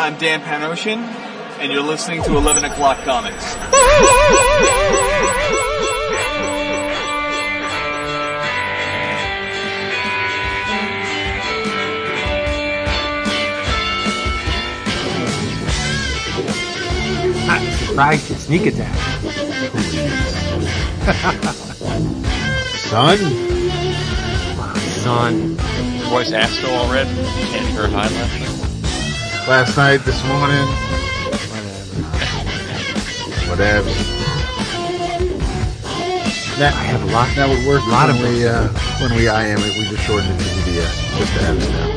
I'm Dan Panosian, and you're listening to 11 O'Clock Comics. Right, sneak attack. Son? Son. Your voice ass still all red? Can't hear it high left. Last night, this morning, whatever. Now, I have a lot. that would work Lot when of we, uh, when we IM it, we just shorten it to DDS, just to have it now.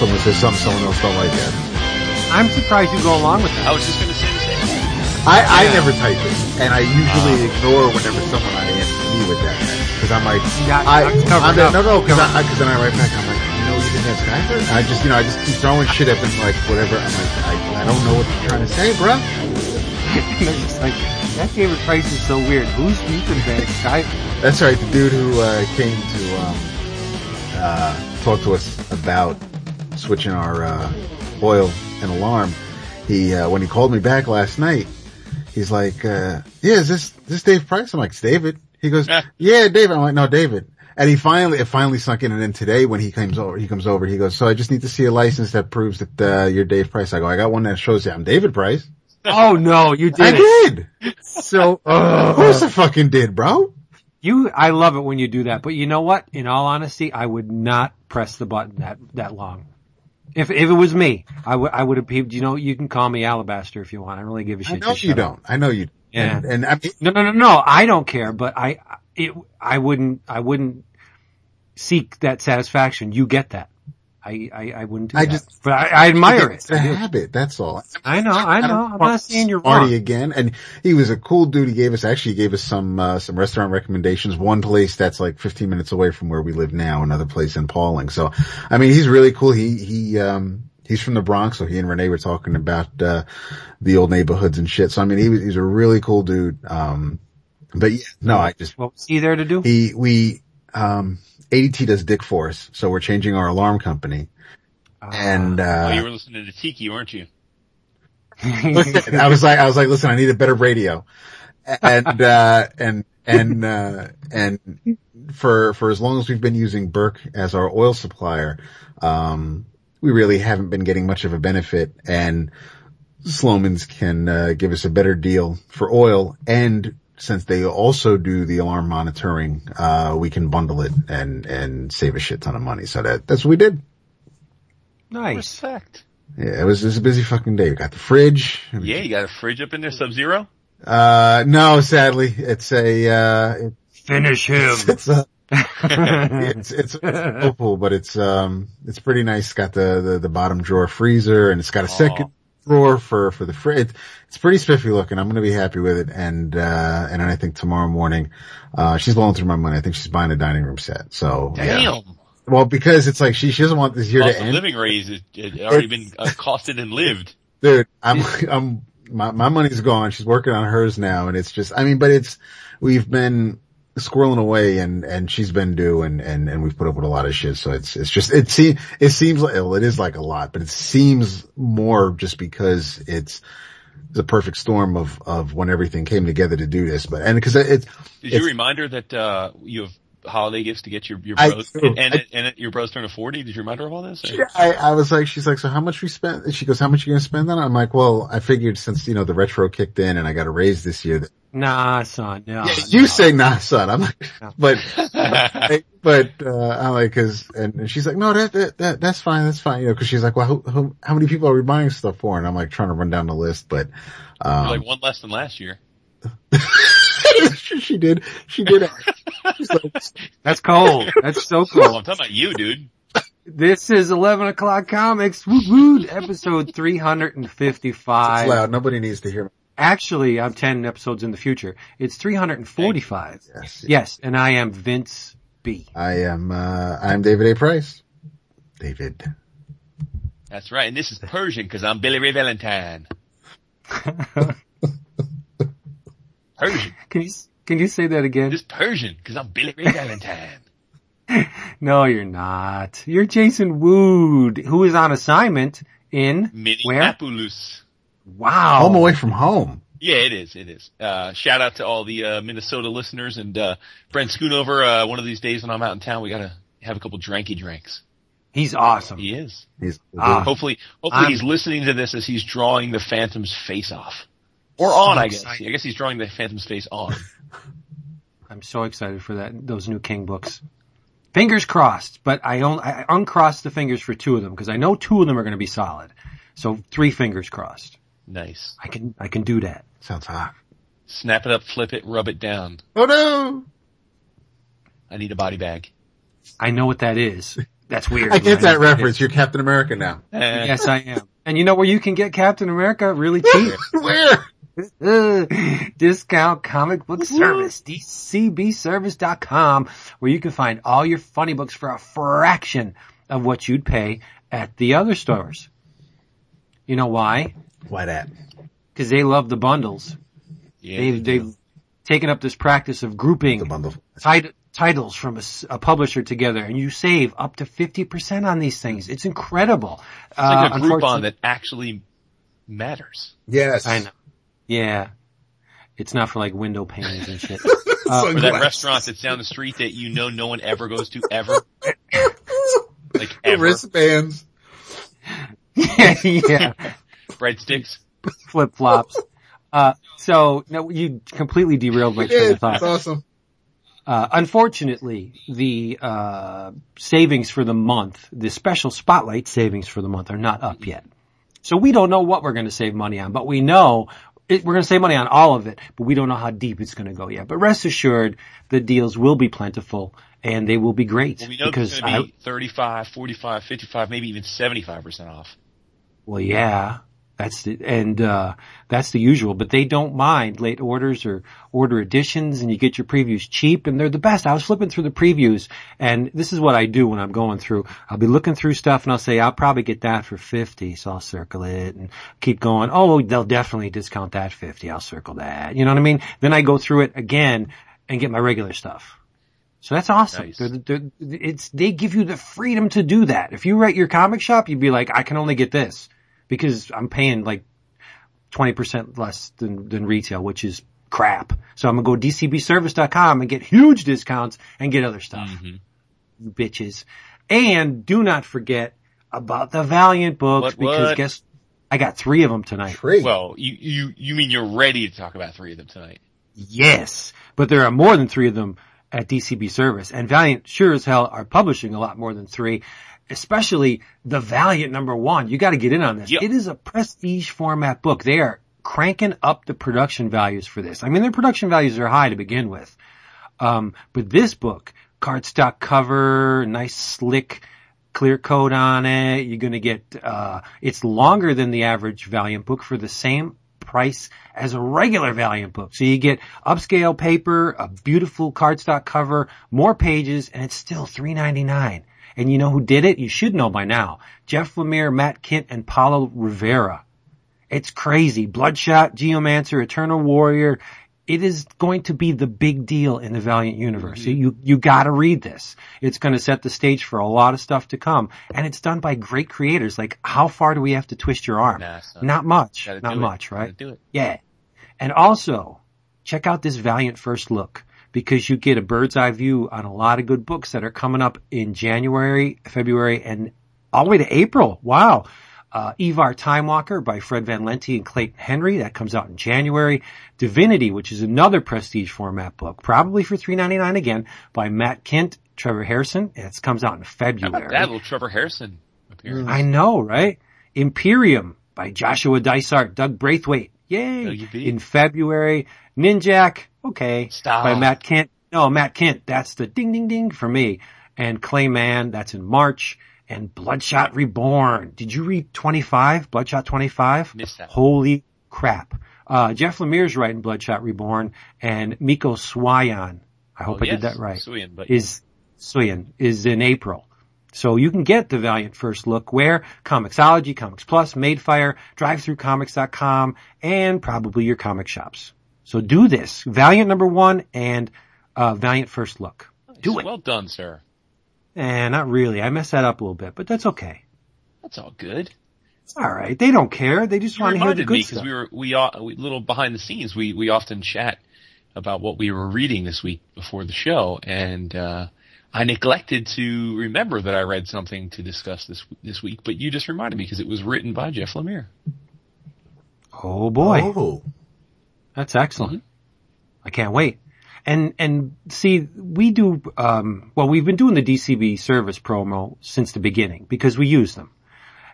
Someone says something someone else don't like that. I'm surprised you go along with that. I was just gonna say the same. I, I Yeah. never type it, and I usually ignore whenever someone IMs me with that, because I'm like, got- I, it's covered I'm the- up. no, no, because I, cause then I write back, I'm like, you know, you didn't have Skype? And I just, you know, I just keep throwing shit at them, like, whatever, I'm like, I, I don't know what you're trying to say, bro. They're just like, that David Price is so weird. Who's beeping back? Skype? That's right. The dude who uh, came to um, uh, talk to us about switching our uh, oil and alarm. He uh, when he called me back last night, he's like, uh, "Yeah, is this this Dave Price?" I'm like, "It's David." He goes, Yeah. "Yeah, David." I'm like, "No, David." And he finally it finally sunk in. And then today when he comes over, he comes over. He goes, "So I just need to see a license that proves that uh, you're Dave Price." I go, "I got one that shows you I'm David Price." Oh no, you did. I did did. So, Of course I fucking did, bro. you, I love it when you do that. But you know what? In all honesty, I would not press the button that, that long. If, if it was me, I would, I would have peeped, you know, you can call me Alabaster if you want. I don't really give a shit. know you don't. I know you. Yeah. And, and I mean, No, no, no, no. I don't care, but I, it, I wouldn't, I wouldn't seek that satisfaction. You get that. I, I, I wouldn't do I that. just- but I, I admire it. It's a habit. That's all. I know, I know. I'm not saying you're Marty again, and he was a cool dude. He gave us actually he gave us some uh, some restaurant recommendations. One place that's like 15 minutes away from where we live now. Another place in Pawling. So, I mean, he's really cool. He he um he's from the Bronx, so he and Renee were talking about uh the old neighborhoods and shit. So I mean, he was he's a really cool dude. Um, but yeah, no, I just What was he there to do? he we um ADT does Dick for us, so we're changing our alarm company. And uh oh, you were listening to Tiki, weren't you? I was like, I was like, listen, I need a better radio. And, uh, and, and, uh, and for, for as long as we've been using Burke as our oil supplier, um, we really haven't been getting much of a benefit and Slomin's can, uh, give us a better deal for oil and since they also do the alarm monitoring, uh, we can bundle it and, and save a shit ton of money. So that, that's what we did. nice. Respect. Yeah, it was, it was a busy fucking day. We got the fridge. Yeah, you got a fridge up in there, Sub-Zero? Uh, no, sadly, it's a, uh, it- Finish him. it's a, it's, it's, it's opal, but it's, um, it's pretty nice. It's got the, the, the bottom drawer freezer and it's got a second drawer for, for the fridge. It's, pretty spiffy looking. I'm going to be happy with it. And, uh, and I think tomorrow morning, uh, she's blowing through my money. I think she's buying a dining room set. So, yeah. Damn. Well, because it's like she, she doesn't want this year Cost to end. living raise, it, it already been uh, costed and lived. dude, I'm, I'm, my, my money's gone. She's working on hers now. And it's just, I mean, but it's, we've been squirreling away and, and she's been due and, and, and we've put up with a lot of shit. So it's, it's just, it seems, it seems like, well, it is like a lot, but it seems more just because it's the perfect storm of, of when everything came together to do this. But, and because it's, Did It's- you remind her that, uh, you have holiday gifts to get your, your bros, do. and, and, I- and your bros turn to 40? Did you remind her of all this? Or- I, I was like, she's like, so how much we spent? And she goes, how much are you going to spend on it? I'm like, well, I figured since, you know, the retro kicked in and I got a raise this year that Nah, son. No. Yeah, you no. say nah, son. I'm like, No. but, but, uh, I'm like, cause, and, and she's like, no, that, that, that, that's fine. That's fine. You know, cause she's like, well, who, who, how many people are we buying stuff for? And I'm like trying to run down the list, but, You're um, like one less than last year. she, she did, she did. She's like, That's cold. That's so cold. cool. I'm talking about you, dude. This is 11 o'clock comics. Woo woo. Episode it's 355. loud. Nobody needs to hear me. Actually, I'm 10 episodes in the future. It's 345. Yes. Yes. And I am Vince B. I am, uh, I'm David A. Price. David. That's right. And this is Persian because I'm Billy Ray Valentine. Persian. Can you, can you say that again? This is Persian because I'm Billy Ray Valentine. No, you're not. You're Jason Wood, who is on assignment in where? Minneapolis. Wow. Home away from home. Yeah, it is. It is. Uh, shout out to all the uh, Minnesota listeners and uh, Brent Schoonover. Uh, one of these days when I'm out in town, we gotta have a couple dranky drinks. He's awesome. He is. He's Ah. Hopefully, hopefully I'm- he's listening to this as he's drawing the Phantom's face off, or on. I guess. excited. I guess he's drawing the Phantom's face on. I'm so excited for that. Those new King books. Fingers crossed, but I, only, I uncrossed the fingers for two of them because I know two of them are going to be solid. So three fingers crossed. nice. I can I can do that. sounds hot. Snap it up, flip it, rub it down. Oh no! I need a body bag. I know what that is. That's weird. I get that right? reference. You're Captain America now. Yes, I am. And you know where you can get Captain America really cheap? Where? Uh, discount comic book service, dcbservice.com, where you can find all your funny books for a fraction of what you'd pay at the other stores. You know why? Why that? Because they love the bundles. yeah, They've, they've taken up this practice of grouping The tit- titles from a publisher together and you save up to 50% on these things. It's incredible. it's like Uh, a Groupon that actually matters. Yes. I know. Yeah. It's not for like window panes and shit. Or that restaurant that's down the street that you know no one ever goes to ever. like ever. wristbands. yeah, yeah. Breadsticks. Flip flops. Uh, so no, you completely derailed my train of thought. That's awesome. Uh, unfortunately, the uh, savings for the month, the special spotlight savings for the month, are not up yet. So we don't know what we're going to save money on, but we know it, we're going to save money on all of it, but we don't know how deep it's going to go yet. But rest assured, the deals will be plentiful and they will be great Well, we know because it's going to I, 35, 45, 55, maybe even 75% off. Well, yeah, that's the, and, uh, that's the usual, but they don't mind late orders or order editions and you get your previews cheap and they're the best. I was flipping through the previews and this is what I do when I'm going through. I'll be looking through stuff and I'll say, I'll probably get that for 50. So I'll circle it and keep going. Oh, they'll definitely discount that 50. I'll circle that. You know what I mean? Then I go through it again and get my regular stuff. So that's awesome. Nice. They're, they're, it's, they give you the freedom to do that. If you write your comic shop, you'd be like, I can only get this because I'm paying like 20% less than, than retail, which is crap. So I'm gonna go dcbservice.com and get huge discounts and get other stuff. Mhm. You bitches. And do not forget about the Valiant books What, because what? guess, I got three of them tonight. Tree. Well, you, you, you mean you're ready to talk about three of them tonight? Yes, but there are more than three of them at DCB Service, and Valiant sure as hell are publishing a lot more than three. Especially the Valiant number one. You got to get in on this. Yep. It is a prestige format book. They are cranking up the production values for this. I mean, their production values are high to begin with. Um, but this book, cardstock cover, nice slick clear coat on it. You're going to get, uh, it's longer than the average Valiant book for the same price as a regular Valiant book. So you get upscale paper, a beautiful cardstock cover, more pages, and it's still $3.99. And you know who did it? You should know by now. Jeff Lemire, Matt Kindt, and Paolo Rivera. It's crazy. Bloodshot, Geomancer, Eternal Warrior. It is going to be the big deal in the Valiant universe. Mm-hmm. You, you gotta read this. It's gonna set the stage for a lot of stuff to come. And it's done by great creators. Like, how far do we have to twist your arm? Nah, son. Not much. Not it. much, Gotta right? do it. Yeah. And also, check out this Valiant First Look because you get a bird's eye view on a lot of good books that are coming up in January, February, and all the way to April. Wow. Uh, Ivar Time Walker by Fred Van Lente and Clayton Henry. That comes out in January. Divinity, which is another prestige format book, probably for $3.99 again by Matt Kindt, Trevor Hairsine. It comes out in February. that little Trevor Hairsine appearance? I know, right? Imperium by Joshua Dysart, Doug Braithwaite. Yay! In February. Ninjak, okay. Stop. By Matt Kindt. No, Matt Kindt, that's the ding ding ding for me. And Clay Mann, that's in March. And Bloodshot Reborn. Did you read 25? Bloodshot 25? Missed that. Holy crap. Uh, Jeff Lemire's writing Bloodshot Reborn and Mico Suayan. I hope Oh, I did that right Suyin, but is Suyin is in April. So you can get the Valiant First Look where Comixology, Comics Plus, Madefire, DriveThruComics.com, and probably your comic shops. So do this. Valiant number one and uh, Valiant First Look. Do it. well done, sir. Eh, not really. I messed that up a little bit, but that's okay. That's all good. It's all right. They don't care. They just You want to hear the reminded me good because we were we, uh, we little behind the scenes. We we often chat about what we were reading this week before the show, and uh, I neglected to remember that I read something to discuss this this week. But you just reminded me because it was written by Jeff Lemire. Oh boy, Oh. that's excellent. I can't wait. And and see, we do um, well. We've been doing the DCB service promo since the beginning because we use them.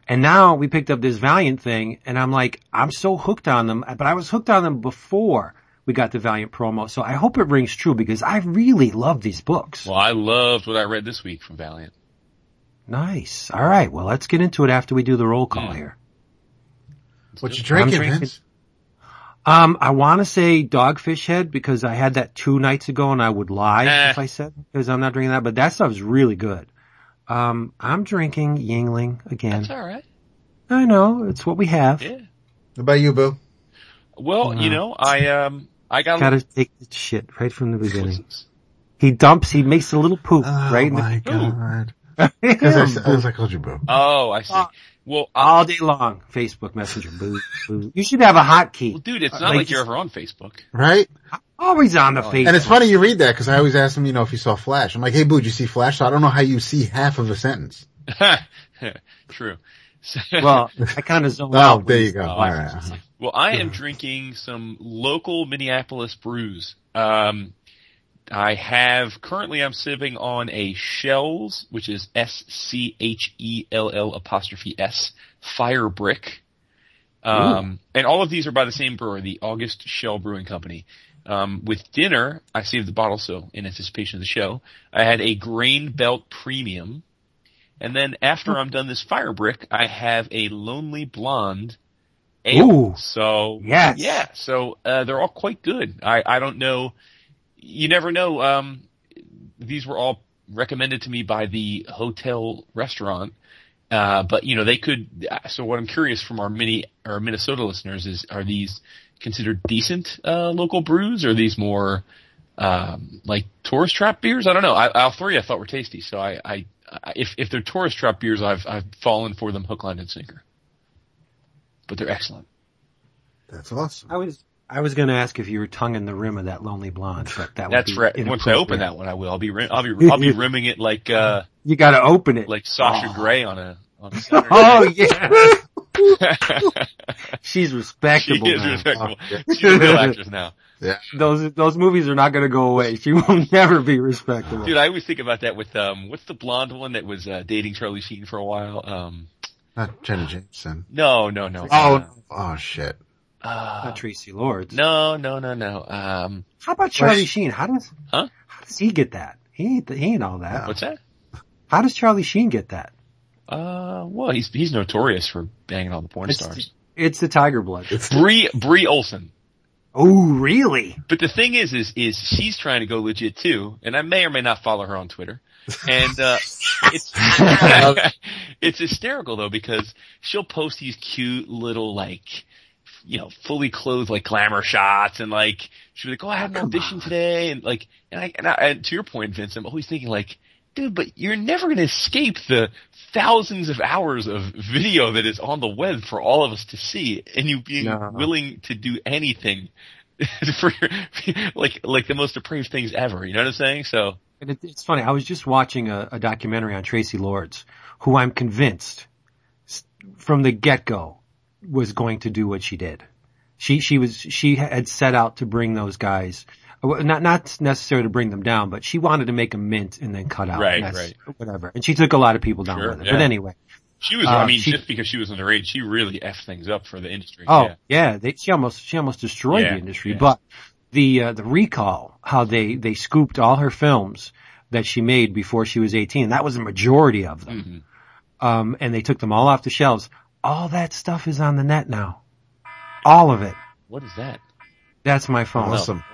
And now we picked up this Valiant thing, and I'm like, I'm so hooked on them. But I was hooked on them before we got the Valiant promo, so I hope it rings true because I really love these books. Well, I loved what I read this week from Valiant. Nice. All right. Well, let's get into it after we do the roll call Yeah. here. What you drinking, I'm drinking- Vince? Um, I want to say Dogfish Head because I had that two nights ago and I would lie Eh. if I said because I'm not drinking that, but that stuff's really good. Um, I'm drinking Yuengling again. That's all right. I know it's what we have. Yeah. What about you, Boo? Well, you Uh, know, I um I got Gotta take the shit right from the beginning. He dumps. He makes a little poop Oh right in my the, god. Yeah, Because I, as I called you Boo. Oh, I see. Uh, Well, I, all day long. Facebook Messenger. Boo, boo. You should have a hotkey. well, dude, it's not like like, you're ever on Facebook. Right? Always on the Oh, Facebook. And it's funny you read that because I always ask him, you know, if he saw Flash. I'm like, hey, Boo, did you see Flash? So I don't know how you see half of a sentence. True. Well, I kind of zone out. Oh, there you go. it's- All right. Well, I am drinking some local Minneapolis brews. Um, I have currently I'm sipping on a Schell's, which is S C H E L L apostrophe S Fire Brick. Um, and all of these are by the same brewer, the August Schell Brewing Company. Um, with dinner, I saved the bottle so in anticipation of the show, I had a Grain Belt Premium. And then after I'm done this Fire Brick, I have a Lonely Blonde ale. Ooh. So Yes. yeah, so uh, they're all quite good. I I don't know. You never know. Um, these were all recommended to me by the hotel restaurant. Uh, but you know they could. So what I'm curious from our mini our Minnesota listeners is: are these considered decent uh, local brews? Or are these more um, like tourist trap beers? I don't know. I, all three I thought were tasty. So I, I, I if if they're tourist trap beers, I've I've fallen for them hook, line, and sinker. But they're excellent. That's awesome. I was I was going to ask if you were tonguing the rim of that lonely blonde, but that would That's be right. Once I open that one, I will. I'll be rim- I'll be I'll be rimming it like uh you got to open it. like Sasha Oh. Grey on a on a Saturday. oh yeah, she's respectable. she is now. respectable. Oh, yeah. She's a real actress now, Yeah. Those those movies are not going to go away. She will never be respectable. dude. I always think about that with um what's the blonde one that was uh, dating Charlie Sheen for a while? Um, Not Jenna Jameson. no, no, no. Oh, Uh, oh shit. uh, Not Traci Lords. no, no, no, no. Um, How about Charlie Where's- Sheen? How does Huh? how does he get that? He ain't he ain't all that. what's that? How does Charlie Sheen get that? Uh, well, he's he's notorious for banging all the porn It's- stars. It's the Tiger Blood. Bree Bree Olson. Oh really? But the thing is, is, is she's trying to go legit too, and I may or may not follow her on Twitter. And, uh, it's, it's hysterical though because she'll post these cute little like, you know, fully clothed like glamour shots and like, she'll be like, oh, I had an audition today and like, and I, and I, and to your point, Vince, I'm always thinking like, dude, but you're never going to escape the thousands of hours of video that is on the web for all of us to see and you being No. willing to do anything for like like the most depraved things ever. You know what I'm saying? So And it, it's funny. I was just watching a, a documentary on Traci Lords, who I'm convinced from the get go was going to do what she did. She she was she had set out to bring those guys, not not necessarily to bring them down, but she wanted to make them mint and then cut out. Right, right. Whatever. And she took a lot of people down Sure, with it. yeah. But anyway. she was. Uh, I mean, she- just because she was underage, she really effed things up for the industry. Oh yeah. yeah, they, she almost she almost destroyed Yeah, the industry. But the uh, the recall, how they they scooped all her films that she made before she was eighteen. That was a majority of them. Mhm. Um, and they took them all off the shelves. All that stuff is on the net now. All of it. What is that? That's my phone. Awesome.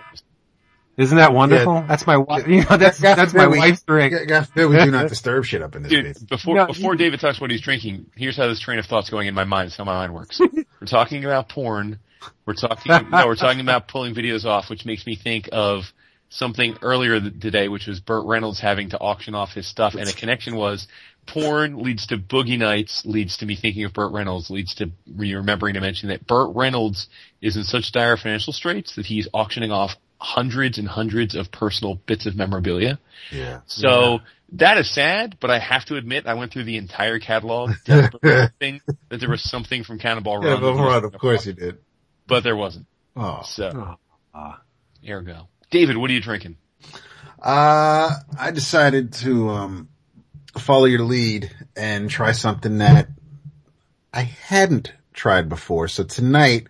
Isn't that wonderful? That's my wife. You know, that's God that's my we- wife's drink. God- God forbid we do not disturb shit up in this Dude, piece. before No, before you- David talks what he's drinking, here's how this train of thought's going in my mind. It's how my mind works. we're talking about porn. We're talking no, we're talking about pulling videos off, which makes me think of something earlier today, which was Burt Reynolds having to auction off his stuff, and a connection was porn leads to Boogie Nights, leads to me thinking of Burt Reynolds, leads to me remembering to mention that Burt Reynolds is in such dire financial straits that he's auctioning off hundreds and hundreds of personal bits of memorabilia. Yeah. So that is sad, but I have to admit I went through the entire catalog desperately hoping that there was something from Cannonball Yeah, Run. but that was hold on, gonna of course pop, you did. But there wasn't. Oh. So, Oh, ah. ergo. David, what are you drinking? Uh, I decided to, um, follow your lead and try something that I hadn't tried before. So tonight,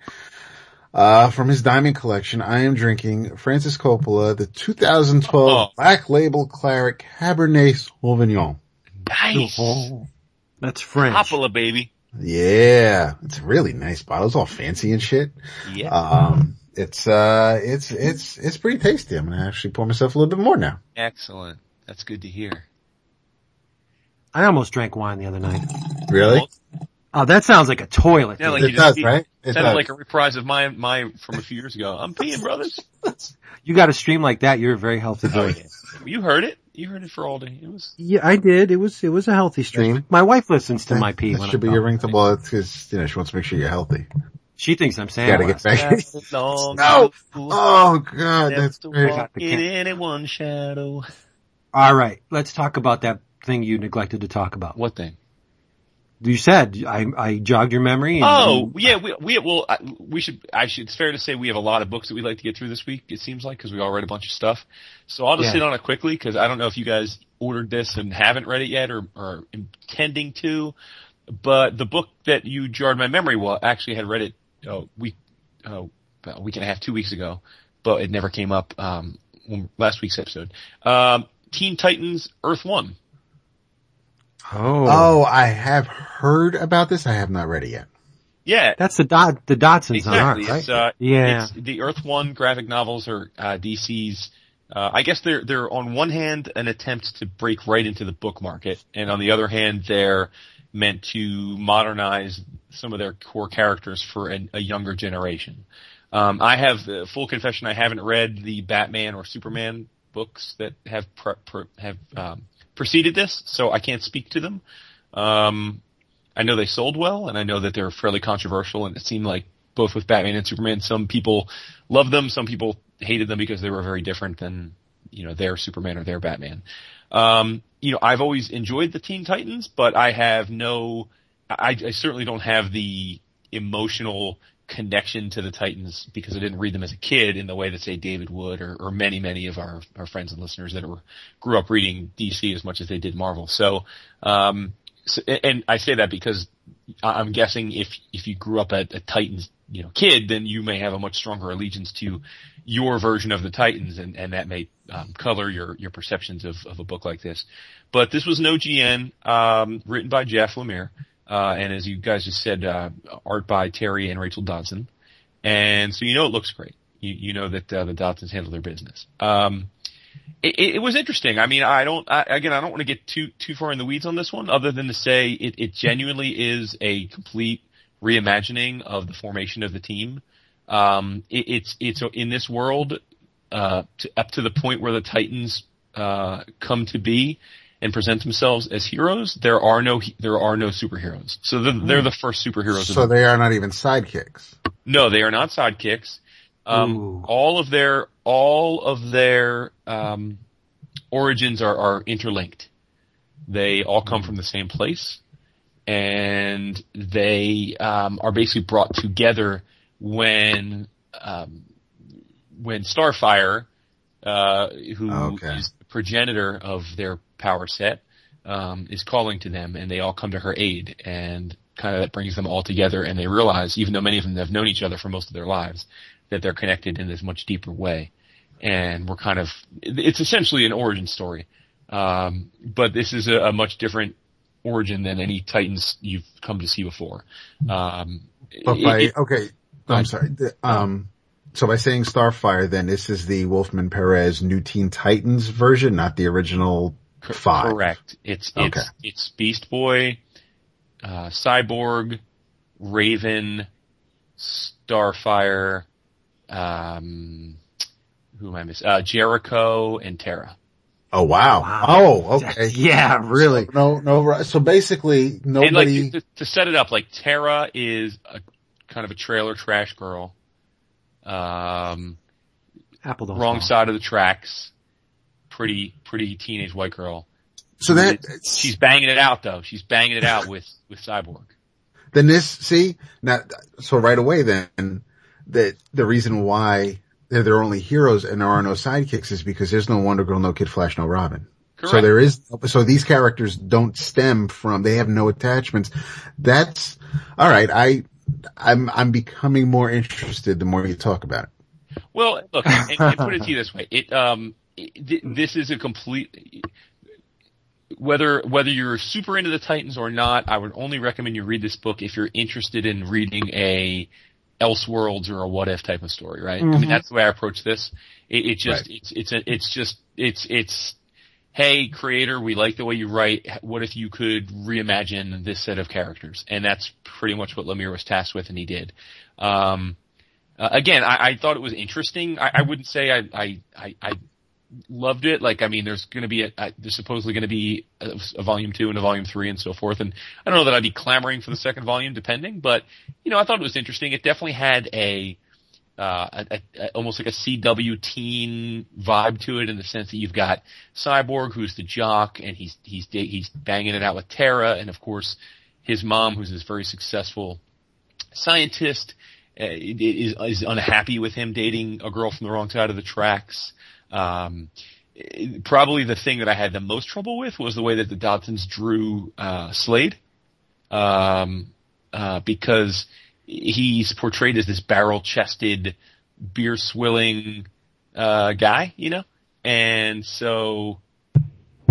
uh, from his diamond collection, I am drinking Francis Coppola, the 2012 Oh. Black Label Claret Cabernet Sauvignon. Nice. Oh, that's French. Coppola, baby. Yeah, it's a really nice bottle. It's all fancy and shit. Yeah. Um, it's, uh, it's, it's, it's pretty tasty. I'm gonna actually pour myself a little bit more now. Excellent. That's good to hear. I almost drank wine the other night. Really? Oh, that sounds like a toilet. Yeah, like. It you just- does, right? It Sounded does. like a reprise of my my from a few years ago. I'm peeing, brothers. you got a stream like that, you're a very healthy Oh, boy. yeah. You heard it. You heard it for all day. It was Yeah, I did. It was it was a healthy stream. My wife listens to my pee That when should I be your talk. ringtone. Well, it's because, you know, she wants to make sure you're healthy. She thinks I'm saying Gotta get back. long. No! Oh god, that's to great. walk The in can- any one shadow. All right, let's talk about that thing you neglected to talk about. What thing? You said I I jogged your memory. And, Oh, yeah, we, we, well, I- we should, I should, it's fair to say we have a lot of books that we'd like to get through this week, it seems like, because we all read a bunch of stuff. So I'll just Yeah. hit on it quickly, because I don't know if you guys ordered this and haven't read it yet or are intending to, but the book that you jarred my memory, well, actually had read it, oh, week, oh, about a week and a half, two weeks ago, but it never came up, um, last week's episode. Um, Teen Titans Earth One. Oh, Oh, I have heard about this. I have not read it yet. Yeah, that's the dot the Dodsons Exactly. on right? It's, uh, yeah. It's the Earth One graphic novels are uh, DC's. Uh, I guess they're they're on one hand an attempt to break right into the book market, and on the other hand they're meant to modernize some of their core characters for an, a younger generation. Um, I have uh, full confession. I haven't read the Batman or Superman books that have pre- pre- have um, preceded this, so I can't speak to them. Um, I know they sold well, and I know that they're fairly controversial, and it seemed like both with Batman and Superman, some people loved them, some people hated them because they were very different than, you know, their Superman or their Batman. Um, you know, I've always enjoyed the Teen Titans, but I have no, I, I certainly don't have the emotional connection to the Titans because I didn't read them as a kid in the way that say David would or, or many, many of our, our friends and listeners that were, grew up reading DC as much as they did Marvel. So, um, so, and I say that because I'm guessing if if you grew up a, a Titans you know kid, then you may have a much stronger allegiance to your version of the Titans, and and that may um, color your your perceptions of of a book like this. But this was an OGN um, written by Jeff Lemire, uh, and as you guys just said, uh, art by Terry and Rachel Dodson, and so you know it looks great. You you know that uh, the Dodsons handle their business. Um, it, it was interesting. I mean, I don't, I, again, I don't want to get too, too far in the weeds on this one other than to say it, it genuinely is a complete reimagining of the formation of the team. Um, it, it's, it's in this world, uh, to, up to the point where the Titans, uh, come to be and present themselves as heroes. There are no, there are no superheroes. So they're, they're the first superheroes. So they are not even sidekicks. no, they are not sidekicks. Um, all of their all of their um, origins are, are interlinked. They all come from the same place, and they um, are basically brought together when um, when Starfire, uh, who is Okay. the progenitor of their power set, um, is calling to them, and they all come to her aid, and kind of that brings them all together, and they realize, even though many of them have known each other for most of their lives, that they're connected in this much deeper way. And we're kind of, it's essentially an origin story. Um, but this is a, a much different origin than any Titans you've come to see before. Um, But by, it- okay, I'm sorry. The- Um, so by saying Starfire, then this is the Wolfman Perez New Teen Titans version, not the original five. Correct. It's it's Okay. it's Beast Boy, uh, Cyborg, Raven, Starfire, um, who am I missing? Uh, Jericho and Terra. Oh wow. Wow. Oh, okay. Yeah, really. No, no. So basically, And like nobody. to, to set it up, like Tara is a kind of a trailer trash girl. Um, Apple don't wrong fall. side of the tracks. Pretty, pretty teenage white girl. so that She's banging it out though. She's banging it out with, with Cyborg. then this see now. So right away, then that the reason why they're their only heroes and there are no sidekicks is because there's no Wonder Girl, no Kid Flash, no Robin. Correct. So there is, so these characters don't stem from, they have no attachments. That's, alright, I, I'm, I'm becoming more interested the more you talk about it. Well, look, and, and put it to you this way: it, um, it, this is a complete. Whether whether you're super into the Titans or not, I would only recommend you read this book if you're interested in reading a Elseworlds or a What If type of story, right? I mean, that's the way I approach this. It, it just Right. it's it's a, it's just it's it's. Hey, creator, we like the way you write. What if you could reimagine this set of characters? And that's pretty much what Lemire was tasked with, and he did. Um, uh, again, I, I thought it was interesting. I, I wouldn't say I, I, I, I loved it. Like, I mean, there's going to be a, a, there's supposedly going to be a, a volume two and a volume three and so forth. And I don't know that I'd be clamoring for the second volume, depending. But you know, I thought it was interesting. It definitely had a, uh, a, a, almost like a CW teen vibe to it in the sense that you've got Cyborg, who's the jock, and he's he's he's banging it out with Tara, and of course his mom, who's this very successful scientist uh, is is unhappy with him dating a girl from the wrong side of the tracks. Um, probably the thing that I had the most trouble with was the way that the Dodsons drew uh, Slade, um, uh, because he's portrayed as this barrel-chested, beer-swilling uh, guy, you know, and so.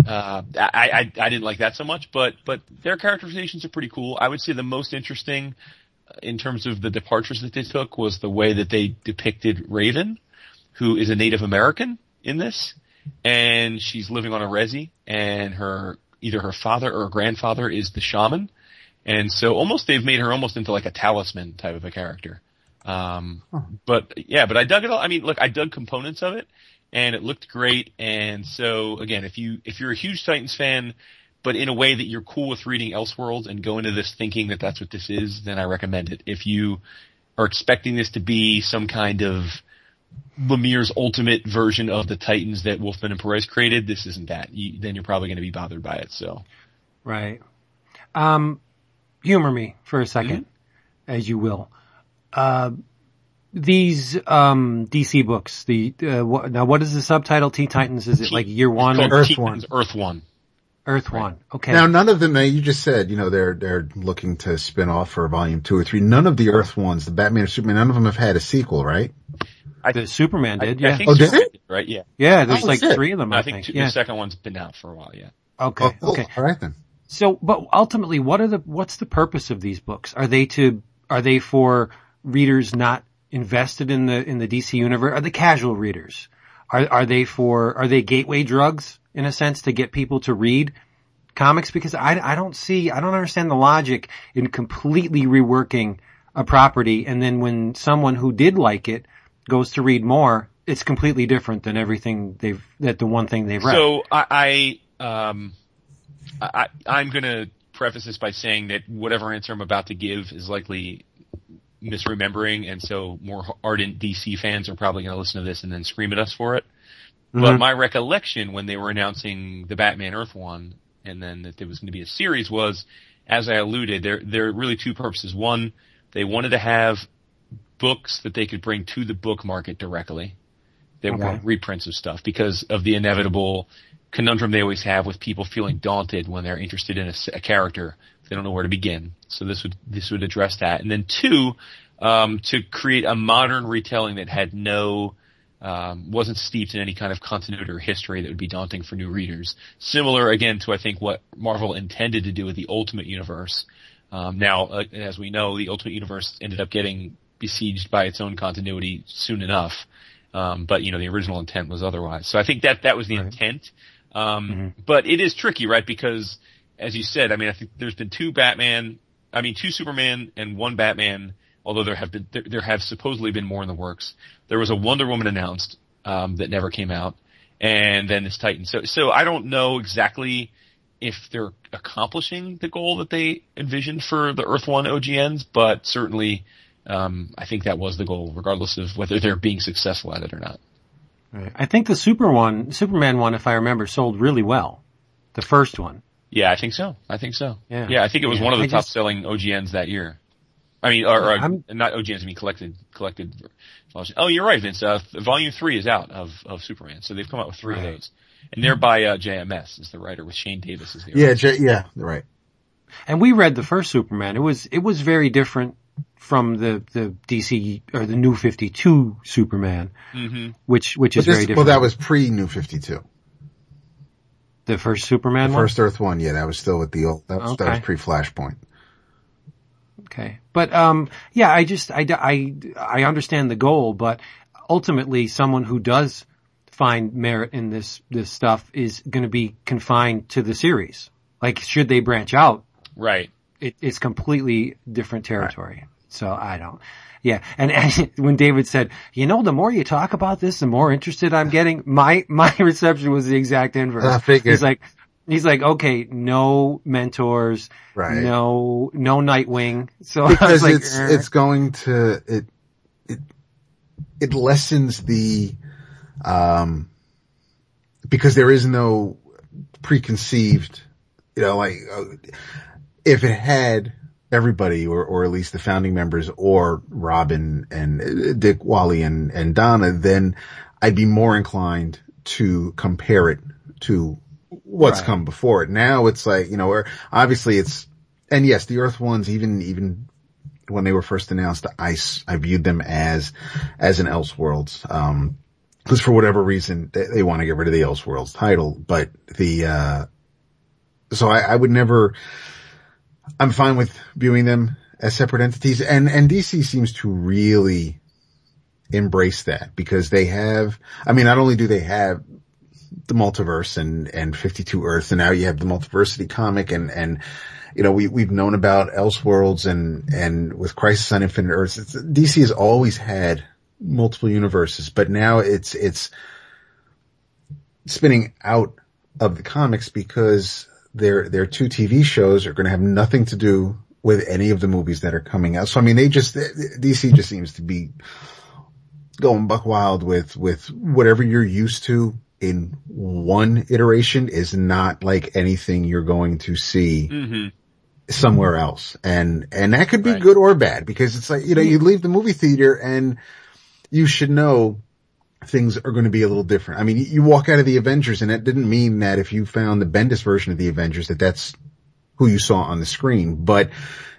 Uh, I, I I didn't like that so much, but but their characterizations are pretty cool. I would say the most interesting in terms of the departures that they took was the way that they depicted Raven, who is a Native American in this, and she's living on a resi, and her either her father or her grandfather is the shaman, and so almost they've made her almost into like a talisman type of a character. Um, but yeah, but I dug it all. I mean, look, I dug components of it, and it looked great. And so again, if you if you're a huge Titans fan, but in a way that you're cool with reading Elseworlds and go into this thinking that that's what this is, then I recommend it. If you are expecting this to be some kind of Lemire's ultimate version of the Titans that Wolfman and Perez created, this isn't that. You, then you're probably going to be bothered by it. So Right. Um, humor me for a 2nd Mm-hmm. as you will. Uh, these um, DC books. The uh, what, now, what is the subtitle? Teen Titans. Is it like year one? Called Earth Teen One. Earth One. Earth One. Okay. Now, none of them, you just said, you know, they're, they're looking to spin off for volume two or three. None of the Earth ones, the Batman or Superman, none of them have had a sequel, right? I, the Superman did. I, yeah. I think Oh, did Superman it? right? Yeah. yeah. There's Oh, like shit. three of them. I, I think two, Yeah. the second one's been out for a while. Yeah. Okay. Oh, cool. Okay. All right then. So, but ultimately, what are the what's the purpose of these books? Are they to are they for readers not invested in the in the DC universe? Are they casual readers? Are are they for are they gateway drugs in a sense to get people to read comics? Because I I don't see I don't understand the logic in completely reworking a property and then when someone who did like it goes to read more, it's completely different than everything they've that the one thing they've read. So I, I um, I, I'm going to preface this by saying that whatever answer I'm about to give is likely misremembering, and so more ardent DC fans are probably going to listen to this and then scream at us for it. But Mhm. my recollection when they were announcing the Batman Earth one, and then that there was going to be a series was, as I alluded, there there are really two purposes. One, they wanted to have books that they could bring to the book market directly. They Okay. weren't reprints of stuff because of the inevitable conundrum they always have with people feeling daunted when they're interested in a character. They don't know where to begin. So this would this would address that. And then two, um, to create a modern retelling that had no um, wasn't steeped in any kind of continuity or history that would be daunting for new readers. Similar again to I think what Marvel intended to do with the Ultimate Universe. Um, now, uh, as we know, the Ultimate Universe ended up getting besieged by its own continuity soon enough. Um, but you know, the original intent was otherwise. So I think that that was the Right. intent. Um, Mhm. but it is tricky, right? Because as you said, I mean, I think there's been two Batman, I mean, two Superman and one Batman. Although there have been, there, there have supposedly been more in the works. There was a Wonder Woman announced um, that never came out, and then this Titan. So, so I don't know exactly if they're accomplishing the goal that they envisioned for the Earth One OGNs, but certainly, um, I think that was the goal, regardless of whether they're being successful at it or not. Right. I think the Super one, Superman one, if I remember, sold really well. The first one. Yeah, I think so. I think so. Yeah. Yeah, I think it was Yeah, one of the I top just- selling OGNs that year. I mean, or, or not OGNs. I mean, collected, collected. Oh, you're right, Vince. Uh, volume three is out of of Superman, so they've come out with three Right. of those, and they're by uh, JMS is the writer with Shane Davis as the Yeah, artist. J- yeah, right. And we read the first Superman. It was it was very different from the the DC or the New Fifty Two Superman, hmm which which But is very different. well, that was pre New Fifty Two. the first Superman The one. first Earth one, yeah, that was still with the old. That was, that was pre Flashpoint. Okay. But, um, yeah, I just, I, I, I understand the goal, but ultimately someone who does find merit in this, this stuff is going to be confined to the series. Like, should they branch out, Right. It, it's completely different territory. So I don't. Yeah, and, and when David said, "You know, the more you talk about this, the more interested I'm getting," my my reception was the exact inverse. I figured. He's like, he's like, okay, no mentors, Right. no no Nightwing. So because like, it's "Er." it's going to it it it lessens the um because there is no preconceived you know like uh, if it had everybody or or at least the founding members or Robin and uh, Dick Wally and and Donna then I'd be more inclined to compare it to what's Right. come before it now it's like you know where obviously it's and yes, the Earth ones, even even when they were first announced, I, I viewed them as as an Elseworlds. Um, because for whatever reason they, they want to get rid of the Elseworlds title, but the uh, so I, I would never. I'm fine with viewing them as separate entities, and and DC seems to really embrace that because they have. I mean, not only do they have the multiverse and and 52 Earths, and now you have the multiversity comic, and and you know, we, we've known about Elseworlds and, and with Crisis on Infinite Earths, DC has always had multiple universes, but now it's, it's spinning out of the comics because their, their two TV shows are going to have nothing to do with any of the movies that are coming out. So, I mean, they just, DC just seems to be going buck wild with, with whatever you're used to in one iteration is not like anything you're going to see hmm somewhere else. And, and that could be Right. good or bad because it's like, you know, you leave the movie theater and you should know things are going to be a little different. I mean, you walk out of the Avengers and that didn't mean that if you found the Bendis version of the Avengers that that's who you saw on the screen, but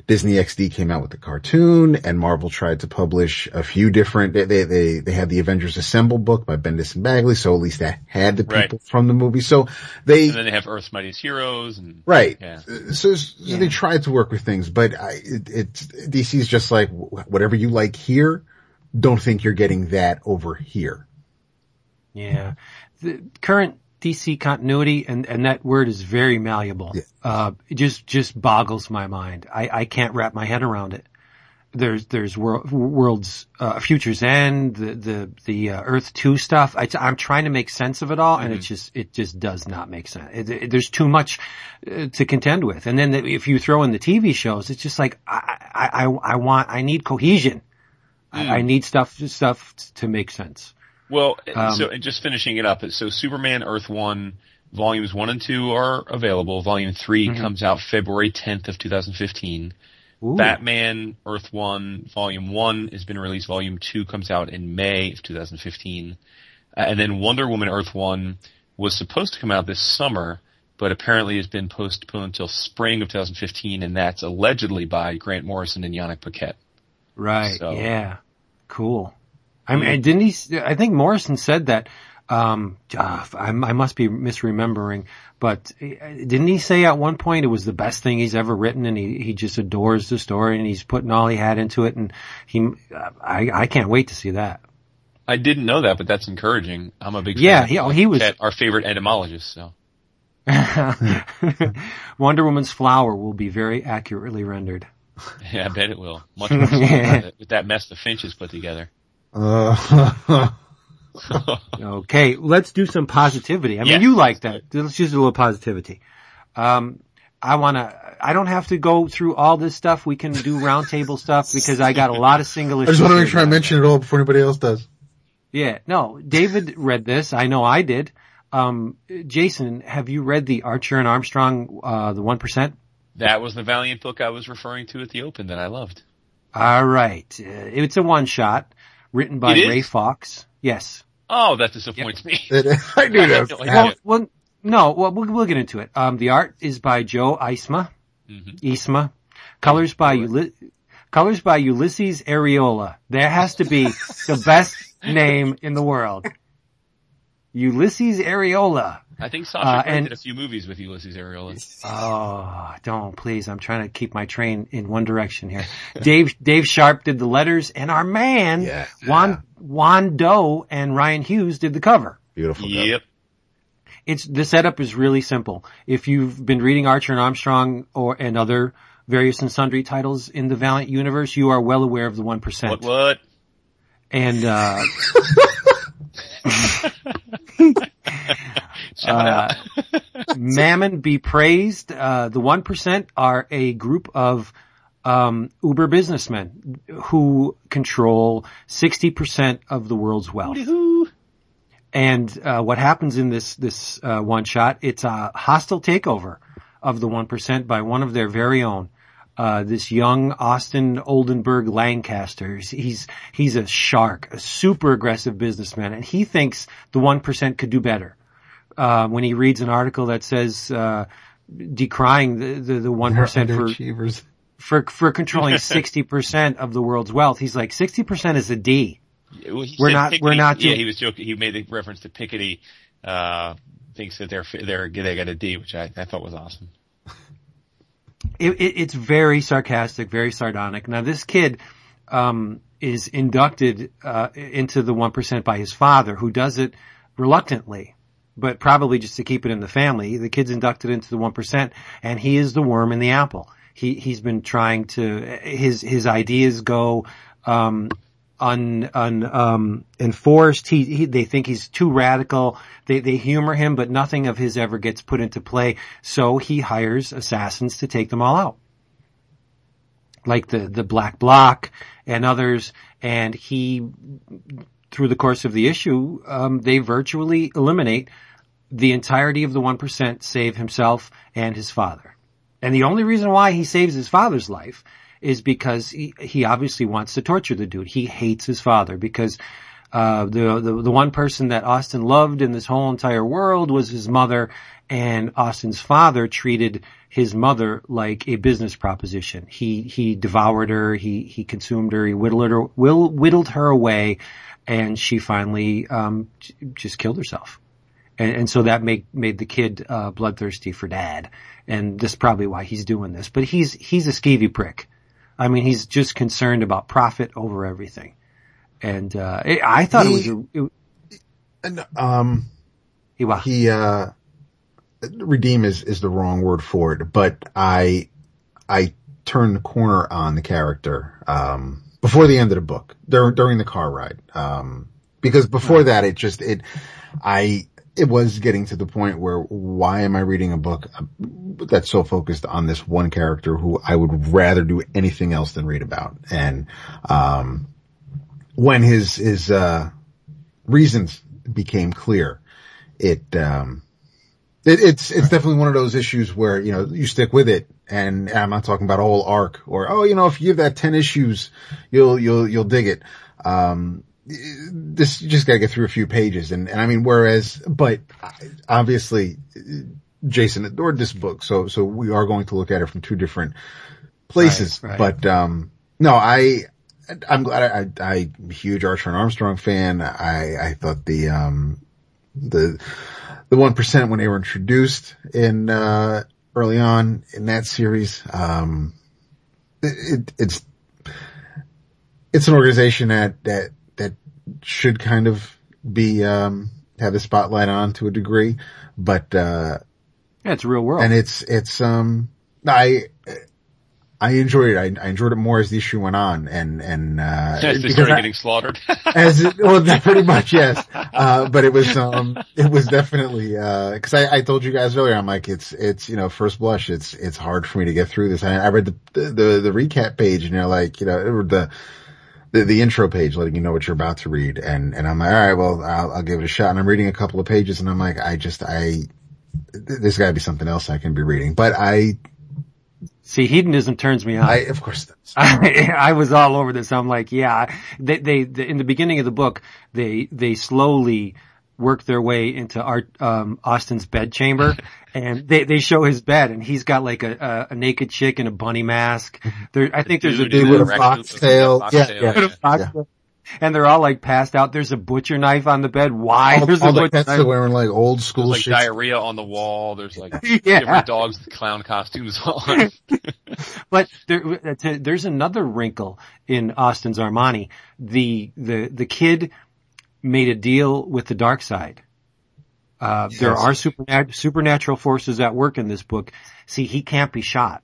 Disney XD came out with the cartoon and Marvel tried to publish a few different, they, they, they, they had the Avengers Assemble book by Bendis and Bagley. So at least that had the Right. people from the movie. So they, And then they have Earth's Mightiest Heroes and Right. Yeah. So, so they tried to work with things, but I, it, it's DC's just like whatever you like here. Don't think you're getting that over here. Yeah. The current DC continuity and, and that word is very malleable. Yeah. Uh, it just, just boggles my mind. I, I can't wrap my head around it. There's, there's world, worlds, uh, futures end, the, the, the, uh, Earth 2 stuff. I, am trying to make sense of it all and it just, it just does not make sense. It, it- there's too much uh, to contend with. And then the, if you throw in the TV shows, it's just like, I, I, I, I want, I need cohesion. I, I need stuff, stuff to make sense. Well, Um, so and just finishing it up. So Superman Earth One volumes one and two are available. Volume 3 Mm-hmm. comes out February 10th of 2015. Ooh. Batman Earth One Volume One has been released. Volume Two comes out in May of 2015, uh, and then Wonder Woman Earth One was supposed to come out this summer, but apparently has been postponed until spring of 2015, and that's allegedly by Grant Morrison and Yannick Paquette. Right. So- Yeah. Cool. I mean, didn't he? I think Morrison said that. Um, ah, I, I must be misremembering, but uh, didn't he say at one point it was the best thing he's ever written, and he he just adores the story, and he's putting all he had into it, and he, uh, I I can't wait to see that. I didn't know that, but that's encouraging. I'm a big Yeah, fan he- oh, he was- our favorite etymologist. So Wonder Woman's flower will be very accurately rendered. yeah, I bet it will. Much more so with, that, with that mess the Finch has put together. Uh, Okay, let's do some positivity. I mean, Yeah. you like that. Let's use a little positivity. Um, I wanna, I don't have to go through all this stuff. We can do roundtable stuff because I got a lot of single issues. I just want to make sure I mention it all before anybody else does. Yeah, no, David read this. I know I did. Um, Jason, have you read the Archer and Armstrong, uh, the 1%? that was the Valiant book I was referring to at the Open that I loved. All right. Uh, it's a one shot written by Ray Fawkes. Yes. Oh, that disappoints me. I knew that. No. Well, well, no, well, we'll, we'll get into it. Um, the art is by Joe Eisma. Mhm. Eisma. Colors by Uli- colors by Ulises Arreola. There has to be the best name in the world. Ulises Arreola. I think Sasha Uh, and- did a few movies with Ulises Arreola. Oh, don't please. I'm trying to keep my train in one direction here. Dave, Dave Sharp did the letters and our man, Yeah. Juan, Juan Doe and Ryan Hughes did the cover. Beautiful. cover. Yep. It's, the setup is really simple. If you've been reading Archer and Armstrong or, and other various and sundry titles in the Valiant universe, you are well aware of the 1%. What, what? And, uh, Shout out. Mammon be praised. Uh, the 1% are a group of um, Uber businessmen who control 60% of the world's wealth. Woo-hoo. And uh, what happens in this this uh, one shot? It's a hostile takeover of the 1% by one of their very own. Uh, this young Austin Oldenburg Lancaster. He's he's a shark, a super aggressive businessman, and he thinks the 1% could do better. Uh, when he reads an article that says uh, decrying the the, the 1% for Underachievers. for for controlling 60% of the world's wealth, he's like 60% is a D. Well, he We're said not- we're Piketty- not Yeah, doing- he was joking. He made a reference to Piketty. Uh, thinks that they're they're they got a D, which I, I thought was awesome. it, it, it's very sarcastic, very sardonic. Now this kid, um, is inducted, uh, into the 1% by his father, who does it reluctantly, but probably just to keep it in the family. The kid's inducted into the 1% and he is the worm in the apple. He, he's been trying to, his, his ideas go, um, un, un, um, enforced. He, he, they think he's too radical. They, they humor him, but nothing of his ever gets put into play. So he hires assassins to take them all out. Like the, the Black Block and others. And he, through the course of the issue, um, they virtually eliminate the entirety of the 1%, save himself and his father. And the only reason why he saves his father's life is because he, he obviously wants to torture the dude. He hates his father because uh, the, the the one person that Austin loved in this whole entire world was his mother, and Austin's father treated his mother like a business proposition. He he devoured her, he he consumed her, he whittled her whittled her away, and she finally um, just killed herself. And, and so that made made the kid uh, bloodthirsty for dad, and that's probably why he's doing this. But he's he's a skeevy prick. I mean, he's just concerned about profit over everything. And uh, it, I thought He- it was a, it, And, um, it, wow. he, uh, redeem is, is the wrong word for it, but I, I turned the corner on the character, um, before the end of the book, during, during the car ride. Um, because before that, it just, it, I, it was getting to the point where why am I reading a book that's so focused on this one character who I would rather do anything else than read about? And, um, when his, his, uh, reasons became clear, it, um, it, it's, it's definitely one of those issues where, you know, you stick with it and I'm not talking about a whole arc or, oh, you know, if you give that 10 issues, you'll, you'll, you'll dig it. Um, this, you just gotta get through a few pages and, and I mean, whereas, but obviously Jason adored this book. So, so we are going to look at it from two different places, Right, right. but, um, no, I, I'm glad I, I, I'm a huge Archer and Armstrong fan. I, I thought the, um, the, the 1% when they were introduced in, uh, early on in that series, um, it, it, it's, it's an organization that, that should kind of be, um, have the spotlight on to a degree, but, uh, yeah, it's real world. and it's, it's, um, I, I enjoyed it. I, I, enjoyed it more as the issue went on, and and uh, as they started I, getting slaughtered. as it, well, pretty much yes. Uh, but it was um, it was definitely because uh, I, I told you guys earlier. I'm like, it's it's you know, first blush, it's it's hard for me to get through this. I, I read the, the the the recap page, and you're like, you know, the the, the intro page letting you know what you're about to read. And, and I'm like, all right, well, I'll, I'll give it a shot. And I'm reading a couple of pages and I'm like, I just, I, there's gotta be something else I can be reading. But I, See, hedonism turns me on. I, of course. I, I was all over this. I'm like, yeah, they, they, they, in the beginning of the book, they, they slowly work their way into Art, um, Austin's bed chamber and they, they show his bed and he's got like a, a, a naked chick in a bunny mask. There, I think there's a dude with a foxtail. Yeah, yeah, yeah. And they're all like passed out. There's a butcher knife on the bed. Why? All, There's all a the pets knife. are wearing like old school There's like shit. diarrhea on the wall. There's like Yeah. different dogs with clown costumes on. But there, a- there's another wrinkle in Austin's Armani. The, the, the kid made a deal with the dark side. Uh, there are supernat- supernatural forces at work in this book. See, he can't be shot.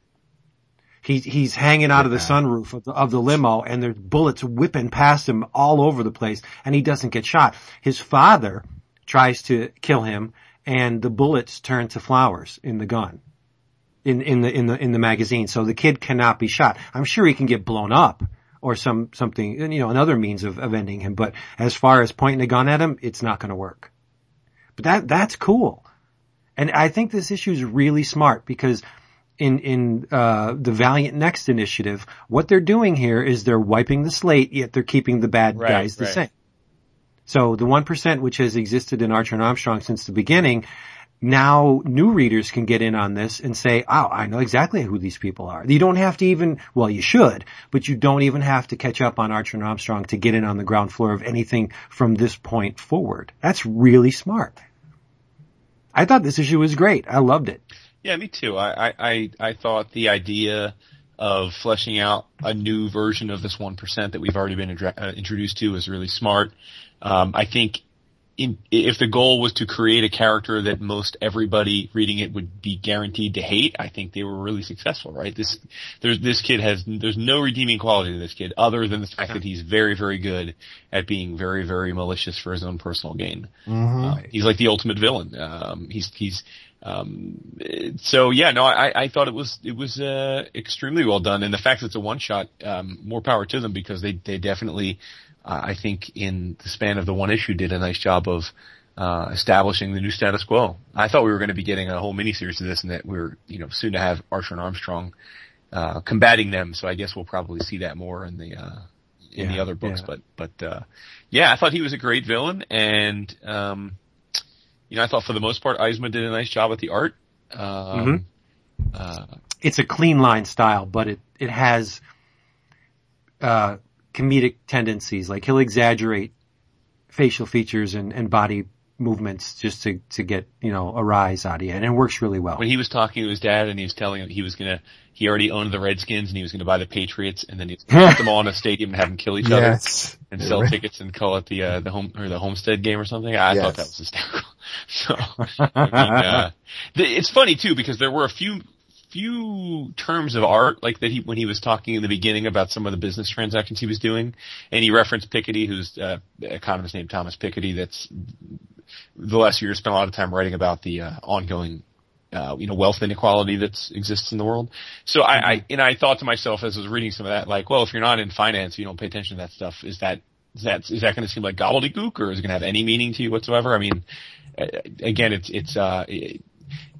He's, he's hanging out of the sunroof of the, of the limo and there's bullets whipping past him all over the place and he doesn't get shot. His father tries to kill him and the bullets turn to flowers in the gun. In, in the, in the, in the magazine. So the kid cannot be shot. I'm sure he can get blown up or some, something, you know, another means of, of ending him. But as far as pointing a gun at him, it's not going to work. But that, that's cool. And I think this issue is really smart because in, in, uh, the Valiant Next initiative, what they're doing here is they're wiping the slate, yet they're keeping the bad Right, guys the right. same. So the 1% which has existed in Archer and Armstrong since the beginning, now new readers can get in on this and say, oh, I know exactly who these people are. You don't have to even, well, you should, but you don't even have to catch up on Archer and Armstrong to get in on the ground floor of anything from this point forward. That's really smart. I thought this issue was great. I loved it. Yeah, me too. I, I, I, thought the idea of fleshing out a new version of this 1% that we've already been adre- uh, introduced to is really smart. Um, I think in, if the goal was to create a character that most everybody reading it would be guaranteed to hate, I think they were really successful, right? This, there's, this kid has, there's no redeeming quality to this kid other than the fact that he's very, very good at being very, very malicious for his own personal gain. Uh, he's like the ultimate villain. Um, he's he's um, so yeah. No, I I thought it was it was uh, extremely well done, and the fact that it's a one shot, um, more power to them because they they definitely, uh, I think in the span of the one issue, did a nice job of. Uh, establishing the new status quo. I thought we were going to be getting a whole miniseries of this, and that we are you know, soon to have Archer and Armstrong uh, combating them. So I guess we'll probably see that more in the uh, in the other books. yeah. But but uh, yeah, I thought he was a great villain, and um, you know, I thought for the most part, Eisma did a nice job at the art. Um, uh, It's a clean line style, but it, it has, uh, comedic tendencies. Like he'll exaggerate facial features and, and body movements just to, to get, you know, a rise out of you. And it works really well. when he was talking to his dad and he was telling him he was gonna, he already owned the Redskins and he was gonna buy the Patriots and then he put them all in a stadium and have them kill each other Yes. and sell tickets and call it the uh, the home or the Homestead game or something. I Yes. thought that was hysterical. So I mean, uh, the, it's funny too because there were a few few terms of art like that he when he was talking in the beginning about some of the business transactions he was doing, and he referenced Piketty, who's uh, economist named Thomas Piketty. That's the last year spent a lot of time writing about the uh, ongoing uh, you know, wealth inequality that exists in the world. So I, I, and I thought to myself as I was reading some of that, like, well, if you're not in finance, you don't pay attention to that stuff. Is that, is that, is that going to seem like gobbledygook or is it going to have any meaning to you whatsoever? I mean, again, it's, it's, uh, it,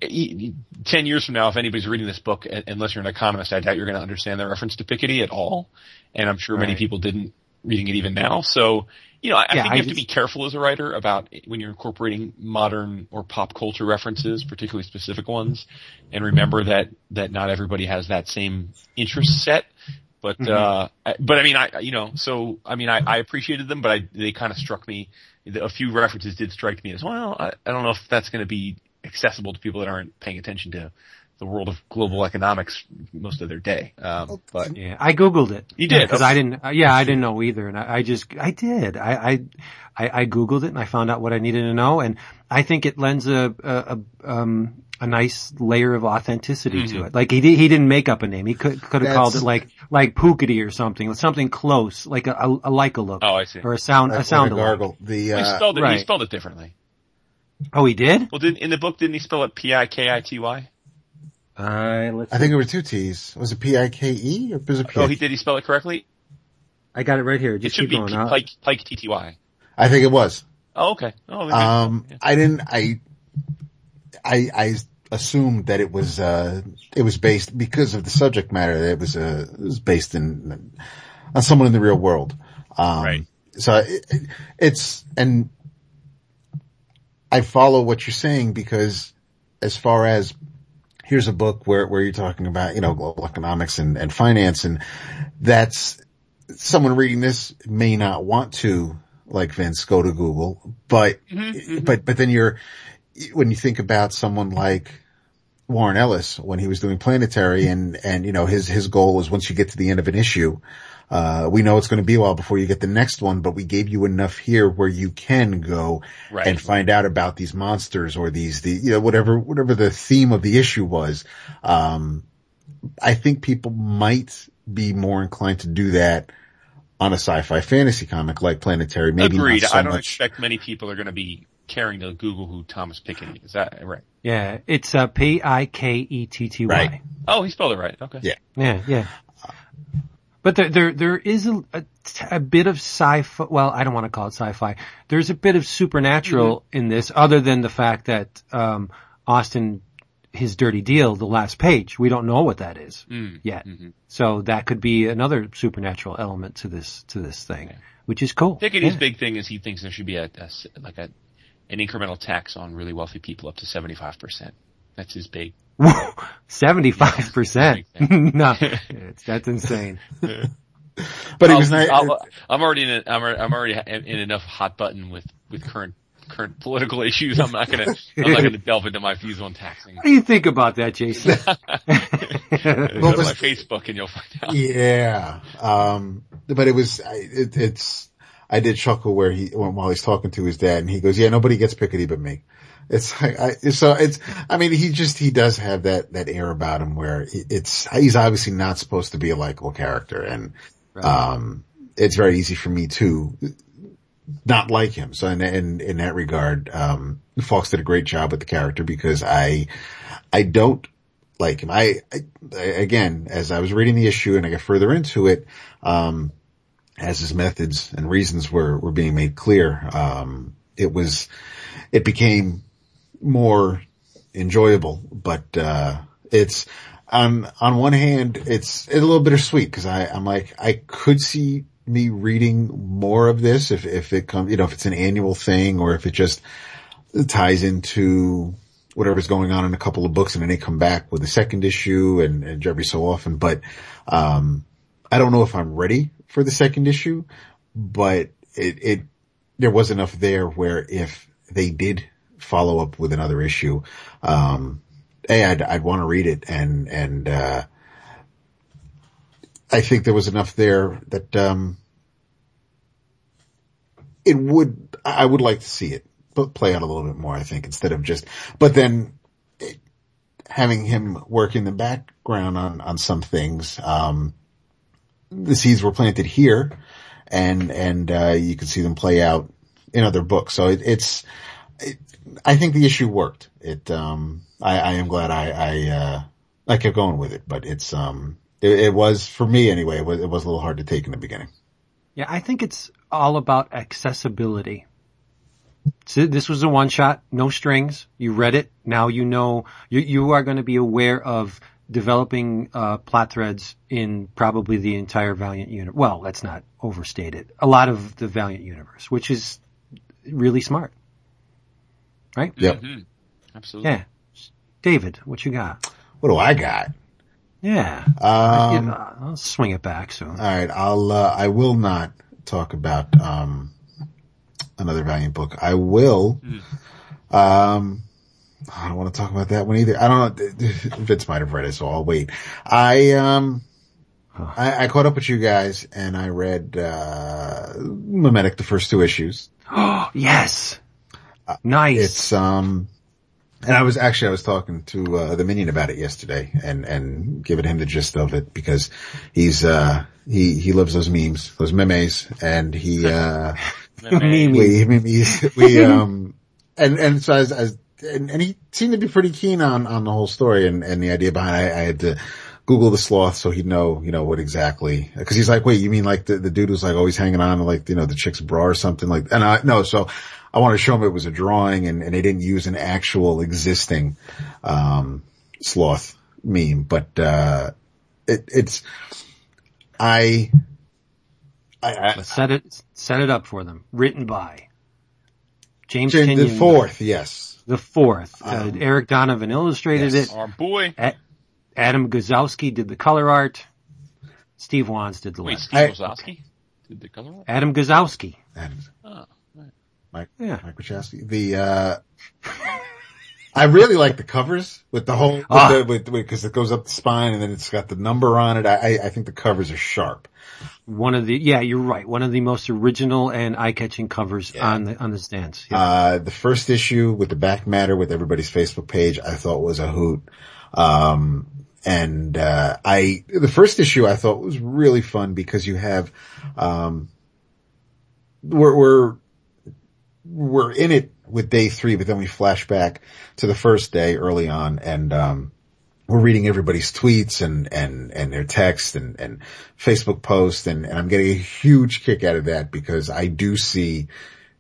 it- ten years from now, if anybody's reading this book, unless you're an economist, I doubt you're going to understand the reference to Piketty at all. And I'm sure many people didn't reading it even now. So, you know, I, I Yeah, think I you have to be careful as a writer about when you're incorporating modern or pop culture references, particularly specific ones, and remember that that not everybody has that same interest set. But uh, but I mean, I you know, so I mean, I, I appreciated them, but I they kind of struck me. A few references did strike me as well. I, I don't know if that's going to be accessible to people that aren't paying attention to the world of global economics most of their day. Um, but Yeah, I googled it. You did? because I didn't. Uh, yeah, I didn't know either, and I, I just I did. I, I I I googled it and I found out what I needed to know, and I think it lends a a, a um a nice layer of authenticity to it. Like he di- he didn't make up a name. He could could have called it like like Pookity or something, something close, like a a, a like a look oh, I see. or a sound a Like sound a gargle. The He uh, spelled it. He spelled it differently. Oh, he did. Well, did in the book didn't he spell it P I K I T Y? Uh, let's. I think it were two T's. Was it P I K E or was it P Oh, he did. He spell it correctly. I got it right here. It should keep be going. P- I'll- Pike Pike T T Y. I think it was. Oh, okay. Oh, maybe. Um, Yeah. I didn't, I, I, I assumed that it was, uh, it was based because of the subject matter that it was, uh, it was based in, on someone in the real world. Um, Right. so it, it- it's, and I follow what you're saying because as far as here's a book where, where you're talking about, you know, global economics and, and finance and that's someone reading this may not want to, like Vince, go to Google, but, mm-hmm, mm-hmm. but, but then you're, when you think about someone like Warren Ellis, when he was doing Planetary and, and, you know, his, his goal was once you get to the end of an issue, uh, we know it's going to be a while before you get the next one, but we gave you enough here where you can go Right. and find out about these monsters or these, the, you know, whatever, whatever the theme of the issue was. Um, I think people might be more inclined to do that on a sci-fi fantasy comic like Planetary. Maybe Agreed. not so I don't much. expect many people are going to be caring to Google who Thomas Piketty is. That right? yeah, it's uh, P I K E T T Y. Right. Oh, he spelled it right. Okay. Yeah. Yeah, yeah. But there, there, there is a, a, a bit of sci-fi. Well, I don't want to call it sci-fi. There's a bit of supernatural in this, other than the fact that um, Austin, his dirty deal, the last page, we don't know what that is Mm. yet. Mhm. So that could be another supernatural element to this to this thing, which is cool. Piketty's Yeah. big thing is he thinks there should be a, a like a an incremental tax on really wealthy people up to seventy five percent. That's his big. Seventy-five percent. no, it's, that's insane. But it I'll- was nice. I'll- I'm already in. A, I'm, I'm already in in enough hot button with with current current political issues. I'm not gonna. I'm not gonna delve into my views on taxing. What do you think about that, Jason? Go to my Facebook and you'll find out. Yeah. Um, but it was, I- it, it's, I did chuckle where he, while he's talking to his dad and he goes, yeah, nobody gets Piketty but me. It's like, I, so it's, I mean, he just, he does have that, that air about him where it's, he's obviously not supposed to be a likable character and, um, it's very easy for me to not like him. So in, in, in that regard, um, Fawkes did a great job with the character because I, I don't like him. I, I, again, as I was reading the issue and I got further into it, um, as his methods and reasons were, were being made clear, um, it was, it became more enjoyable, but, uh, it's, on, on one hand, it's, it's a little bittersweet because I, I'm like, I could see me reading more of this if, if it comes, you know, if it's an annual thing or if it just ties into whatever's going on in a couple of books and then they come back with a second issue and, and every so often, but, um, I don't know if I'm ready for the second issue, but it, it, there was enough there where if they did follow up with another issue, um, A, I'd, I'd want to read it and, and, uh, I think there was enough there that, um, it would, I would like to see it play out a little bit more, I think, instead of just, but then it, having him work in the background on, on some things, um, the seeds were planted here and, and, uh, you can see them play out in other books. So it, it's, it, I think the issue worked. It, um, I, I am glad I, I, uh, I kept going with it, but it's, um, it, it was, for me anyway, it was, it was a little hard to take in the beginning. Yeah, I think it's all about accessibility. So this was a one shot, no strings. You read it. Now you know you you are going to be aware of developing uh, plot threads in probably the entire Valiant universe. Well, let's not overstate it. A lot of the Valiant universe, which is really smart, right? Yep. Mhm. Absolutely. Yeah. David, what you got? What do I got? Yeah, Um, Yeah, I'll swing it back soon. All right, I'll. Uh, I will not talk about um, another Valiant book. I will. Um, I don't want to talk about that one either. I don't know. Vince might have read it, so I'll wait. I, um, I, I caught up with you guys and I read, uh, Memetic, the first two issues. Oh, yes. Nice. It's, um, and I was actually, I was talking to, uh, the minion about it yesterday and, and giving him the gist of it because he's, uh, he, he loves those memes, those memes and he, uh, Meme. we, we, we, um, and, and so as, as, and, and he seemed to be pretty keen on, on the whole story and, and the idea behind it. I, I had to Google the sloth so he'd know, you know, what exactly, cause he's like, wait, you mean like the, the dude who's like always hanging on to like, you know, the chick's bra or something like, and I, no, so I want to show him it was a drawing and, and they didn't use an actual existing, um, sloth meme, but, uh, it, it's, I, I, I set it, set it up for them. Written by James Jane, the fourth, yes. The fourth. Uh, Um, Eric Donovan illustrated yes. it. Our boy. A- Adam Guzowski did the color art. Steve Wands did the Wait, letters. Steve I- did the color art? Adam Guzowski. And Oh, Mike, Yeah. Mike Wachowski. The, uh, I really like the covers with the whole, with Ah. the, with, with, cause it goes up the spine and then it's got the number on it. I, I, I think the covers are sharp. One of the, yeah, you're right. One of the most original and eye-catching covers Yeah. on the, on the stands. Yeah. Uh, the first issue with the back matter with everybody's Facebook page, I thought was a hoot. Um, and, uh, I, the first issue I thought was really fun because you have, um, we're, we're, we're in it with day three, but then we flash back to the first day early on and, um, we're reading everybody's tweets and, and, and their text and, and Facebook posts. And, and I'm getting a huge kick out of that because I do see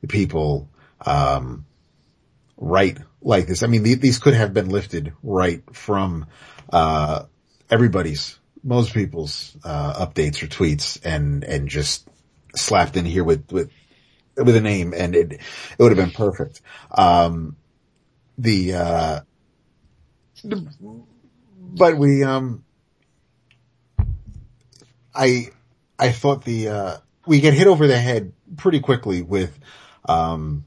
people, um, right like this. I mean, th- these could have been lifted right from, uh, everybody's, most people's, uh, updates or tweets and, and just slapped in here with, with, with a name and it, it would have been perfect. Um, the, uh, but we, um, I, I thought the, uh, we get hit over the head pretty quickly with, um,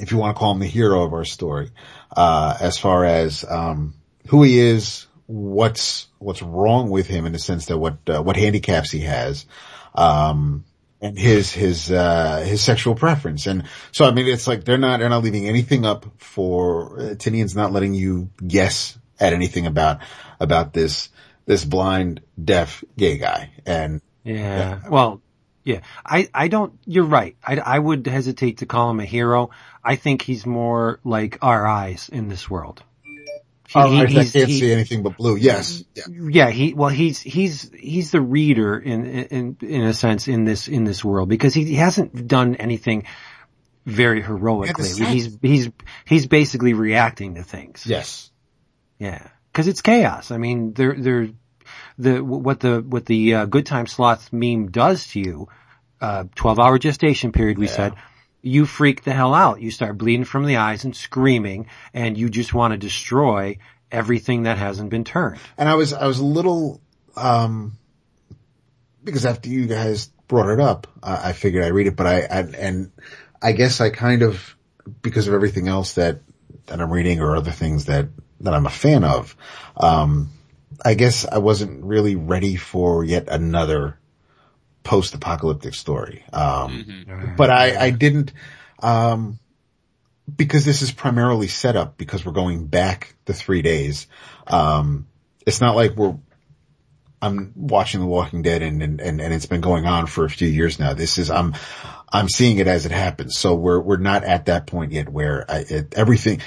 if you want to call him the hero of our story, uh, as far as, um, who he is, what's, what's wrong with him in the sense that what, uh, what handicaps he has, um, and his, his, uh, his sexual preference. And so, I mean, it's like they're not, they're not leaving anything up for, uh, Tynion's not letting you guess at anything about, about this, this blind, deaf, gay guy. And Yeah. Well, yeah. I, I don't, you're right. I, I would hesitate to call him a hero. I think he's more like our eyes in this world. He- oh, he- I can't see anything but blue. Yes. Yeah. yeah, he, well, he's, he's, he's the reader in, in, in a sense in this, in this world because he, he hasn't done anything very heroically. Yeah, the lately. sense- He's, he's, he's basically reacting to things. Yes. Yeah, because it's chaos. I mean, they're they're the what the what the uh, good time sloth meme does to you. Uh, Twelve hour gestation period. We Yeah. said you freak the hell out. You start bleeding from the eyes and screaming, and you just want to destroy everything that hasn't been turned. And I was, I was a little, um, because after you guys brought it up, I, I figured I'd read it, but I, I, and I guess I kind of, because of everything else that, that I'm reading or other things that, that I'm a fan of, um, I guess I wasn't really ready for yet another post-apocalyptic story. Um, Mhm. but I, I didn't, um, because this is primarily set up because we're going back the three days. Um, it's not like we're, I'm watching The Walking Dead and, and, and, and it's been going on for a few years now. This is, I'm, I'm seeing it as it happens. So we're, we're not at that point yet where I, it, everything,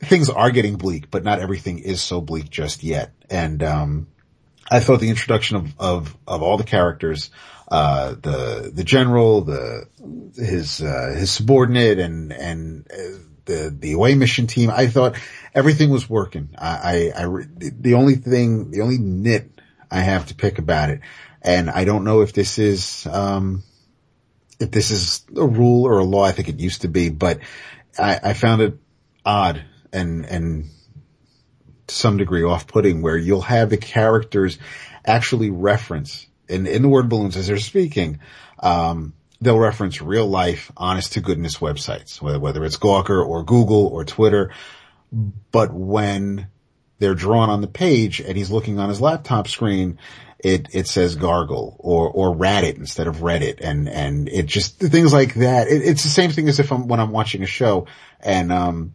things are getting bleak, but not everything is so bleak just yet. And, um, I thought the introduction of, of, of all the characters, uh, the, the general, the, his, uh, his subordinate and, and, uh, the, the away mission team, I thought everything was working. I, I, I the only thing, the only nit I have to pick about it, and I don't know if this is, um, if this is a rule or a law, I think it used to be, but I, I found it odd and, and to some degree off-putting where you'll have the characters actually reference in, in the word balloons as they're speaking, um, they'll reference real life, honest to goodness websites, whether, whether it's Gawker or Google or Twitter, but when they're drawn on the page and he's looking on his laptop screen, it, it says gargle or, or Reddit instead of Reddit and, and it just, things like that. It, it's the same thing as if I'm, when I'm watching a show and, um,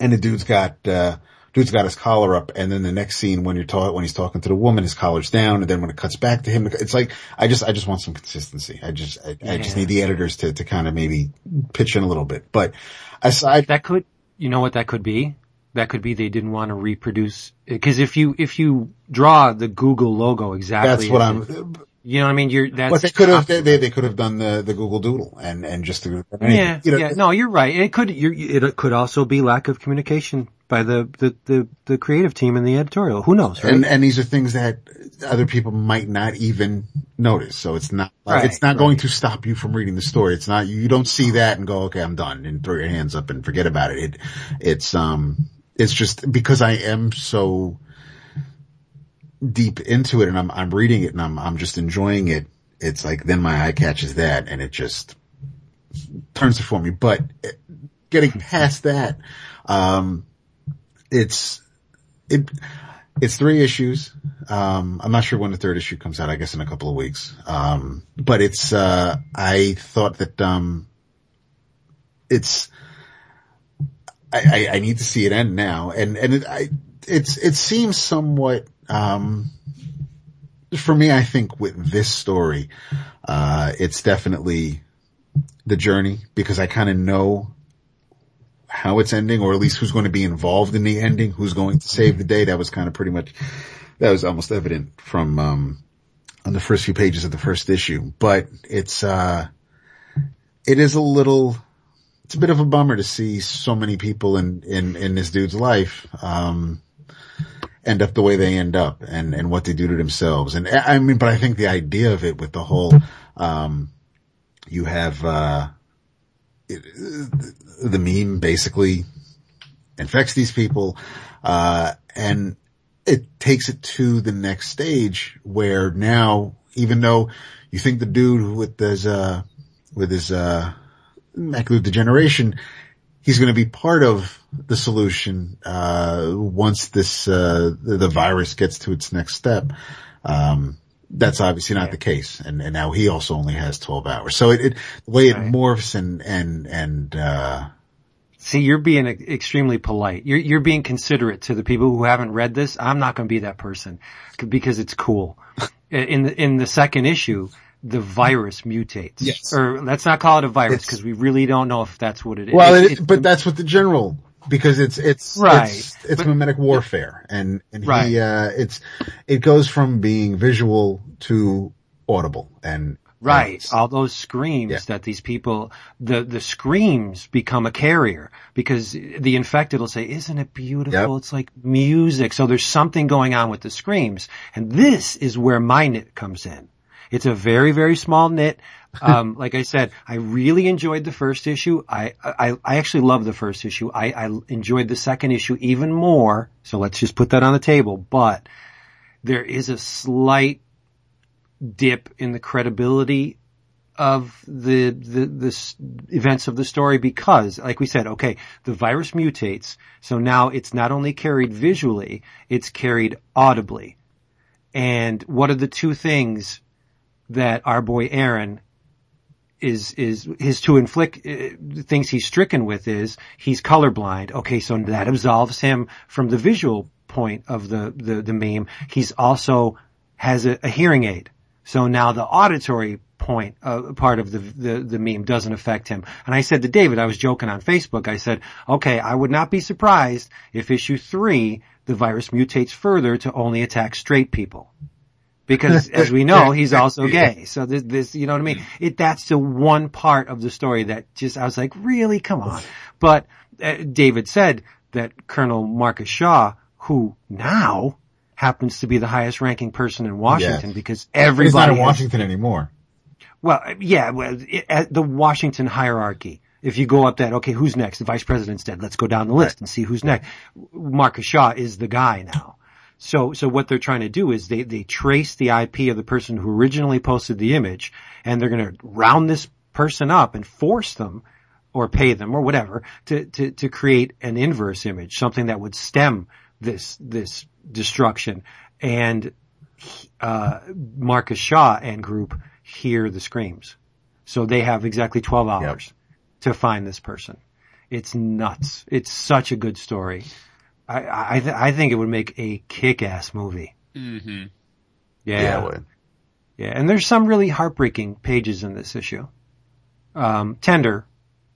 and the dude's got, uh, dude's got his collar up and then the next scene when you're talking, when he's talking to the woman, his collar's down and then when it cuts back to him, it's like, I just, I just want some consistency. I just, I, I just need the editors to, to kind of maybe pitch in a little bit, but aside, That could, you know what that could be? That could be they didn't want to reproduce, because if you, if you draw the Google logo exactly. that's what I'm, you know what I mean? You're, that's. But they could have, they, they, they could have done the, the Google Doodle and, and just, the, Yeah, you know, yeah. No, you're right. It could, you're, it could also be lack of communication by the, the, the, the creative team and the editorial. Who knows, right? and, and these are things that other people might not even notice. So it's not, like, Right, it's not going to stop you from reading the story. It's not, you don't see that and go, okay, I'm done and throw your hands up and forget about it. It, it's, um, it's just because I am so deep into it and I'm, I'm reading it and I'm, I'm just enjoying it. It's like, then my eye catches that and it just turns it for me. But eh, getting past that, um, it's, it, it's three issues. Um, I'm not sure when the third issue comes out. I guess in a couple of weeks. Um, but it's, uh, I thought that, um, it's, I, I, I need to see it end now. And, and it, I, it's, it seems somewhat, um, for me, I think with this story, uh, it's definitely the journey because I kind of know how it's ending or at least who's going to be involved in the ending, who's going to save the day. That was kind of pretty much, that was almost evident from, um, on the first few pages of the first issue, but it's, uh, it is a little, it's a bit of a bummer to see so many people in, in, in this dude's life, um, end up the way they end up and, and what they do to themselves. And I mean, but I think the idea of it with the whole, um, you have, uh, it, the meme basically infects these people, uh, and it takes it to the next stage where now, even though you think the dude with his, uh, with his, uh, macular degeneration, he's going to be part of the solution, uh, once this, uh, the, the virus gets to its next step. Um, that's obviously not the case. And, and now he also only has 12 hours. So it, it the way it Right. morphs and, and, and, uh, See, you're being extremely polite. You're, you're being considerate to the people who haven't read this. I'm not going to be that person because it's cool. in the, in the second issue, the virus mutates. Yes. Or let's not call it a virus because we really don't know if that's what it is. Well, It's- it, it's- but that's what the general because it's it's Right. It's, it's But- memetic warfare, and and Right. he uh, it's it goes from being visual to audible, and Right. and All those screams Yeah. that these people, the, the screams become a carrier because the infected will say, isn't it beautiful? Yep. It's like music. So there's something going on with the screams. And this is where my nit comes in. It's a very, very small nit. Um, like I said, I really enjoyed the first issue. I, I, I actually love the first issue. I, I enjoyed the second issue even more. So let's just put that on the table. But there is a slight dip in the credibility of the, the, the s- events of the story because, like we said, okay, the virus mutates. So now it's not only carried visually, it's carried audibly. And what are the two things that our boy Aaron is, is his to inflict, uh, things he's stricken with is he's colorblind. Okay. So that absolves him from the visual point of the, the, the meme. He's also has a, a hearing aid. So now the auditory point, uh, part of the, the, the meme doesn't affect him. And I said to David, I was joking on Facebook, I said, okay, I would not be surprised if issue three, the virus mutates further to only attack straight people. Because as we know, he's also gay. So this, this, you know what I mean? It, that's the one part of the story that just, I was like, really? Come on. But uh, David said that Colonel Marcus Shaw, who now happens to be the highest ranking person in Washington Yes. because But he's not everybody in has- Washington anymore. well, yeah, well, it, at the Washington hierarchy. If you go up that, okay, who's next? The vice president's dead. Let's go down the list and see who's next. Marcus Shaw is the guy now. So, so what they're trying to do is they, they trace the IP of the person who originally posted the image and they're going to round this person up and force them or pay them or whatever to, to, to create an inverse image, something that would stem this, this destruction. And, uh, Marcus Shaw and group hear the screams. So they have exactly 12 hours to find this person. It's nuts. It's such a good story. I, I, th- I think it would make a kick-ass movie. hmm Yeah. Yeah, it would. Yeah, and there's some really heartbreaking pages in this issue. Um, tender,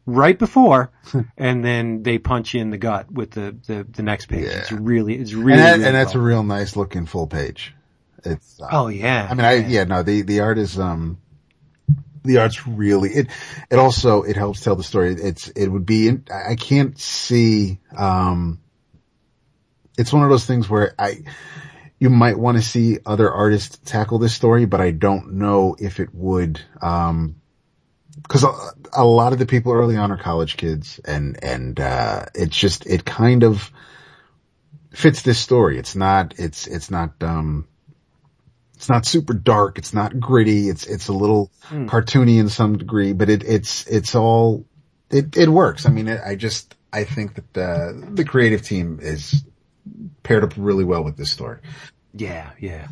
right before, and then they punch you in the gut with the, the, the next page. Yeah. It's really, it's really, and, that, really and that's a real nice looking full page. It's, uh, Oh yeah. I mean, I, yeah, no, the, the art is, um, the art's really, it, it also, it helps tell the story. It's, it would be, I can't see, um, it's one of those things where I, you might want to see other artists tackle this story, but I don't know if it would, um, cause a, a lot of the people early on are college kids and, and, uh, it's just, it kind of fits this story. It's not, it's, it's not, um, it's not super dark. It's not gritty. It's, it's a little Hmm. cartoony in some degree, but it, it's, it's all, it, it works. I mean, it, I just, I think that, uh, the creative team is paired up really well with this story. Yeah, yeah.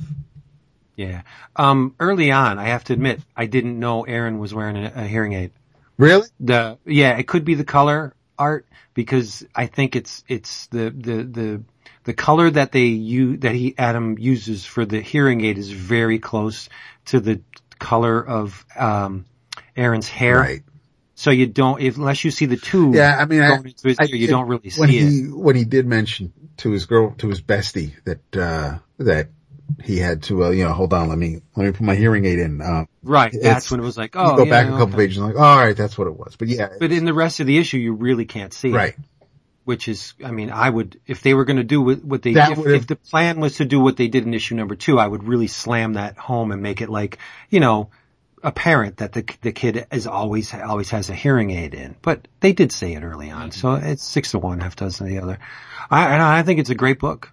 Yeah. Um, early on, I have to admit, I didn't know Aaron was wearing a, a hearing aid. Really? The, yeah, it could be the color art because I think it's, it's the, the, the, the color that they use, that he, Adam uses for the hearing aid is very close to the color of, um, Aaron's hair. Right. So you don't, unless you see the two. Yeah. I mean, I, going into his I- you it- don't really when see it. he, when he did mention to his girl, to his bestie that, uh, that he had to, uh, you know, hold on, let me, let me put my hearing aid in. Um, Right. That's when it was like, you oh, go yeah, back a couple okay. pages and like, all right, that's what it was. But yeah, But in the rest of the issue, you really can't see it. right. which is, I mean, I would, if they were going to do what, what they, if, if the plan was to do what they did in issue number two, I would really slam that home and make it like, you know, apparent that the the kid is always always has a hearing aid in. But they did say it early on, so it's six to one, half dozen to the other. I and I think it's a great book.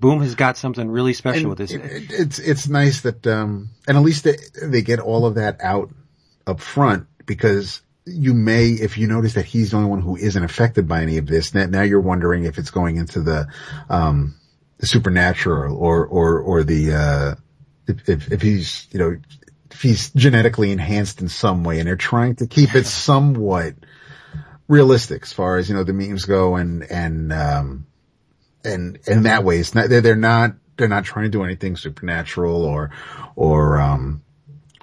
Boom has got something really special And with this. it- it- it's it's nice that um and at least they, they get all of that out up front because you may if you notice that he's the only one who isn't affected by any of this now, now you're wondering if it's going into the um the supernatural or or or the uh if if, if he's you know he's genetically enhanced in some way and they're trying to keep it somewhat realistic as far as you know the memes go and and um and in that way, it's not, they're, they're not, they're not trying to do anything supernatural or, or, um,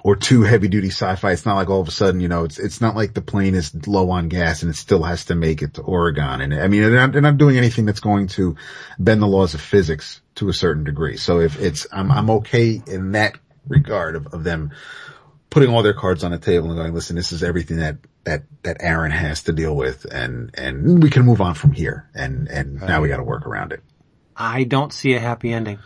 or too heavy duty sci-fi. It's not like all of a sudden, you know, it's, it's not like the plane is low on gas and it still has to make it to Oregon. And I mean, they're not, they're not doing anything that's going to bend the laws of physics to a certain degree. So if it's, I'm, I'm okay in that regard of, of them putting all their cards on the table and going, listen, this is everything that, that, that Aaron has to deal with and, and we can move on from here. And, and now we got to work around it. I don't see a happy ending.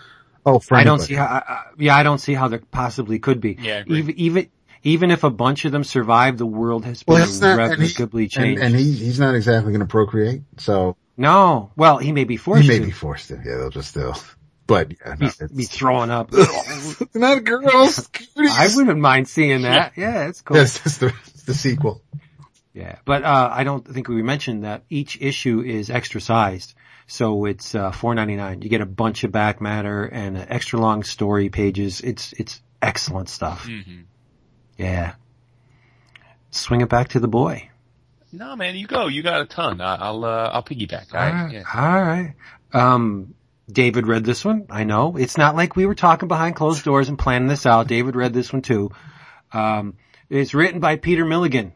Oh, for I don't see how. I, I, yeah, I don't see how there possibly could be. Yeah, I agree. even even even if a bunch of them survive, the world has been Well, that's not, and, he, irrevocably changed. and, and he, he's not exactly going to procreate, so no, well, he may be forced he may to be forced to. Yeah, they'll just still. But yeah, be, no, it's, be throwing up. not girls. I wouldn't mind seeing that. Yeah, it's cool. That's just the, the sequel. Yeah, but uh, I don't think we mentioned that each issue is extra sized. So it's uh, four ninety nine. You get a bunch of back matter and uh, extra long story pages. It's it's excellent stuff. hmm Yeah. Swing it back to the boy. No, man, you go. You got a ton. I, I'll uh, I'll piggyback. All I, right. yeah. All right. Um, David read this one. I know it's not like we were talking behind closed doors and planning this out. David read this one too. Um, it's written by Peter Milligan.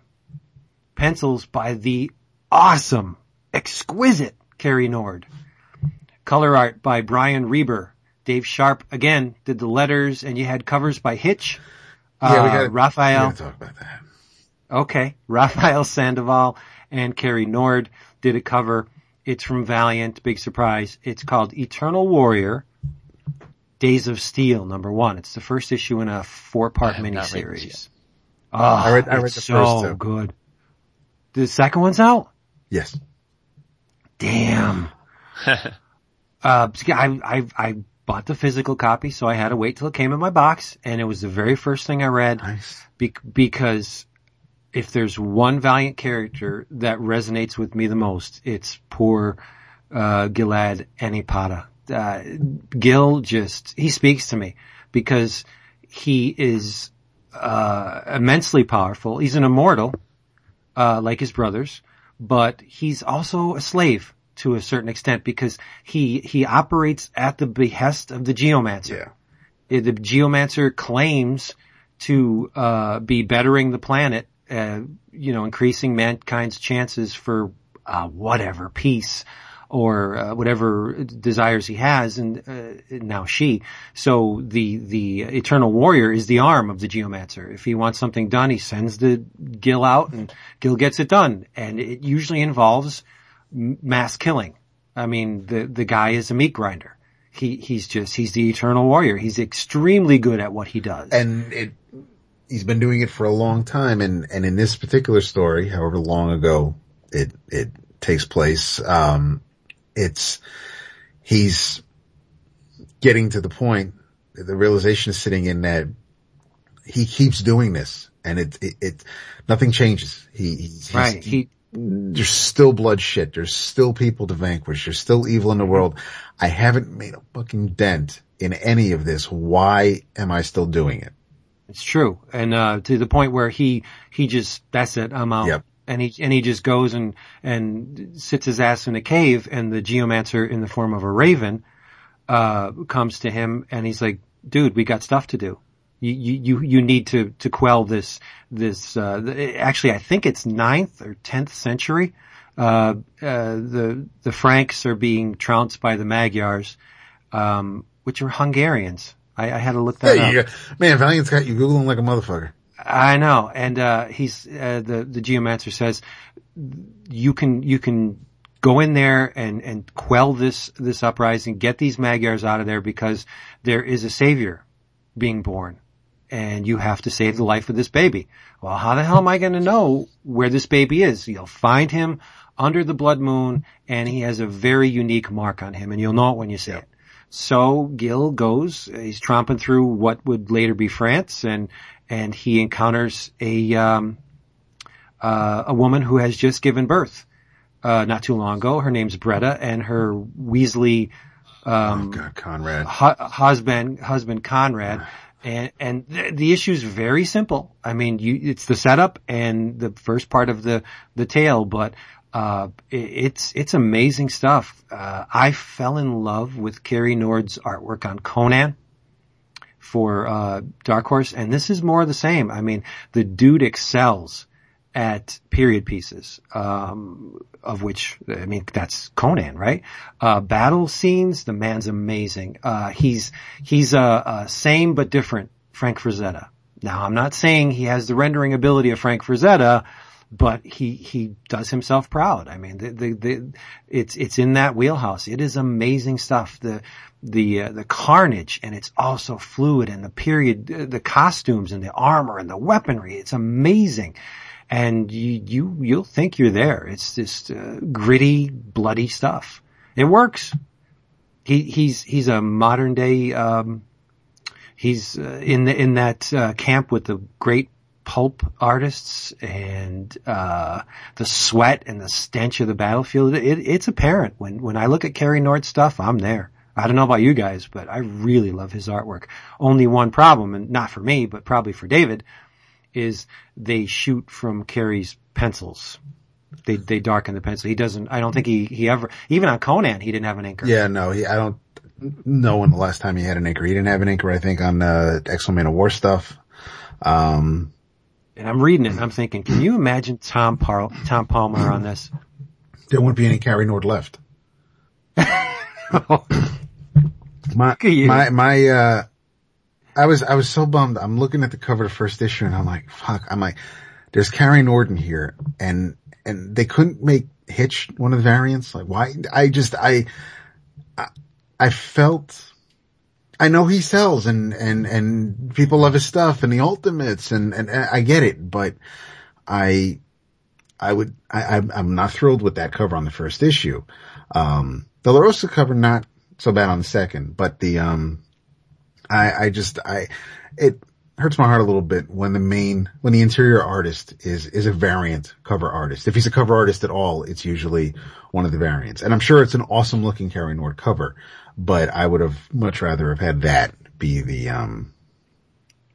Pencils by the awesome, exquisite Cary Nord. Color art by Brian Reber. Dave Sharp again did the letters and you had covers by Hitch. Yeah, we uh, got to Rafael. talk about that. Okay. Rafael Sandoval and Cary Nord did a cover. It's from Valiant. Big surprise. It's called Eternal Warrior. Days of Steel, number one. It's the first issue in a four-part I have not miniseries. Oh, I read- I read it's the so first two. good. The second one's out? Yes. Damn. Uh, I, I, I bought the physical copy, so I had to wait till it came in my box, and it was the very first thing I read Nice. be- because if there's one Valiant character that resonates with me the most, it's poor uh, Gilad Anni-Padda. Uh, Gil just he speaks to me because he is uh, immensely powerful. He's an immortal, uh, like his brothers, but he's also a slave to a certain extent because he he operates at the behest of the geomancer. Yeah. The geomancer claims to uh, be bettering the planet, uh, you know, increasing mankind's chances for uh, whatever peace or uh, whatever desires he has, and uh, now she. So the the eternal warrior is the arm of the geomancer. If he wants something done, he sends the Gil out, and Gil gets it done. And it usually involves mass killing. I mean, the the guy is a meat grinder. He he's just he's the eternal warrior. He's extremely good at what he does. and it he's been doing it for a long time and and in this particular story however long ago it it takes place um it's he's getting to the point that the realization is sitting in that he keeps doing this and it it, it nothing changes he he's, right. he's, He there's still blood shit. There's still people to vanquish. There's still evil in the world. I haven't made a fucking dent in any of this. Why am I still doing it? It's true. And, uh, to the point where he, he just, that's it, I'm out. Yep. And he, and he just goes and, and sits his ass in a cave and the geomancer in the form of a raven, uh, comes to him and he's like, dude, we got stuff to do. You, you, you, need to, to quell this, this, uh, actually I think it's ninth or tenth century. Uh, uh, the, the Franks are being trounced by the Magyars, um, which are Hungarians. I, I had to look that There up. Man, Valiant's got you Googling like a motherfucker. I know, and uh, he's uh, the the geomancer says you can you can go in there and and quell this this uprising, get these Magyars out of there because there is a savior being born, and you have to save the life of this baby. Well, how the hell am I going to know where this baby is? You'll find him under the blood moon, and he has a very unique mark on him, and you'll know it when you see it. So Gil goes, he's tromping through what would later be France and, and he encounters a, um, uh, a woman who has just given birth, uh, not too long ago. Her name's Bretta and her Weasley, um, oh God, Conrad. hu- husband, husband Conrad. And, and the, the issue is very simple. I mean, you, it's the setup and the first part of the, the tale, but, uh, it, it's, it's amazing stuff. Uh, I fell in love with Cary Nord's artwork on Conan for, uh, Dark Horse, and this is more of the same. I mean, the dude excels at period pieces, um, of which, I mean, that's Conan, right? Uh, battle scenes, the man's amazing. Uh, he's, he's a, a same but different Frank Frazetta. Now, I'm not saying he has the rendering ability of Frank Frazetta, but he, he does himself proud. I mean, the, the, the, it's, it's in that wheelhouse. It is amazing stuff. The, the, uh, the carnage and it's also fluid and the period, uh, the costumes and the armor and the weaponry. It's amazing. And you, you, you'll think you're there. It's just uh, gritty, bloody stuff. It works. He, he's, he's a modern day, um, he's uh, in the, in that uh, camp with the great pulp artists and uh, the sweat and the stench of the battlefield. It, it's apparent when when I look at Cary Nord stuff. I'm there. I don't know about you guys, but I really love his artwork. Only one problem, and not for me, but probably for David, is they shoot from Cary's pencils. They they darken the pencil. He doesn't. I don't think he he ever even on Conan he didn't have an anchor. Yeah, no, he, I don't know when the last time he had an anchor. He didn't have an anchor, I think, on, uh, X-Men of War stuff. Um, And I'm reading it and I'm thinking, can you imagine Tom Par- Tom Palmer on this? there wouldn't be any Cary Nord left. My, at my, my, uh, I was, I was so bummed. I'm looking at the cover of the first issue and I'm like, fuck, I'm like, there's Cary Norden here and, and they couldn't make Hitch one of the variants. Like why? I just, I, I, I felt, I know he sells and, and, and people love his stuff and the ultimates and, and, and I get it, but I, I would, I, I'm, I'm not thrilled with that cover on the first issue. Um, the La Rosa cover, not so bad on the second, but the, um, I, I just, I, it, hurts my heart a little bit when the main, when the interior artist is, is a variant cover artist. If he's a cover artist at all, it's usually one of the variants. And I'm sure it's an awesome looking Cary Nord cover, but I would have much rather have had that be the, um,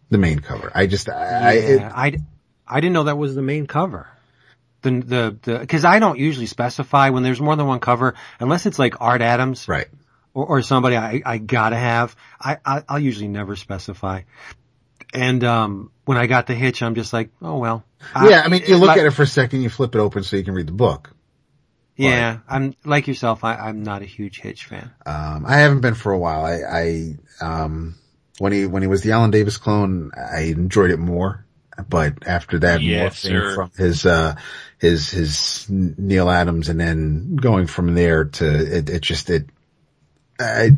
the main cover. I just, I, it, Yeah, I, I didn't know that was the main cover. The, the, the, cause I don't usually specify when there's more than one cover, unless it's like Art Adams right. or, or somebody I, I gotta have. I, I, I'll usually never specify. And, um, when I got the hitch, I'm just like, oh well. Yeah, I mean, you look like- at it for a second, you flip it open so you can read the book. Yeah, I'm like yourself. I, I'm not a huge Hitch fan. Um, I haven't been for a while. I, I, um, when he, when he was the Alan Davis clone, I enjoyed it more. But after that, Yes, morphing sir. from his, uh, his, his Neal Adams and then going from there to, it, it just, it, I,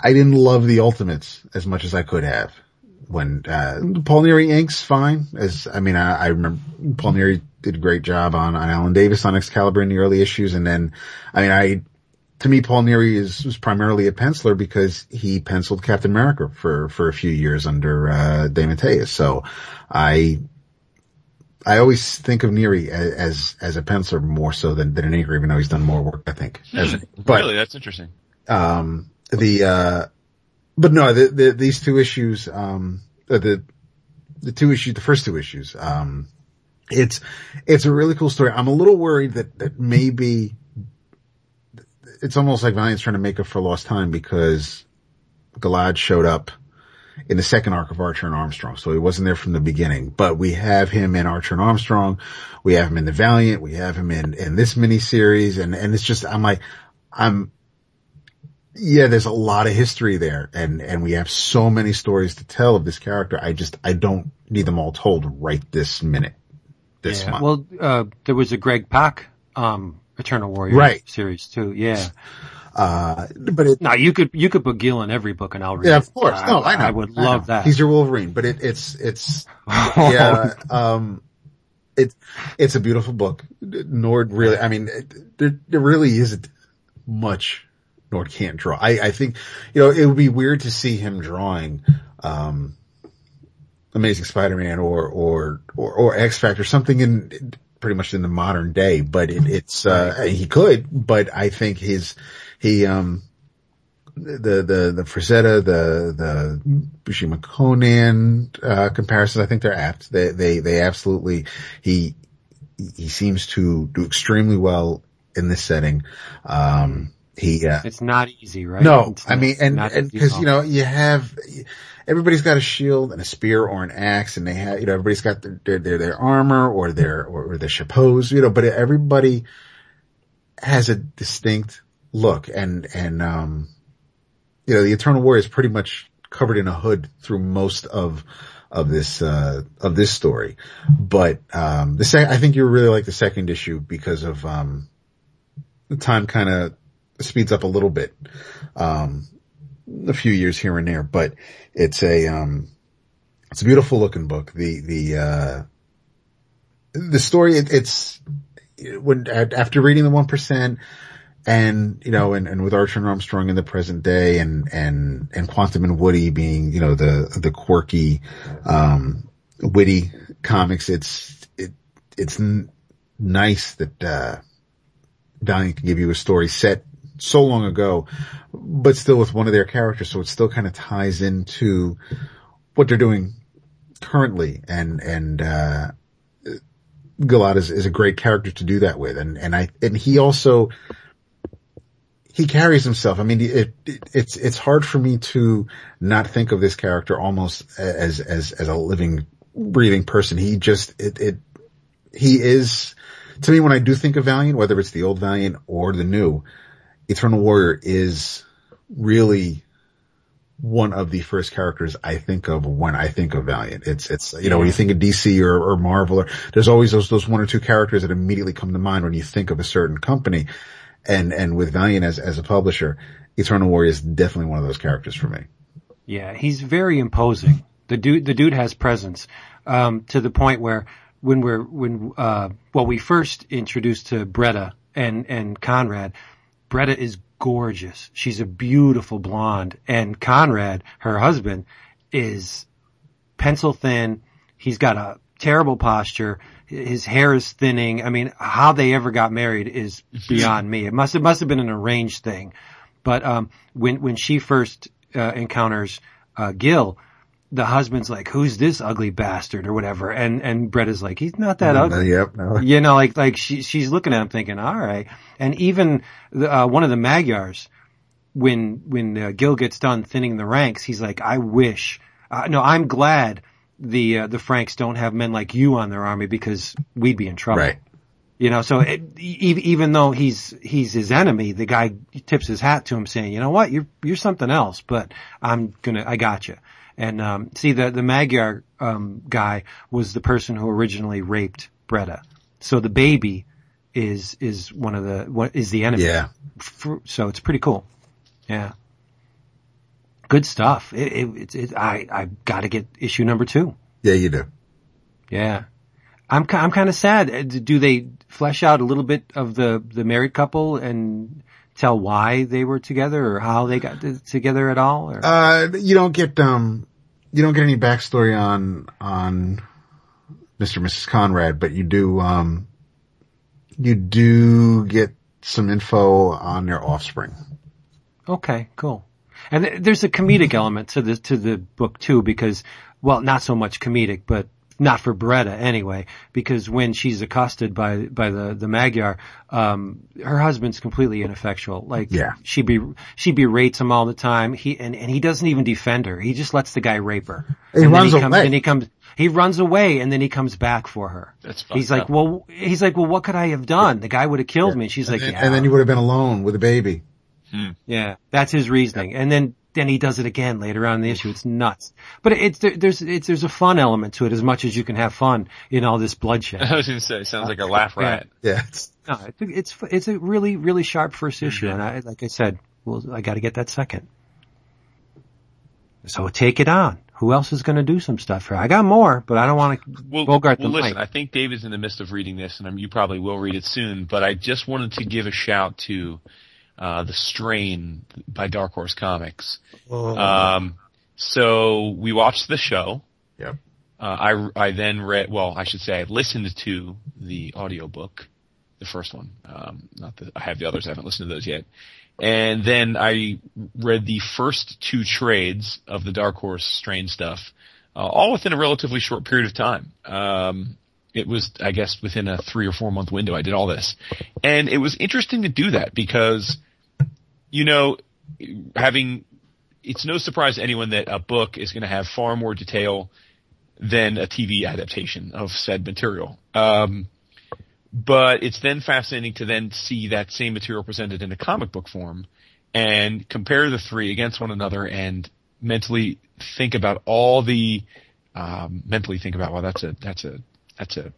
I didn't love the Ultimates as much as I could have. When, uh, Paul Neary inks fine as, I mean, I, I remember Paul Neary did a great job on, on Alan Davis on Excalibur in the early issues. And then, I mean, I, to me, Paul Neary is, was primarily a penciler because he penciled Captain America for, for a few years under, uh, DeMatteis. So I, I always think of Neary as, as, as a penciler more so than, than an inker, even though he's done more work, I think. As, but, really, that's interesting. um, the, uh, but no, the, the, these two issues, um, uh, the, the two issues, the first two issues, um, it's, it's a really cool story. I'm a little worried that, that maybe it's almost like Valiant's trying to make up for lost time because Gilad showed up in the second arc of Archer and Armstrong. So he wasn't there from the beginning, but we have him in Archer and Armstrong. We have him in the Valiant. We have him in, in this miniseries. And, and it's just, I'm like, I'm, yeah, there's a lot of history there and, and we have so many stories to tell of this character. I just, I don't need them all told right this minute, this Yeah. month. Well, uh, there was a Greg Pak, um, Eternal Warrior Right. series too. Yeah. uh, but it, Now you could, you could put Gil in every book and I'll read yeah, of course. No, I know. I would I know. love that. He's your Wolverine, but it, it's, it's, yeah, um, it's, it's a beautiful book. Nord really, I mean, it, there, there really isn't much Nord can't draw. I, I think, you know, it would be weird to see him drawing, um, Amazing Spider-Man or, or, or, or X-Factor, something in, pretty much in the modern day, but it, it's, uh, he could, but I think his, he, um, the, the, the Frazetta, the, the Buscema Conan, uh, comparisons, I think they're apt. They, they, they absolutely, he, he seems to do extremely well in this setting. Um, he, uh, It's not easy, right? no, It's I mean, and, and cause, you know, you have, everybody's got a shield and a spear or an axe and they have, you know, everybody's got their, their, their, their armor or their, or, or their chapeaus, you know, but everybody has a distinct look and, and, um, you know, the Eternal Warrior is pretty much covered in a hood through most of, of this, uh, of this story. But, um, the sec- I think you really like the second issue because of, um, the time kind of speeds up a little bit. Um, a few years here and there, but it's a, um, it's a beautiful looking book. The, the, uh, the story, it, it's, when, after reading the 1%, and, you know, and, and with Archer and Armstrong in the present day and, and, and Quantum and Woody being, you know, the, the quirky, um, witty comics, it's, it, it's n- nice that, uh, can give you a story set so long ago, but still with one of their characters. So it still kind of ties into what they're doing currently. And, and, uh, Gilad is, is a great character to do that with. And, and I, and he also, he carries himself. I mean, it, it, it's, it's hard for me to not think of this character almost as, as, as a living, breathing person. He just, it, it, he is, to me, when I do think of Valiant, whether it's the old Valiant or the new, Eternal Warrior is really one of the first characters I think of when I think of Valiant. It's, it's, you know, when you think of DC or, or Marvel, or, there's always those, those one or two characters that immediately come to mind when you think of a certain company. And, and with Valiant as, as a publisher, Eternal Warrior is definitely one of those characters for me. Yeah, he's very imposing. The dude, the dude has presence, um, to the point where when we're, when, uh, well, we first introduced to Bretta and, and Conrad, Bretta is gorgeous. She's a beautiful blonde and Conrad, her husband, is pencil thin. He's got a terrible posture. His hair is thinning. I mean, how they ever got married is beyond me. It must have must have been an arranged thing. But um, when when she first uh, encounters uh, Gil, the husband's like, "Who's this ugly bastard?" or whatever, and and Bretta's like, "He's not that ugly." Yep. No. You know, like like she she's looking at him thinking, "All right." And even the, uh, one of the Magyars, when when uh, Gil gets done thinning the ranks, he's like, "I wish." Uh, no, I'm glad the uh, the Franks don't have men like you on their army because we'd be in trouble. Right. You know, so it, e- even though he's he's his enemy, the guy tips his hat to him, saying, "You know what? You're you're something else, but I'm gonna I got you." And um, see, the the Magyar um, guy was the person who originally raped Bretta, so the baby is is one of the what is the enemy. Yeah. So it's pretty cool. Yeah. Good stuff. It, it, it's it, I I got to get issue number two. Yeah, you do. Yeah. I'm I'm kind of sad. Uh, Do they flesh out a little bit of the the married couple and tell why they were together or how they got together at all? Or? Uh, you don't get, um, you don't get any backstory on, on Mr. and Mrs. Conrad, but you do, um, you do get some info on their offspring. Okay, cool. And th- there's a comedic element to the to the book too, because well, not so much comedic, but not for Beretta anyway, because when she's accosted by by the the Magyar, um, her husband's completely ineffectual. Like Yeah. she be she berates him all the time. He and, and he doesn't even defend her. He just lets the guy rape her. He and runs he comes, away. Then he comes. He runs away and then he comes back for her. That's He's like, up. well, he's like, well, what could I have done? The guy would have killed me. And she's like, and, yeah. and then you would have been alone with a baby. Yeah, that's his reasoning. And then then he does it again later on in the issue. It's nuts. But it's there, there's it's there's a fun element to it as much as you can have fun in all this bloodshed. I was going to say, it sounds like a laugh riot. Yeah. It's, No, it's it's it's a really really sharp first issue, mm-hmm. and I like I said, well, I got to get that second. So take it on. Who else is going to do some stuff here? I got more, but I don't want to Well, bogart well the listen, mic. I think David's in the midst of reading this, and I'm, you probably will read it soon. But I just wanted to give a shout to uh, the Strain by Dark Horse Comics. Um, so we watched the show. Yep. Uh, I I then read. Well, I should say I listened to the audiobook, the first one. Um, not that I have the others. I haven't listened to those yet. And then I read the first two trades of the Dark Horse Strain stuff, uh, all within a relatively short period of time. Um, it was, I guess, within a three or four month window. I did all this, and it was interesting to do that because, you know, having it's no surprise to anyone that a book is going to have far more detail than a TV adaptation of said material. Um, but it's then fascinating to then see that same material presented in a comic book form and compare the three against one another and mentally think about all the um, mentally think about well that's a that's a that's a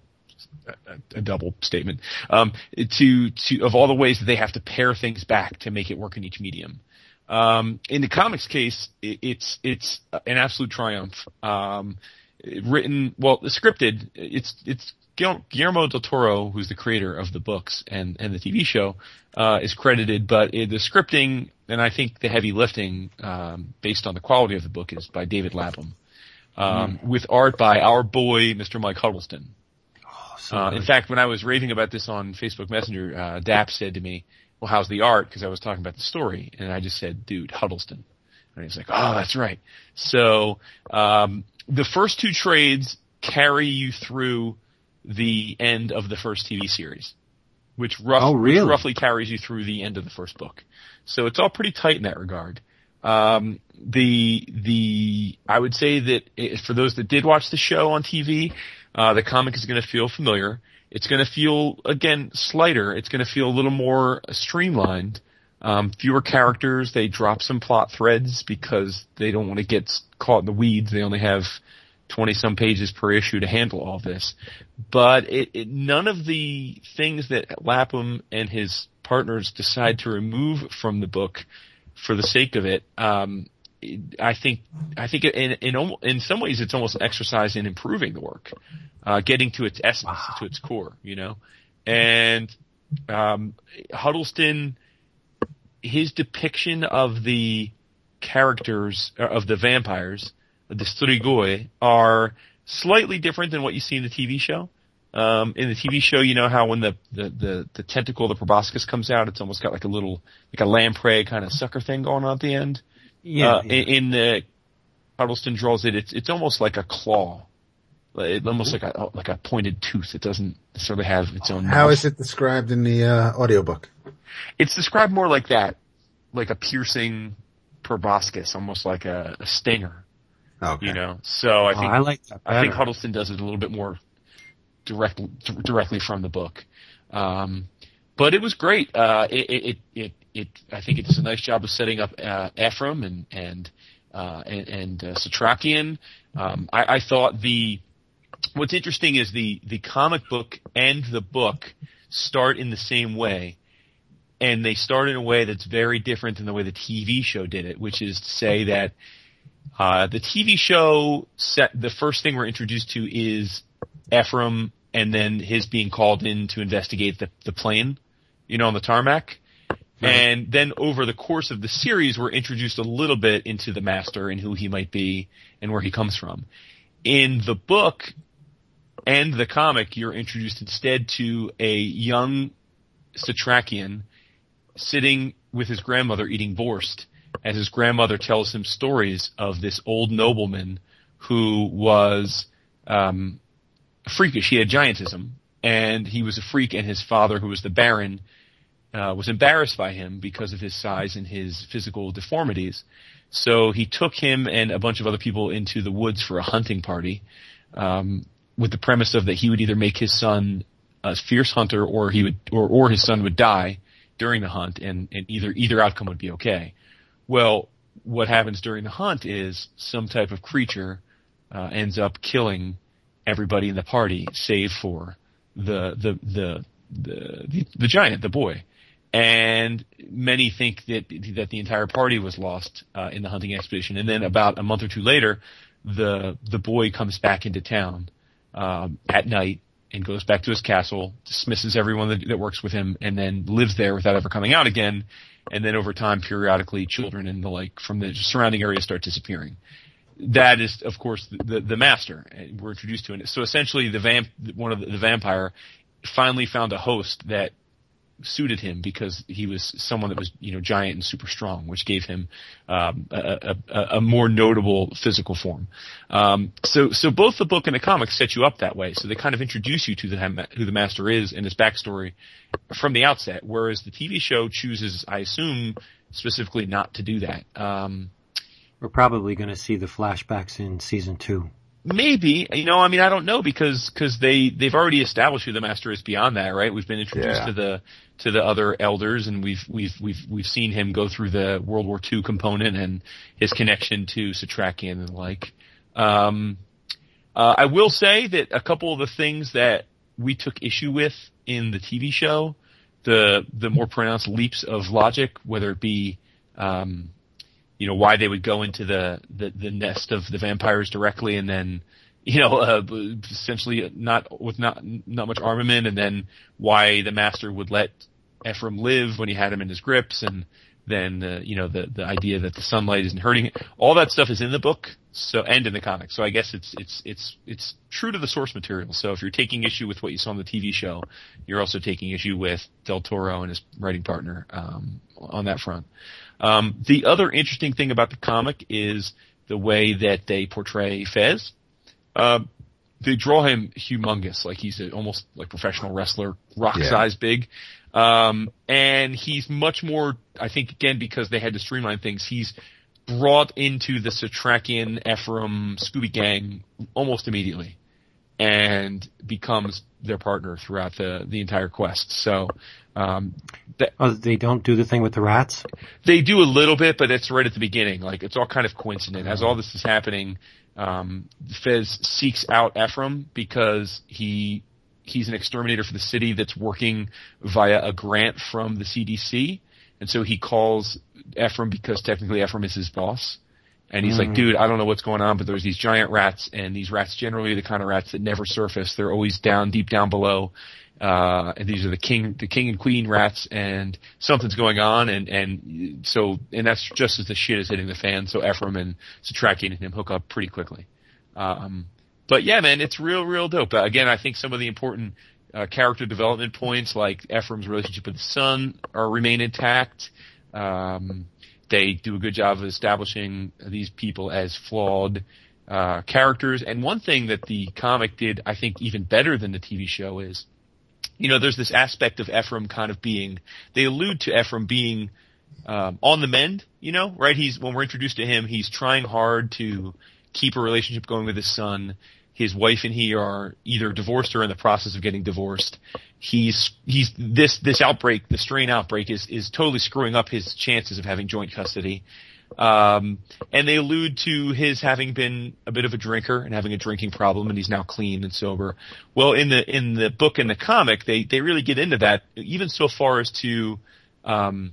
a, a double statement um, to to of all the ways that they have to pare things back to make it work in each medium. Um, in the comics case, it, it's it's an absolute triumph. Um, written well, scripted. It's it's Guillermo del Toro, who's the creator of the books and and the TV show, uh, is credited, but the scripting and I think the heavy lifting, um, based on the quality of the book, is by David Lapham, um, with art by our boy Mr. Mike Huddleston. Uh, in fact, when I was raving about this on Facebook Messenger, uh, Dap said to me, "Well, how's the art?" Because I was talking about the story, and I just said, "Dude, Huddleston," and he's like, "Oh, that's right." So um, the first two trades carry you through the end of the first TV series, which, rough, Oh, really? which roughly carries you through the end of the first book. So it's all pretty tight in that regard. Um, the the I would say that i for those that did watch the show on TV, uh, the comic is going to feel familiar. It's going to feel again slighter. It's going to feel a little more streamlined. Um, fewer characters. They drop some plot threads because they don't want to get caught in the weeds. They only have 20 some pages per issue to handle all this. But it, it, none of the things that Lapham and his partners decide to remove from the book for the sake of it, um, I think, I think in, in, in some ways it's almost an exercise in improving the work, uh, getting to its essence, to its core, you know? And, um, Huddleston, his depiction of the characters, uh, of the vampires, the Strigoi, are slightly different than what you see in the TV show. Um, in the TV show, you know how when the, the, the, the tentacle, the proboscis comes out, it's almost got like a little, like a lamprey kind of sucker thing going on at the end. Yeah. Uh, yeah. in, in the Huddleston draws it, it's, it's almost like a claw. It, almost like a, like a pointed tooth. It doesn't necessarily have its own How mouth. is it described in the uh, audiobook? It's described more like that, like a piercing proboscis, almost like a, a stinger, Okay. you know? So I Oh, think, I like. I think. Huddleston does it a little bit more direct, directly from the book. Um, but it was great. Uh, it, it, it, it, I think it does a nice job of setting up, uh, Ephraim and, and, uh, and, and, uh, Setrakian. Um, I, I thought the, what's interesting is the, the comic book and the book start in the same way. And they start in a way that's very different than the way the TV show did it, which is to say that, uh, the TV show set, the first thing we're introduced to is Ephraim and then his being called in to investigate the, the plane, you know, on the tarmac. And then over the course of the series, we're introduced a little bit into the master and who he might be and where he comes from. In the book and the comic, you're introduced instead to a young Setrakian sitting with his grandmother eating borscht as his grandmother tells him stories of this old nobleman who was um, freakish. He had giantism, and he was a freak. And his father, who was the baron, uh, was embarrassed by him because of his size and his physical deformities. So he took him and a bunch of other people into the woods for a hunting party, um, with the premise of that he would either make his son a fierce hunter or he would, or, or his son would die during the hunt, and, and either either outcome would be okay. Well, what happens during the hunt is some type of creature uh, ends up killing everybody in the party, save for the the the the the, the giant, the boy. And many think that that the entire party was lost uh, in the hunting expedition. And then about a month or two later, the the boy comes back into town um, at night and goes back to his castle, dismisses everyone that, that works with him, and then lives there without ever coming out again. And then over time, periodically, children and the like from the surrounding area start disappearing. That is, of course, the, the, the master we're introduced to it. So essentially, the vamp, one of the, the vampire, finally found a host that suited him because he was someone that was you know giant and super strong, which gave him um, a, a, a more notable physical form. Um, so so both the book and the comic set you up that way. So they kind of introduce you to the who the master is and his backstory from the outset. Whereas the TV show chooses, I assume, specifically not to do that. Um, We're probably going to see the flashbacks in season two. Maybe, you know, I mean, I don't know because, cause they, they've already established who the master is beyond that, right? We've been introduced Yeah. to the, to the other elders and we've, we've, we've, we've seen him go through the World War II component and his connection to Setrakian and the like. Um, uh, I will say that a couple of the things that we took issue with in the TV show, the, the more pronounced leaps of logic, whether it be, um, you know, why they would go into the, the, the nest of the vampires directly and then, you know, uh, essentially not, with not, not much armament and then why the master would let Ephraim live when he had him in his grips and then, uh, you know, the, the idea that the sunlight isn't hurting it. All that stuff is in the book, so, and in the comic. So I guess it's, it's, it's, it's true to the source material. So if you're taking issue with what you saw on the TV show, you're also taking issue with Del Toro and his writing partner, um, on that front. Um, the other interesting thing about the comic is the way that they portray Fez. Uh, they draw him humongous, like he's a, almost like professional wrestler, rock Yeah. size big. Um, and he's much more, I think again, because they had to streamline things, he's brought into the Setrakian Ephraim Scooby gang almost immediately and becomes their partner throughout the, the entire quest. So, um, that, Oh, they don't do the thing with the rats? they do a little bit, but it's right at the beginning. Like it's all kind of coincident. As all this is happening, um, Fez seeks out Ephraim because he he's an exterminator for the city that's working via a grant from the CDC, and so he calls Ephraim because technically Ephraim is his boss. And he's like, dude, I don't know what's going on, but there's these giant rats, and these rats generally are the kind of rats that never surface. They're always down, deep down below. uh, and these are the king, the king and queen rats, and something's going on, and and so and that's just as the shit is hitting the fan. So Ephraim and Satraki and him hook up pretty quickly. Um, but yeah, man, it's real, real dope. Uh, again, I think some of the important uh, character development points, like Ephraim's relationship with the son, are remain intact. Um, they do a good job of establishing these people as flawed uh, characters. And one thing that the comic did, I think, even better than the TV show is, you know, there's this aspect of Ephraim kind of being. They allude to Ephraim being um, on the mend. You know, right? He's when we're introduced to him, he's trying hard to keep a relationship going with his son. His wife and he are either divorced or in the process of getting divorced. He's he's this this outbreak, the strain outbreak, is is totally screwing up his chances of having joint custody. Um, and they allude to his having been a bit of a drinker and having a drinking problem, and he's now clean and sober. Well, in the in the book and the comic, they they really get into that, even so far as to um,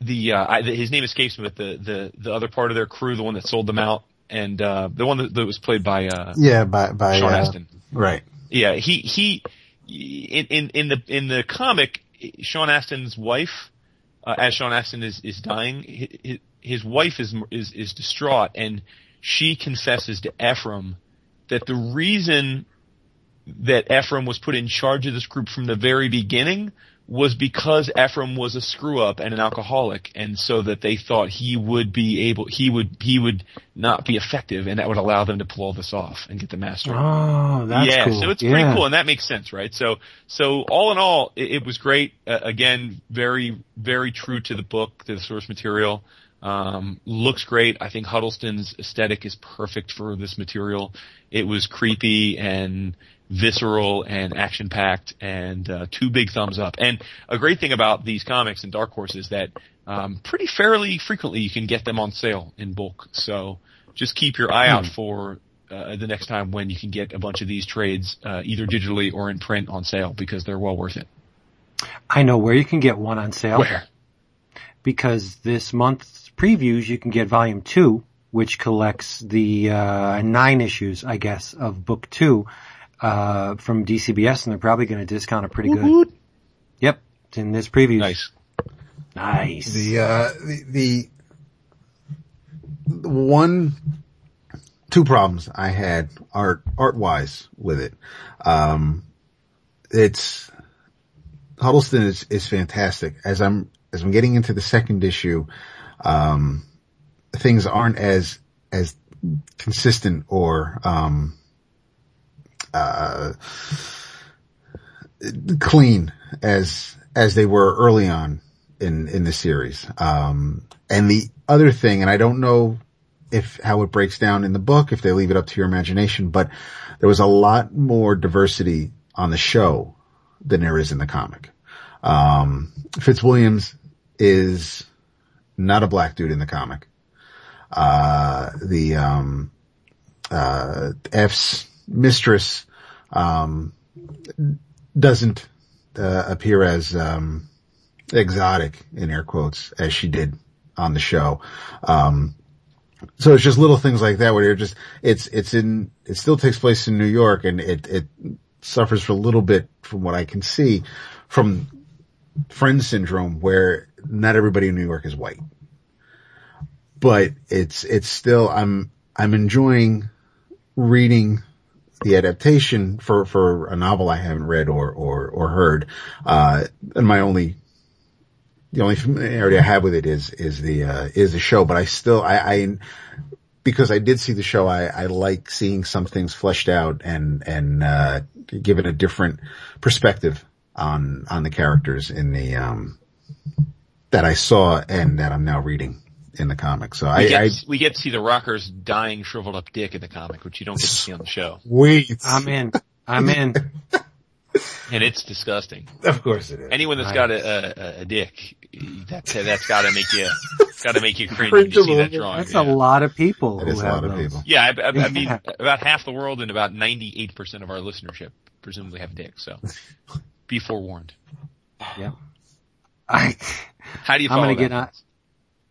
the, uh, I, the his name escapes me, but the the the other part of their crew, the one that sold them out, and uh, the one that, that was played by uh, Yeah, by by Sean uh, Astin. Right. Yeah, he he in in in the in the comic, Sean Astin's wife, uh, as Sean Astin is is dying, his, his wife is is is distraught, and she confesses to Ephraim that the reason that Ephraim was put in charge of this group from the very beginning was because Ephraim was a screw up and an alcoholic, and so that they thought he would be able, he would, he would not be effective, and that would allow them to pull all this off and get the master. Oh, that's yeah, cool. so it's yeah. pretty cool, and that makes sense, right? So, so all in all, it, it was great. Uh, again, very, very true to the book, to the source material. Um, looks great. I think Huddleston's aesthetic is perfect for this material. It was creepy and visceral and action packed and uh, two big thumbs up. And a great thing about these comics and Dark Horse is that um, pretty fairly frequently you can get them on sale in bulk. So just keep your eye out for uh, the next time when you can get a bunch of these trades uh, either digitally or in print on sale because they're well worth it. I know where you can get one on sale. Where? Because this month's previews, you can get volume two, which collects the uh, nine issues, I guess, of book two uh, from DCBS, and they're probably going to discount it pretty good. Yep, it's in this preview. Nice. Nice. The uh the, the the one two problems I had art art wise with it. Um it's Huddleston is is fantastic. As I'm as I'm getting into the second issue, um things aren't as as consistent or um uh clean as as they were early on in in the series. Um, and the other thing, and I don't know if how it breaks down in the book, if they leave it up to your imagination, but there was a lot more diversity on the show than there is in the comic. Um, Fitzwilliams is not a black dude in the comic. Uh, the, um, uh, F's mistress, um, doesn't, uh, appear as, um, exotic in air quotes as she did on the show. Um, so it's just little things like that where you're just, it's, it's in, it still takes place in New York and it, it suffers for a little bit from what I can see from friend syndrome where not everybody in New York is white. But it's, it's still, I'm, I'm enjoying reading the adaptation for, for a novel I haven't read or, or, or heard. Uh, and my only the only familiarity I have with it is is the uh, is the show, but I still I, I because I did see the show, I, I like seeing some things fleshed out and and uh, given a different perspective on on the characters in the um that I saw and that I'm now reading in the comic. So We, I, get, I we get to see the Rocker's dying, shriveled up dick in the comic, which you don't get to see on the show, wait, I'm in. I'm in. and it's disgusting. of course it is. Anyone that's Right. got a, a, a dick, that's that's got to make you got to make you cringe when you see that drawing. That's yeah. a lot of people That who is a have lot of those. people. Yeah, I, I, I mean, about half the world and about 98% of our listenership presumably have dicks, so be forewarned. Yeah. I, How do you I'm gonna that? get on.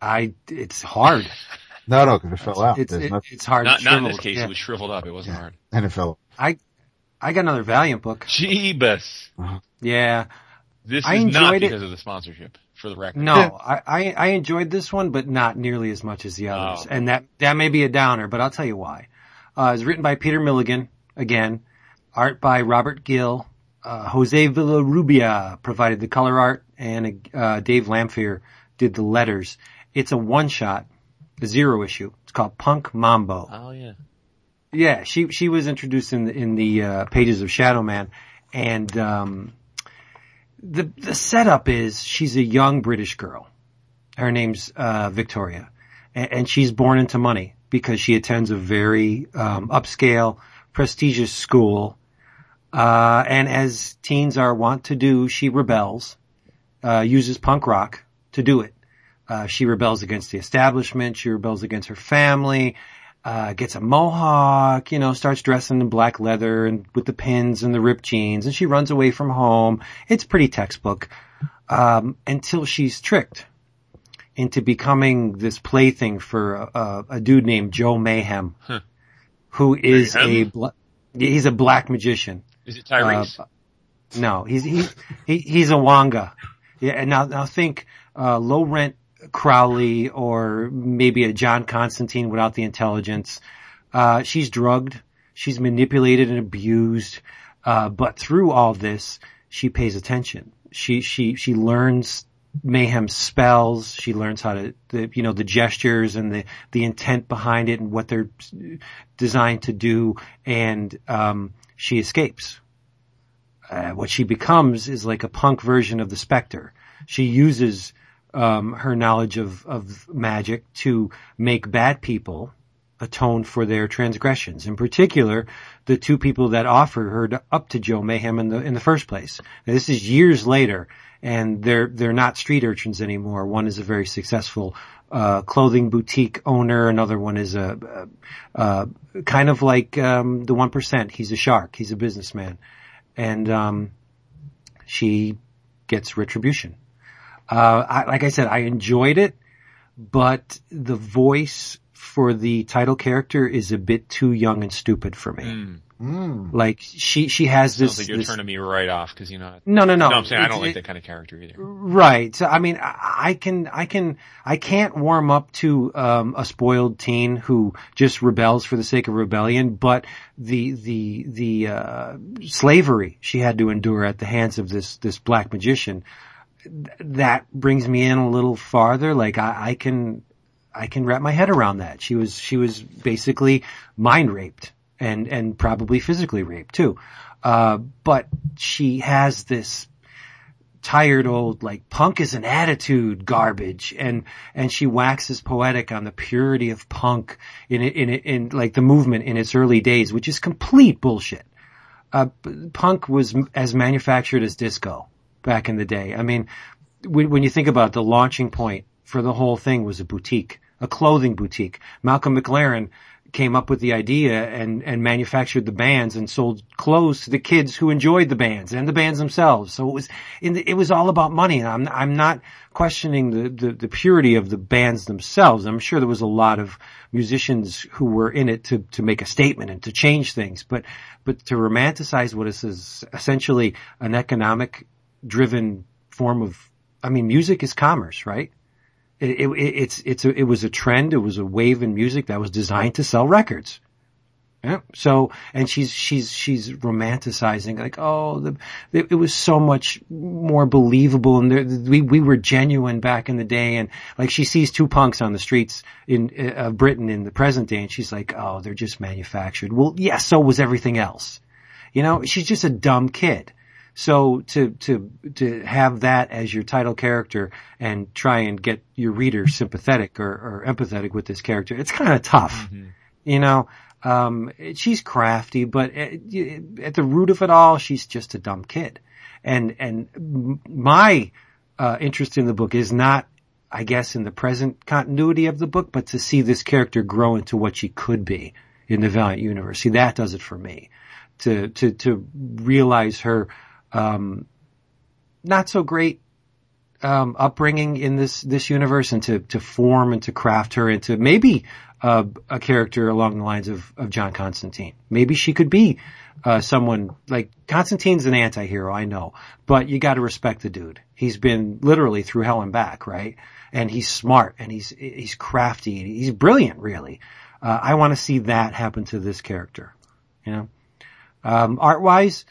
I. It's hard. No, no, because it fell out. It's There's it, nothing, it's hard. Not, not in this case, yeah. it was shriveled up, it wasn't hard. and it fell. I I got another Valiant book. Jeebus. Yeah. This I is not enjoyed it. because of the sponsorship, for the record. No, I, I, I enjoyed this one, but not nearly as much as the others. Oh. And that, that may be a downer, but I'll tell you why. Uh, it's written by Peter Milligan, again. Art by Robert Gill. Uh, Jose Villarrubia provided the color art and, uh, Dave Lanphear did the letters. It's a one shot, a zero issue. It's called Punk Mambo. Oh yeah. Yeah, she she was introduced in the in the uh, pages of Shadow Man, and um, the the setup is she's a young British girl. Her name's uh, Victoria, and, and she's born into money because she attends a very um, upscale, prestigious school. Uh, and as teens are wont to do, she rebels, uh, uses punk rock to do it. Uh, she rebels against the establishment. She rebels against her family uh, gets a mohawk, you know, starts dressing in black leather and with the pins and the ripped jeans, and she runs away from home. It's pretty textbook um, until she's tricked into becoming this plaything for a, a, a dude named Joe Mayhem, Huh. who is Mayhem? a bla- he's a black magician. Is it Tyrese? Uh, no, he's he, he he's a Wonga. Yeah, and now now think uh, low rent Crowley or maybe a John Constantine without the intelligence. Uh, she's drugged, she's manipulated and abused, uh, but through all this, she pays attention. She she she learns mayhem spells. She learns how to the you know the gestures and the the intent behind it and what they're designed to do, and um, she escapes uh, what she becomes is like a punk version of the Spectre. She uses um, her knowledge of, of magic to make bad people atone for their transgressions. In particular, the two people that offered her to, up to Joe Mayhem in the in the first place. Now, this is years later, and they're they're not street urchins anymore. One is a very successful uh, clothing boutique owner. Another one is a, a, a kind of like um, the one percent. He's a shark. He's a businessman and um, she gets retribution. Uh, I, like I said, I enjoyed it, but the voice for the title character is a bit too young and stupid for me. Mm. Mm. Like she she has Sounds this. like you're this turning me right off because you know. no, no, no. No, I'm saying I don't like that kind of character either. Right. So I mean, I, I can, I can, I can't warm up to um, a spoiled teen who just rebels for the sake of rebellion. But the the the uh, slavery she had to endure at the hands of this this black magician, th- that brings me in a little farther. Like I, I can, I can wrap my head around that. She was she was basically mind raped and and probably physically raped too. Uh, but she has this tired old like punk is an attitude garbage and and she waxes poetic on the purity of punk in in it in like the movement in its early days which is complete bullshit uh punk was as manufactured as disco back in the day i mean when, you think about it, the launching point for the whole thing was a boutique a clothing boutique malcolm mclaren came up with the idea and, and manufactured the bands and sold clothes to the kids who enjoyed the bands and the bands themselves. So it was the, it was all about money. And I'm, I'm not questioning the, the, the purity of the bands themselves. I'm sure there was a lot of musicians who were in it to, to make a statement and to change things. But, but to romanticize what is is essentially an economic driven form of, I mean, music is commerce, right? It, it, it's, it's a, it was a trend. It was a wave in music that was designed to sell records. Yeah. So, and she's, she's, she's romanticizing like, oh, the, it, was so much more believable and there, we, we were genuine back in the day. And like she sees two punks on the streets in, uh, Britain in the present day and she's like, oh, they're just manufactured. Well, yeah, so was everything else. You know, she's just a dumb kid. So to to to have that as your title character and try and get your reader sympathetic or, or empathetic with this character, it's kind of tough. You know, um, she's crafty, but at, at the root of it all, she's just a dumb kid. And and my uh, interest in the book is not, I guess, in the present continuity of the book, but to see this character grow into what she could be in the Valiant universe. See, that does it for me. To to to realize her um, not so great um, upbringing in this this universe, and to to form and to craft her into maybe uh, a character along the lines of of John Constantine. Maybe she could be uh, someone like Constantine's an anti-hero, I know, but you got to respect the dude. He's been literally through hell and back, right? And he's smart and he's he's crafty and he's brilliant, really. Uh, I want to see that happen to this character, you know. Um, art wise,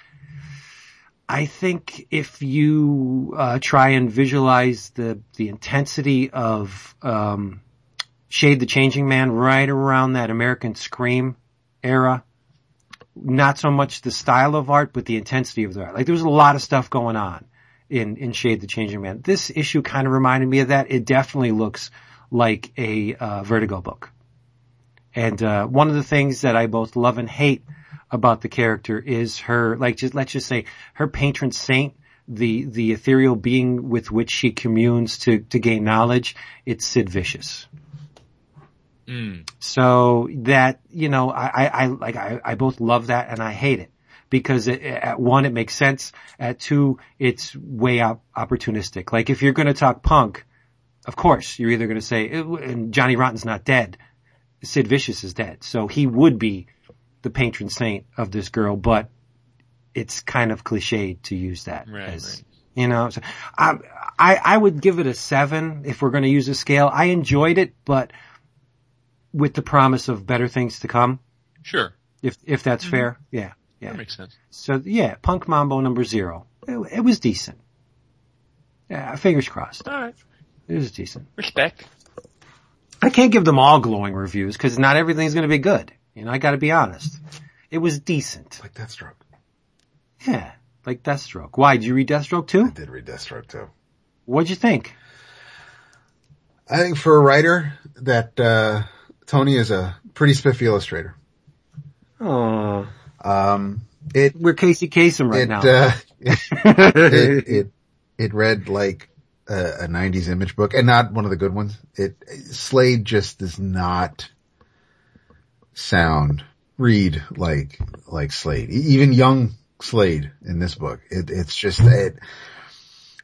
I think if you uh, try and visualize the the intensity of um, Shade the Changing Man right around that American Scream era, not so much the style of art, but the intensity of the art. Like there was a lot of stuff going on in in Shade the Changing Man. This issue kind of reminded me of that. It definitely looks like a uh, Vertigo book. And uh, one of the things that I both love and hate about the character is her, like, just let's just say her patron saint, the the ethereal being with which she communes to to gain knowledge. It's Sid Vicious. Mm. So that you know, I I, I like I, I both love that and I hate it because it, at one it makes sense. At two, it's way op- opportunistic. Like if you're going to talk punk, of course you're either going to say and Johnny Rotten's not dead. Sid Vicious is dead, so he would be the patron saint of this girl, but it's kind of cliched to use that Right, as, right. you know, so I, I, I would give it a seven if we're going to use a scale. I enjoyed it, but with the promise of better things to come, Sure. if, if that's mm-hmm. fair. Yeah. Yeah. That makes sense. So yeah, Punk Mambo number zero. It, it was decent. Yeah, fingers crossed. All right. It was decent. Respect. I can't give them all glowing reviews because not everything's going to be good. You know, I got to be honest. It was decent. Like Deathstroke. Yeah, like Deathstroke. Why did you read Deathstroke too? I did read Deathstroke too. What'd you think? I think for a writer that, uh, Tony is a pretty spiffy illustrator. Oh, Um, it, we're Casey Kasem right it, now. uh, it, it, it read like a, a 90s image book and not one of the good ones. It, Slade just does not sound, read like, like Slade. Even young Slade in this book. It, it's just, it,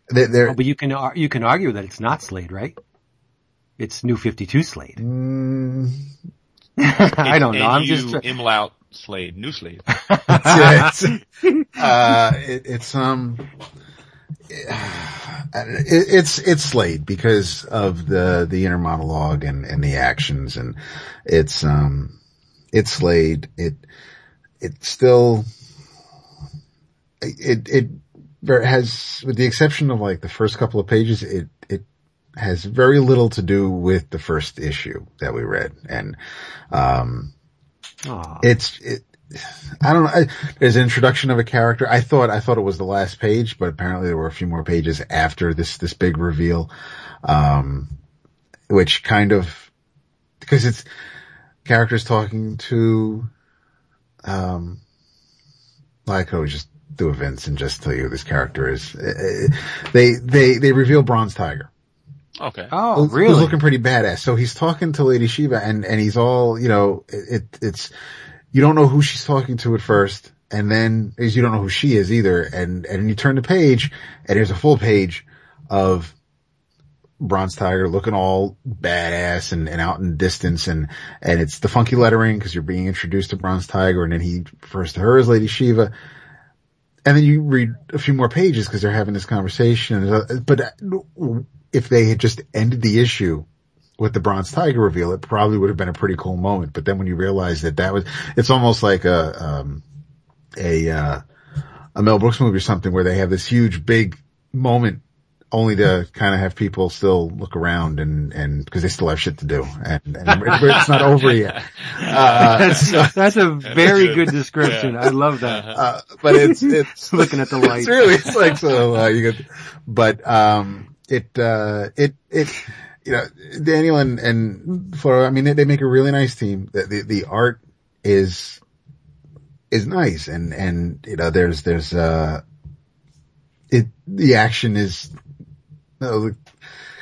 there, there Oh, but you can you can argue that it's not Slade, right? It's New Fifty Two Slade. mm, I don't know. I'm you just. Imlaut Slade, new Slade. it's, uh, it, it's um, it, it's it's Slade because of the the inner monologue and and the actions and it's um, it's Slade. It it still it it has with the exception of like the first couple of pages it it has very little to do with the first issue that we read and um Aw. it's it I don't know. I, there's an introduction of a character. I thought I thought it was the last page, but apparently there were a few more pages after this this big reveal, um, which kind of because it's characters talking to, um, like I could always just do events and just tell you who this character is. Uh, They they they reveal Bronze Tiger Okay. oh, who's really? looking pretty badass. So he's talking to Lady Shiva and, and he's all, you know, it, it's, you don't know who she's talking to at first. And then is you don't know who she is either. And, and you turn the page and there's a full page of Bronze Tiger looking all badass and, and out in distance and, and it's the funky lettering because you're being introduced to Bronze Tiger and then he refers to her as Lady Shiva. And then you read a few more pages because they're having this conversation. But if they had just ended the issue with the Bronze Tiger reveal, it probably would have been a pretty cool moment. But then when you realize that that was, it's almost like a, um, a, uh, a Mel Brooks movie or something where they have this huge big moment only to kind of have people still look around and, and because they still have shit to do and, and it's not over yet. Uh, that's, that's a very good. description. I love that. uh, but it's, it's Looking at the lights. It's really, it's like, so, uh, you get, but, um, it, uh, it, it, you know, Daniel and, and Florea, I mean, they, they make a really nice team. The, the, the art is, is nice and, and, you know, there's, there's, uh, it, the action is,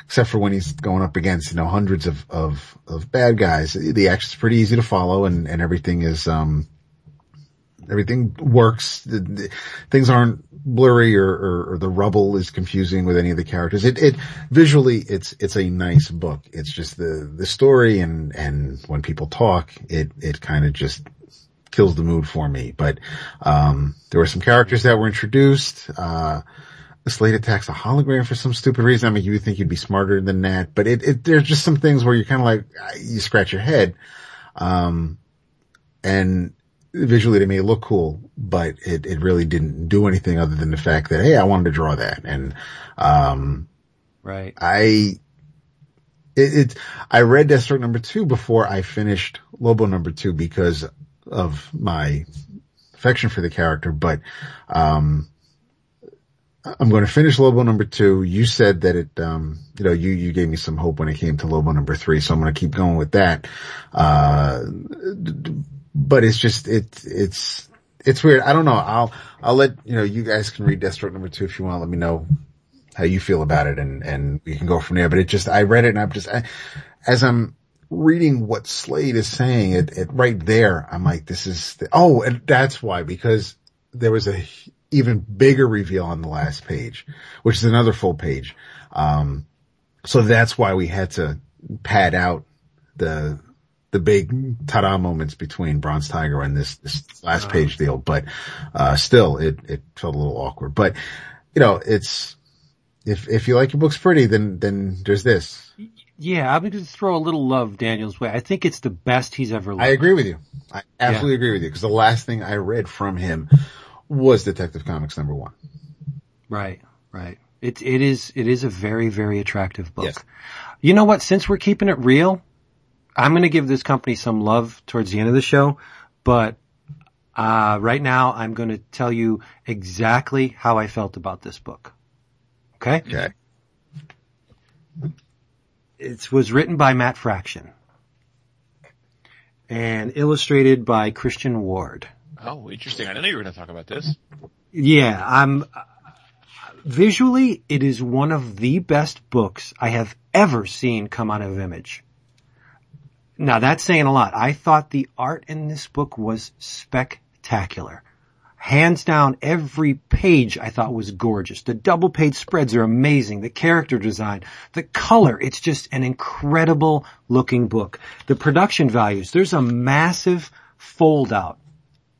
except for when he's going up against, you know, hundreds of, of, of bad guys. The action's pretty easy to follow and, and everything is, um, everything works. The, the, things aren't blurry or, or, or the rubble is confusing with any of the characters. It, it visually, it's, it's a nice book. It's just the, the story and, and when people talk, it, it kind of just kills the mood for me. But um, there were some characters that were introduced. Uh, Slade attacks a hologram for some stupid reason. I mean, you would think you'd be smarter than that, but it, it there's just some things where you're kind of like you scratch your head. Um, and visually they may look cool, but it, it really didn't do anything other than the fact that, hey, I wanted to draw that. And, um, right. I, it, it, I read Deathstroke number two before I finished Lobo number two because of my affection for the character, but, um, I'm going to finish Lobo number two. You said that it, um, you know, you, you gave me some hope when it came to Lobo number three, so I'm going to keep going with that. Uh, but it's just, it, it's, it's weird. I don't know. I'll, I'll let, you know, you guys can read Deathstroke number two if you want. Let me know how you feel about it and, and we can go from there. But it just, I read it and I'm just, I, as I'm reading what Slade is saying, it, it right there, I'm like, this is, the, oh, and that's why, because there was a even bigger reveal on the last page, which is another full page. Um, so that's why we had to pad out the, the big ta-da moments between Bronze Tiger and this, this last page deal, but, uh, still it, it felt a little awkward, but you know, it's, if, if you like your books pretty, then, then there's this. Yeah, I'm going to throw a little love Daniel's way. I think it's the best he's ever I agree with you. I absolutely yeah. agree with you because the last thing I read from him was Detective Comics number one. Right, right. It, it is, it is a very, very attractive book. Yes. You know what? Since we're keeping it real, I'm going to give this company some love towards the end of the show, but uh, right now I'm going to tell you exactly how I felt about this book. Okay? Okay. It was written by Matt Fraction and illustrated by Christian Ward. Oh, interesting. I didn't know you were going to talk about this. Yeah, I'm, visually, it is one of the best books I have ever seen come out of Image. Now that's saying a lot. I thought the art in this book was spectacular. Hands down, every page I thought was gorgeous. The double page spreads are amazing. The character design, the color, it's just an incredible looking book. The production values, there's a massive fold out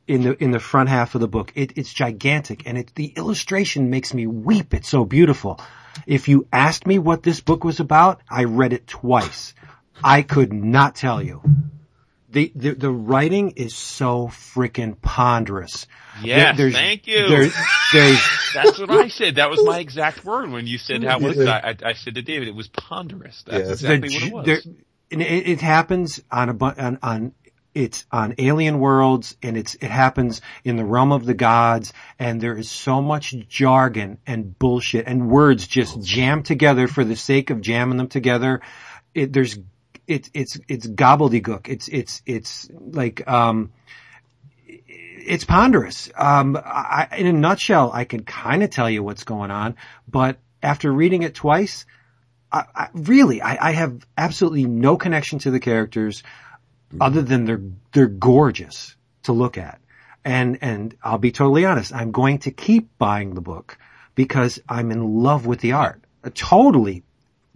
in the in the front half of the book. It, it's gigantic, and it, the illustration makes me weep. It's so beautiful. If you asked me what this book was about, I read it twice. I could not tell you. The, the, the writing is so freaking ponderous. Yes, there's, thank you. There's, there's, That's what I said. That was my exact word when you said how was I, I said to David, it was ponderous. That's yes. exactly the, what it was. There, it, it happens on a on, on it's on alien worlds and it's it happens in the realm of the gods and there is so much jargon and bullshit and words just jammed together for the sake of jamming them together. It, there's it's it's it's gobbledygook. It's it's it's like um it's ponderous. Um I, in a nutshell i can kind of tell you what's going on but after reading it twice I, I really I, I have absolutely no connection to the characters other than they're they're gorgeous to look at. And and I'll be totally honest, I'm going to keep buying the book because I'm in love with the art. Totally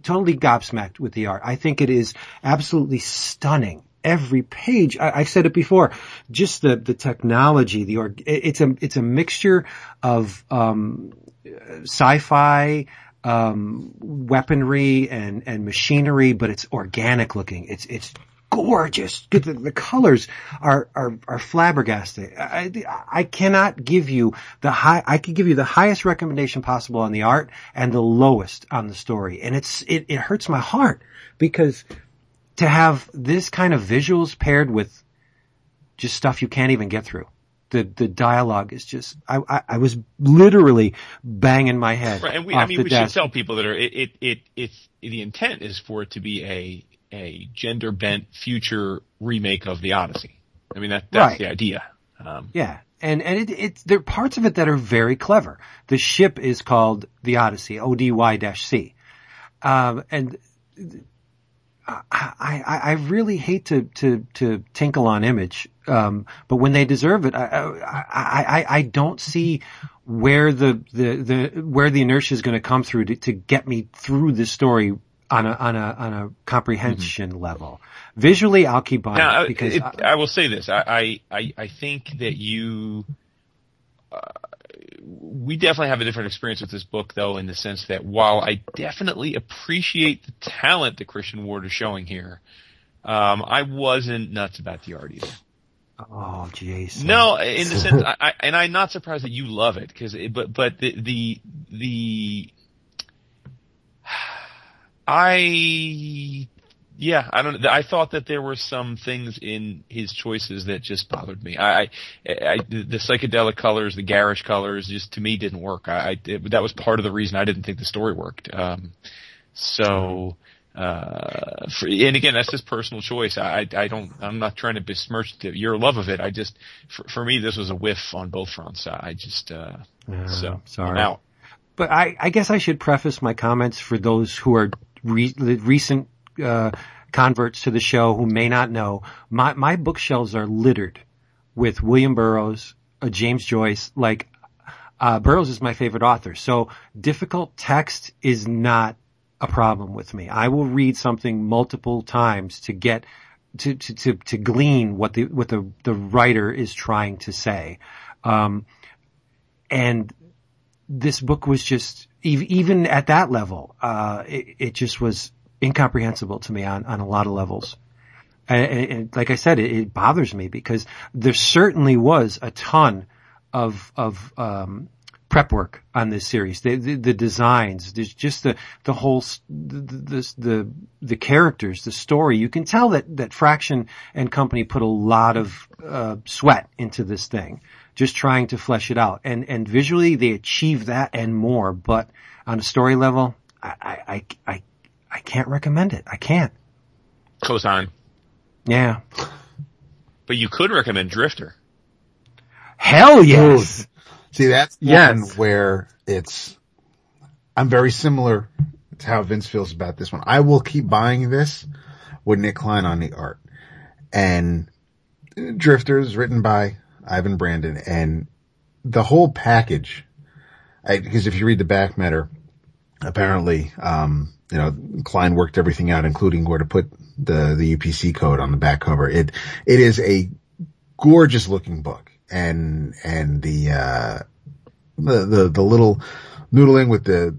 totally gobsmacked with the art. I think it is absolutely stunning. Every page, I, have said it before, just the, the technology, the, or, it's a, it's a mixture of, um, sci-fi, um, weaponry and, and machinery, but it's organic looking. It's, it's gorgeous. The, the colors are, are, are flabbergasting. I, I cannot give you the high, I could give you the highest recommendation possible on the art and the lowest on the story. And it's, it, it hurts my heart because to have this kind of visuals paired with just stuff you can't even get through. The, the dialogue is just, I, I, I was literally banging my head. Right, and we, I mean, we desk. should tell people that are, it, it, it, it's, the intent is for it to be a, a gender bent future remake of the Odyssey. I mean that that's right. the idea. Um, yeah, and and it, it's there are parts of it that are very clever. The ship is called the Odyssey, O D Y dash C, um, and I, I I really hate to to to tinkle on image, um, but when they deserve it, I I I, I don't see where the the the where the inertia is going to come through to, to get me through the story on a on a on a comprehension level. Visually, I'll keep buying Now, it because it, I- I will say this: I I I, think that you. Uh, we definitely have a different experience with this book, though, in the sense that while I definitely appreciate the talent that Christian Ward is showing here, um, I wasn't nuts about the art either. oh, Jason. No, in the sense, I, I, and I'm not surprised that you love it because, but but the the the I yeah, I don't. I thought that there were some things in his choices that just bothered me. I, I, I the psychedelic colors, the garish colors, just to me didn't work. I, I it, that was part of the reason I didn't think the story worked. Um, so, uh, for, and again, that's just personal choice. I, I don't. I'm not trying to besmirch the, your love of it. I just, for, for me, this was a whiff on both fronts. I just, uh, Yeah, so sorry. I'm out. But I, I guess I should preface my comments for those who are re- recent uh, converts to the show who may not know. My my bookshelves are littered with William Burroughs, uh, James Joyce. Like uh, Burroughs is my favorite author, so difficult text is not a problem with me. I will read something multiple times to get to to to, to glean what the what the the writer is trying to say. Um, and this book was just even at that level, uh, it, it just was incomprehensible to me on, on a lot of levels. And, and- like I said, it, it bothers me because there certainly was a ton of of um, prep work on this series. The, the, the designs, there's just the the whole the the the characters, the story. You can tell that that Fraction and company put a lot of uh, sweat into this thing, just trying to flesh it out. And and visually, they achieve that and more. But on a story level, I I I I, I can't recommend it. I can't. Cosign. Yeah. But you could recommend Drifter. Hell yes. See, that's the Yes. where it's, I'm very similar to how Vince feels about this one. I will keep buying this with Nic Klein on the art. And Drifters written by Ivan Brandon and the whole package, because if you read the back matter, apparently, um, you know, Klein worked everything out, including where to put the, the UPC code on the back cover. It, it is a gorgeous looking book and, and the, uh, the, the, the little noodling with the,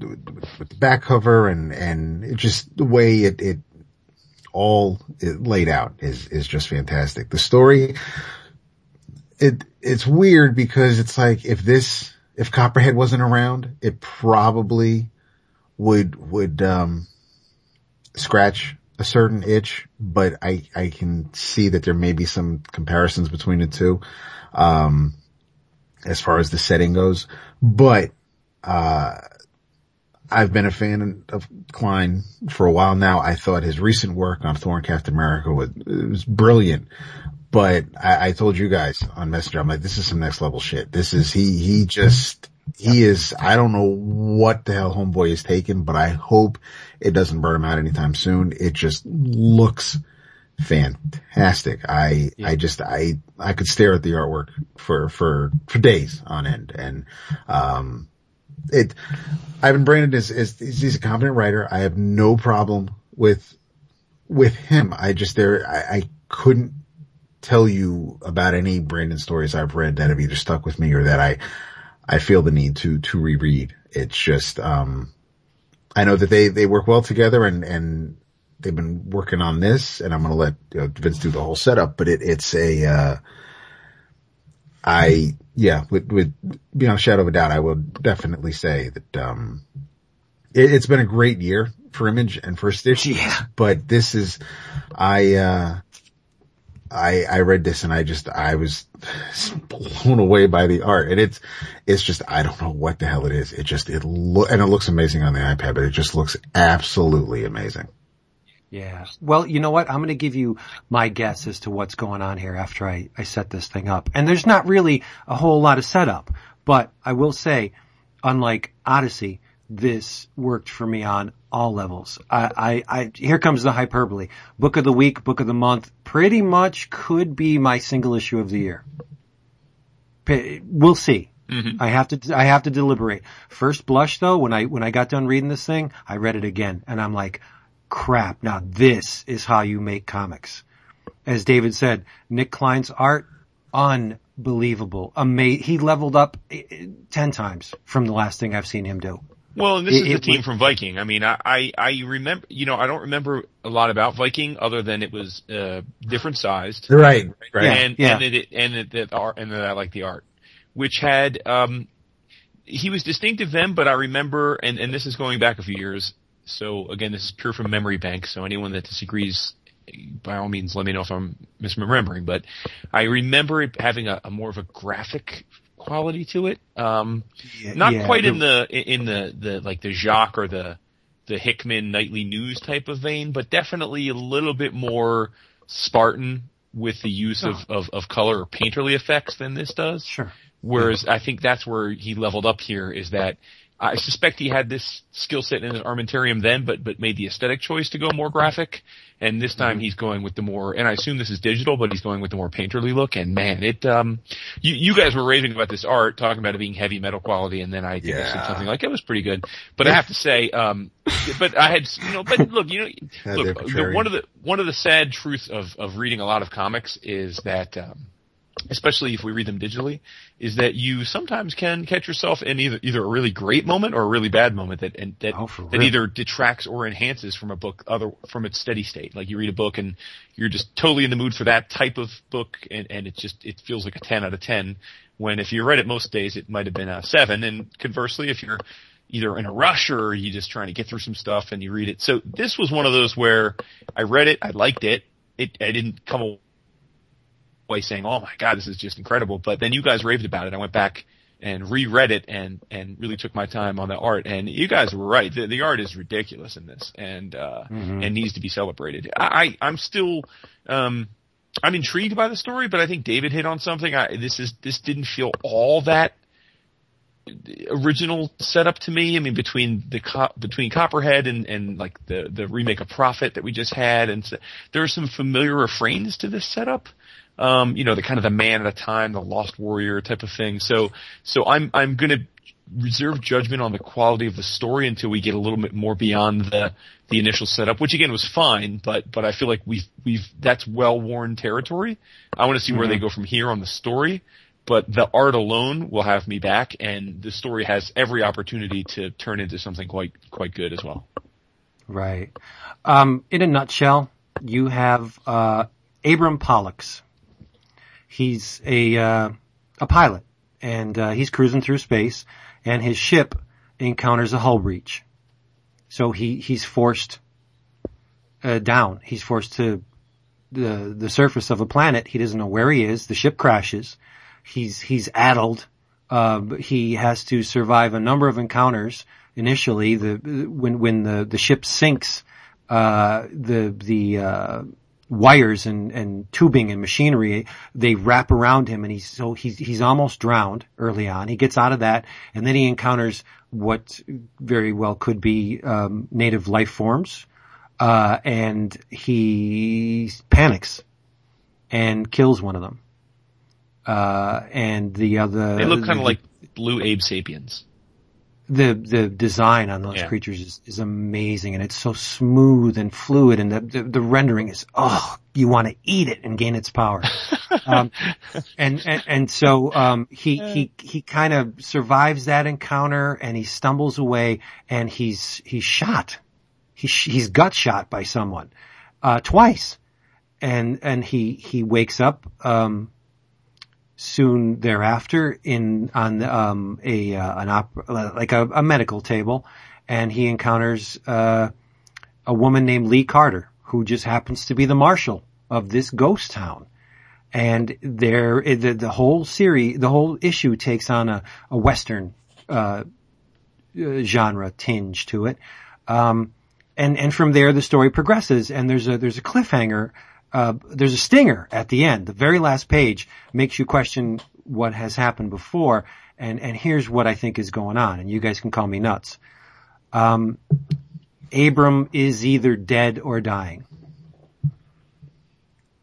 with the back cover and, and just the way it, it all it laid out is, is just fantastic. The story, it, it's weird because it's like if this, if Copperhead wasn't around, it probably would, would, um, scratch a certain itch, but I, I can see that there may be some comparisons between the two, um, as far as the setting goes, but, uh, I've been a fan of Klein for a while now. I thought his recent work on Thor and Captain America was, was brilliant. But I, I told you guys on Messenger, I'm like, this is some next level shit. This is, he, he just, he is, I don't know what the hell Homeboy is taking, but I hope it doesn't burn him out anytime soon. It just looks fantastic. I, I just, I, I could stare at the artwork for, for, for days on end. And, um, it, Ivan Brandon is, is, he's a competent writer. I have no problem with, with him. I just, there, I, I couldn't tell you about any Brandon stories I've read that have either stuck with me or that I, I feel the need to, to reread. It's just, um, I know that they, they work well together and, and they've been working on this and I'm going to let you know, Vince do the whole setup, but it, it's a, uh, I, yeah, with, with beyond a shadow of a doubt, I will definitely say that, um, it, has been a great year for Image and for Stitch. Yeah. But this is, I, uh, I, I read this and I just, I was blown away by the art and it's, it's just, I don't know what the hell it is. It just, it look, and it looks amazing on the iPad, but it just looks absolutely amazing. Yeah. Well, you know what? I'm going to give you my guess as to what's going on here after I, I set this thing up. And there's not really a whole lot of setup, but I will say, unlike Odyssey, this worked for me on all levels. I, I, I, here comes the hyperbole. Book of the week, book of the month, pretty much could be my single issue of the year. We'll see. Mhm. I have to, I have to deliberate. First blush though, when I, when I got done reading this thing, I read it again and I'm like, crap. Now this is how you make comics. As David said, Nic Klein's art, unbelievable. Ama- he leveled up eh, eh, 10 times from the last thing I've seen him do. Well, and this It- is the team was- from Viking. I mean, I, I, I remember, you know, I don't remember a lot about Viking other than it was, uh, different sized. Right, right. And, yeah. and it, and it, that art, and that I like the art, which had, um, he was distinctive then, but I remember, and, and this is going back a few years. So again, this is pure from memory bank. So anyone that disagrees, by all means, let me know if I'm misremembering, but I remember it having a, a more of a graphic quality to it. Um, Yeah, not yeah, quite in the in the the like the Jacques or the the Hickman nightly news type of vein, but definitely a little bit more Spartan with the use of, of, of color or painterly effects than this does. Sure. Whereas I think that's where he leveled up here is that I suspect he had this skill set in his armamentarium then, but but made the aesthetic choice to go more graphic. And this time he's going with the more, and I assume this is digital, but he's going with the more painterly look. And man, it um, you you guys were raving about this art, talking about it being heavy metal quality, and then I think I said Yeah. something like it was pretty good. But I have to say, um, but I had you know, but look, you know, Yeah, look, the, one of the one of the sad truths of of reading a lot of comics is that. Um, especially if we read them digitally, is that you sometimes can catch yourself in either either a really great moment or a really bad moment that and that Oh, that real. either detracts or enhances from a book other from its steady state. Like you read a book and you're just totally in the mood for that type of book, and and it just it feels like a ten out of ten. When if you read it most days, it might have been a seven, and conversely, if you're either in a rush or you're just trying to get through some stuff and you read it. So this was one of those where I read it, I liked it. It I didn't come away saying, "Oh my god, this is just incredible." But then you guys raved about it. I went back and reread it and and really took my time on the art. And you guys were right. The, the art is ridiculous in this, and uh, and needs to be celebrated. I I'm still um I'm intrigued by the story, but I think David hit on something. I this is this didn't feel all that original setup to me. I mean, between the co- between Copperhead and and like the the remake of Prophet that we just had, and so, there are some familiar refrains to this setup. Um, you know, the kind of the man at a time, the lost warrior type of thing. So so I'm I'm gonna reserve judgment on the quality of the story until we get a little bit more beyond the the initial setup, which again was fine, but but I feel like we've we've that's well worn territory. I want to see where they go from here on the story, but the art alone will have me back, and the story has every opportunity to turn into something quite quite good as well. Right. Um, in a nutshell, you have uh, Abram Pollux. He's a uh, a pilot, and uh, he's cruising through space, and his ship encounters a hull breach. So he he's forced uh, down. He's forced to the the surface of a planet. He doesn't know where he is. The ship crashes. He's he's addled. Uh, he has to survive a number of encounters. Initially, the when when the the ship sinks, uh, the the uh, wires and, and tubing and machinery they wrap around him, and he's so he's he's almost drowned early on. He gets out of that, and then he encounters what very well could be um, native life forms, uh, and he panics and kills one of them. Uh, and the other They look kind of like blue Abe Sapiens. The the design on those Yeah. creatures is, is amazing and it's so smooth and fluid and the the, the rendering is oh you want to eat it and gain its power. Um, and, and and so um, he he he kind of survives that encounter and he stumbles away and he's he's shot. He he's gut shot by someone uh, twice. And and he he wakes up um, soon thereafter in on um, a uh, an op- like a, a medical table, and he encounters uh, a woman named Lee Carter who just happens to be the marshal of this ghost town. And there, the, the whole series, the whole issue takes on a, a western uh, genre tinge to it. Um, and and from there the story progresses and there's a there's a cliffhanger uh, there's a stinger at the end the very last page makes you question what has happened before and and here's what I think is going on and you guys can call me nuts um, Abram is either dead or dying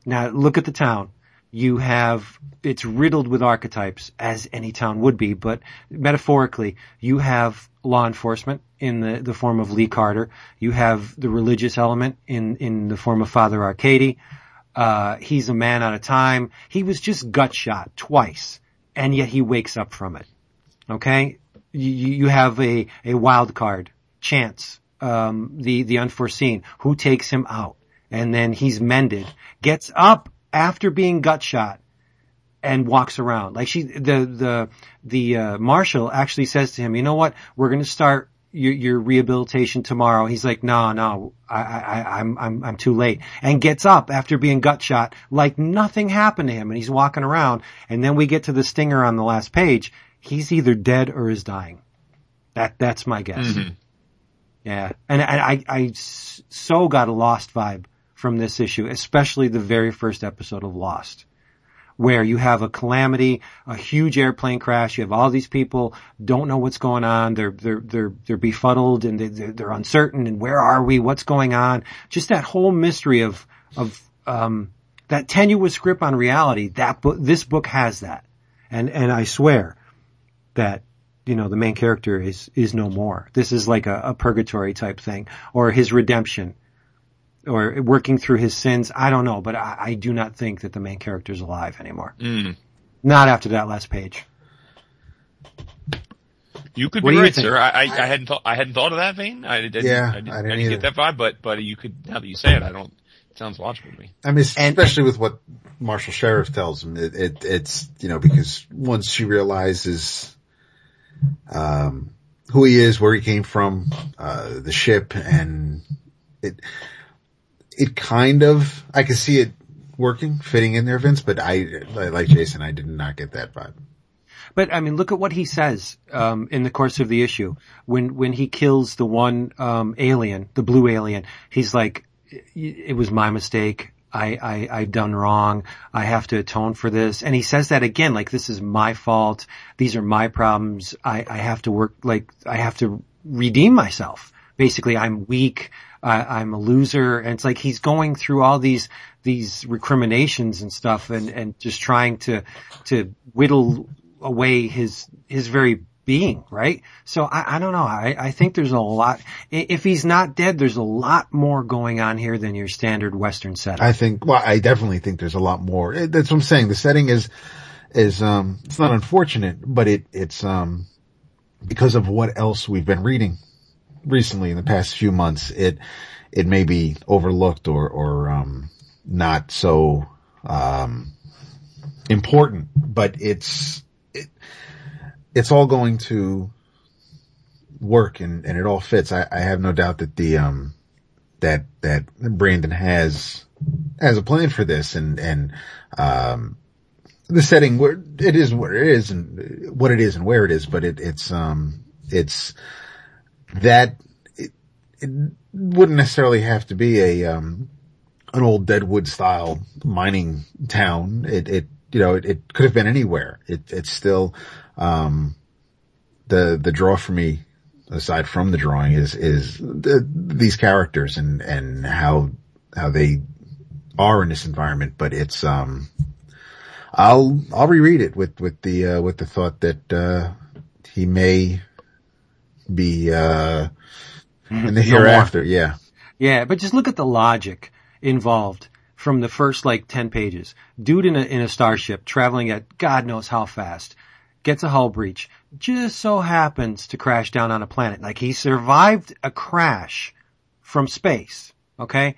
now look at the town you have it's riddled with archetypes as any town would be but metaphorically you have law enforcement in the, the form of Lee Carter. You have the religious element in, in the form of Father Arcady. Uh, he's a man out of time. He was just gut shot twice and yet he wakes up from it. Okay? You, you have a, a wild card, chance, um, the, the unforeseen, who takes him out and then he's mended, gets up after being gut shot and walks around. Like she, the, the, the, uh, marshal actually says to him, you know what? We're going to start your, your rehabilitation tomorrow. He's like, no, no, I, I, I'm, I'm, I'm too late and gets up after being gut shot like nothing happened to him and he's walking around. And then we get to the stinger on the last page. He's either dead or is dying. That, that's my guess. Mhm. Yeah. And I I so got a Lost vibe from this issue, especially the very first episode of Lost, where you have a calamity, a huge airplane crash. You have all these people don't know what's going on. They're, they're, they're, they're befuddled and they're, they're uncertain. And where are we? What's going on? Just that whole mystery of, of, um, that tenuous grip on reality. That book, this book has that. And, and I swear that you know, the main character is, is no more. This is like a, a purgatory type thing or his redemption or working through his sins. I don't know, but I, I do not think that the main character is alive anymore. Mm. Not after that last page. You could What be right, think? sir. I, I, I hadn't thought I hadn't thought of that vein. I didn't. Yeah, I didn't, I I didn't didn't get that vibe. But but you could now that you say it, I don't. It sounds logical to me. I mean, And- especially with what Marshall Sheriff tells him, it, it, it's, you know, because once she realizes, um, who he is, where he came from, uh, the ship and it, it kind of, I can see it working, fitting in there, Vince, but I, like Jason, I did not get that vibe. But I mean, look at what he says um, in the course of the issue when when he kills the one um, alien, the blue alien. He's like, "It was my mistake. I, I I've done wrong. I have to atone for this." And he says that again, like this is my fault. These are my problems. I I have to work like I have to redeem myself. Basically, I'm weak. I, I'm a loser. And it's like he's going through all these these recriminations and stuff, and and just trying to to whittle away his his very being, right? So I, I don't know. I, I think there's a lot. If he's not dead, there's a lot more going on here than your standard Western setting. I think, well, I definitely think there's a lot more. That's what I'm saying. The setting is, is, um, it's not unfortunate, but it, it's, um, because of what else we've been reading recently in the past few months, it, it may be overlooked or, or, um, not so, um, important, but it's, it, it's all going to work and, and it all fits. I, I have no doubt that the, um, that that Brandon has has a plan for this and and um the setting where it is where it is and what it is and where it is but it it's um it's that it, it wouldn't necessarily have to be a um an old Deadwood style mining town. It it you know it, it could have been anywhere. It it's still um the the draw for me aside from the drawing is is the, these characters and and how how they are in this environment. But it's um I'll I'll reread it with with the uh with the thought that uh he may be uh in the hereafter yeah Yeah, but just look at the logic involved from the first like 10 pages. Dude in a, in a starship traveling at God knows how fast gets a hull breach, just so happens to crash down on a planet. Like he survived a crash from space. Okay.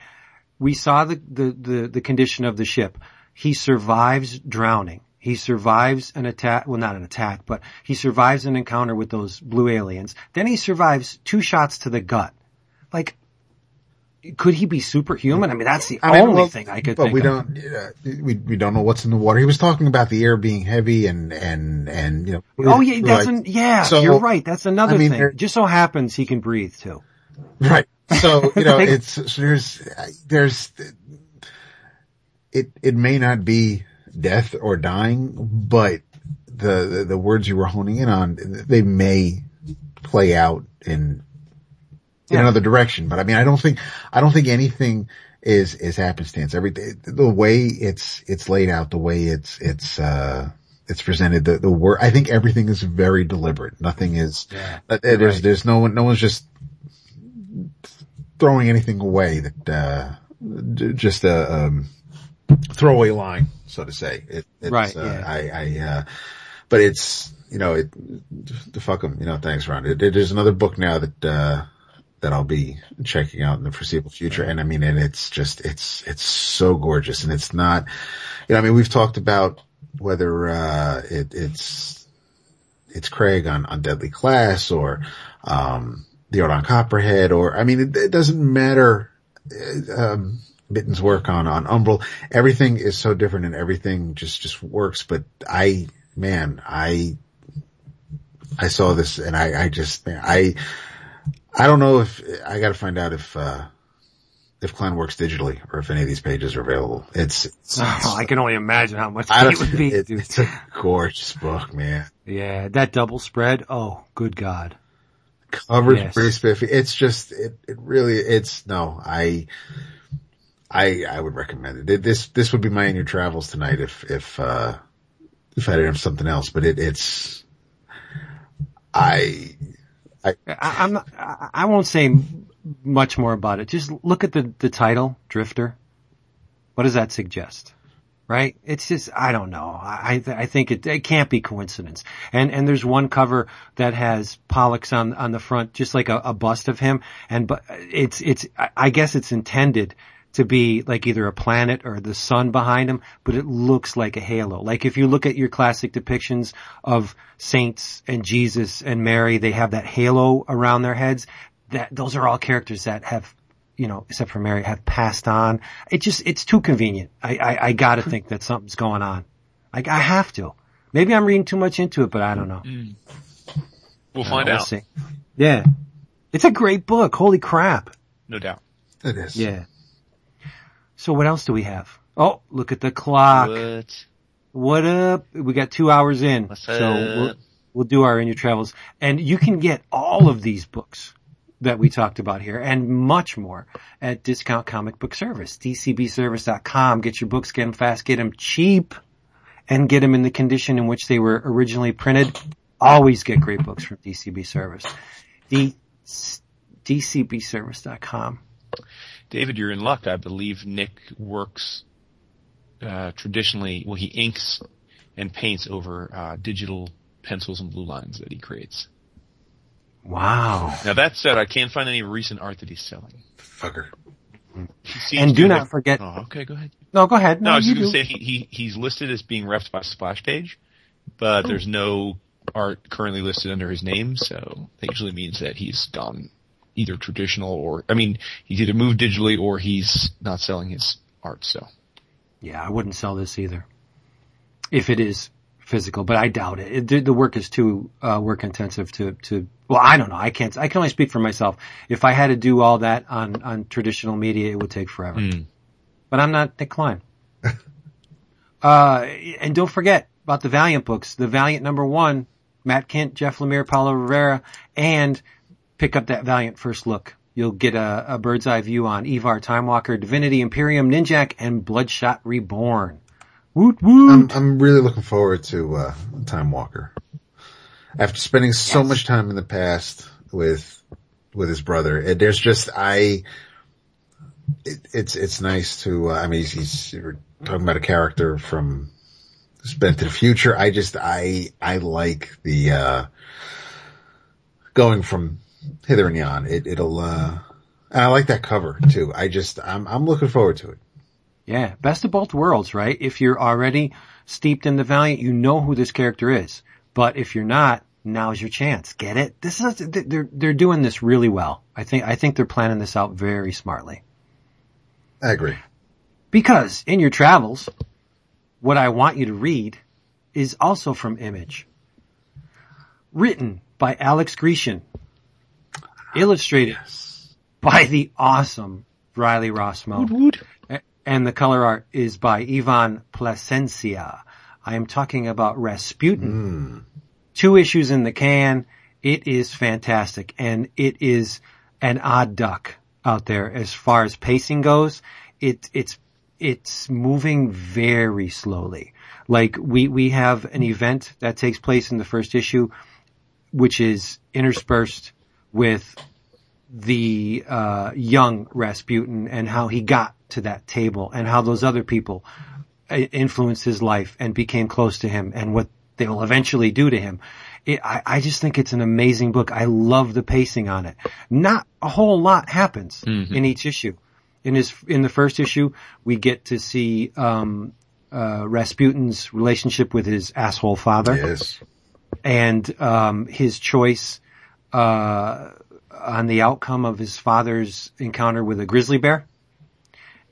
We saw the, the, the, the condition of the ship. He survives drowning. He survives an attack, well not an attack, but he survives an encounter with those blue aliens. Then he survives two shots to the gut. Like, could he be superhuman? I mean, that's the I mean, only well, thing I could but think we of. don't uh, we we don't know what's in the water he was talking about the air being heavy and and and you know Oh yeah, that's like- an, yeah. So, you're right. That's another I mean, thing. there- Just so happens he can breathe too. Right. So, you know, Like- it's, so there's, there's, it, it may not be death or dying, but the, the, the words you were honing in on, they may play out in, in Yeah. another direction. But I mean, I don't think, I don't think anything is, is happenstance. Everything, the way it's, it's laid out, the way it's, it's, uh, it's presented. The the word I think everything is very deliberate. Nothing is. Yeah, uh, there's right. there's no one no one's just throwing anything away that uh, just a um, throwaway line, so to say. It, it's, Right, Uh, yeah. I I uh, but it's you know it the fuck them. You know, thanks, Ron. It, it, there's another book now that. uh that I'll be checking out in the foreseeable future. And I mean, and it's just, it's, it's so gorgeous and it's not, you know, I mean, we've talked about whether, uh, it, it's, it's Craig on, on Deadly Class or, um, the art on Copperhead or, I mean, it, it doesn't matter, uh, um, Mitten's work on, on Umbral. Everything is so different and everything just, just works. But I, man, I, I saw this and I, I just, I, I don't know if I got to find out if uh if Klein works digitally or if any of these pages are available. It's, it's, Oh, I can only imagine how much it would be. it- it's a gorgeous book, man. Yeah, that double spread. Oh, good God. Covers Yes. pretty spiffy. It's just it it really it's no I. I, I would recommend it. This, this would be my your travels tonight if, if, uh, if I didn't have something else, but it, it's, I, I, I'm not, I I won't say much more about it. Just look at the, the title, Drifter. What does that suggest? Right? It's just, I don't know. I, I think it, it can't be coincidence. And, and there's one cover that has Pollux on, on the front, just like a, a bust of him. And, but it's, it's, I- I guess it's intended to be like either a planet or the sun behind him, but it looks like a halo. Like if you look at your classic depictions of saints and Jesus and Mary, they have that halo around their heads. That those are all characters that have, you know, except for Mary, have passed on. It just it's too convenient. I I, I got to hmm. think that something's going on. I, I have to. Maybe I'm reading too much into it, but I don't know. Hmm. We'll uh, find We'll out. see. Yeah, it's a great book. Holy crap! No doubt. it is. Yeah. So what else do we have? Oh, look at the clock. What? What up? We got two hours in. What's so we'll, we'll do our in your travels and you can get all of these books that we talked about here and much more at Discount Comic Book Service, dcbservice.com. Get your books, get them fast, get them cheap and get them in the condition in which they were originally printed. Always get great books from DCB Service. The dcbservice.com. David, you're in luck. I believe Nic works uh, traditionally. Well, he inks and paints over uh, digital pencils and blue lines that he creates. Wow. Now that said, I can't find any recent art that he's selling. Fucker. He And to do have- not forget. Oh, okay, go ahead. No, go ahead. No, I was do. gonna say he, he he's listed as being repped by Splash Page, but there's no art currently listed under his name, so that usually means that he's gone either traditional or I mean he's either moved digitally or he's not selling his art. So Yeah, I wouldn't sell this either. If it is physical, but I doubt it. it the, work is too uh, work intensive to to. Well, I don't know. I can't. I can only speak for myself. If I had to do all that on on traditional media, it would take forever. Mm. But I'm not Nic Klein. uh, and don't forget about the Valiant books. The Valiant number one, Matt Kindt, Jeff Lemire, Paolo Rivera, and pick up that Valiant first look. You'll get a, a bird's eye view on Ivar, Time Walker, Divinity, Imperium, Ninjak, and Bloodshot Reborn. Woot woot! I'm, I'm really looking forward to, uh, Time Walker. After spending so Yes. much time in the past with, with his brother, it, there's just, I, it, it's, it's nice to, uh, I mean, he's, he's you're talking about a character from Spent to the Future. I just, I, I like the, uh, going from hither and yon. It, it'll, uh, and I like that cover too. I just, I'm, I'm looking forward to it. Yeah, best of both worlds, right? If you're already steeped in the Valiant, you know who this character is. But if you're not, now's your chance. Get it? This is they're they're doing this really well. I think I think they're planning this out very smartly. I agree. Because in your travels, what I want you to read is also from Image. Written by Alex Grecian. Illustrated by the awesome Riley Rossmo. A- And the color art is by Ivan Plasencia. I am talking about Rasputin. Hmm. Two issues in the can. It is fantastic. And it is an odd duck out there as far as pacing goes. It, it's it's moving very slowly. Like we, we have an event that takes place in the first issue, which is interspersed with the, uh, young Rasputin and how he got to that table and how those other people uh, influenced his life and became close to him and what they will eventually do to him. It, I, I just think it's an amazing book. I love the pacing on it. Not a whole lot happens Mhm. in each issue. In his, in the first issue, we get to see, um, uh, Rasputin's relationship with his asshole father Yes. and, um, his choice, uh, on the outcome of his father's encounter with a grizzly bear.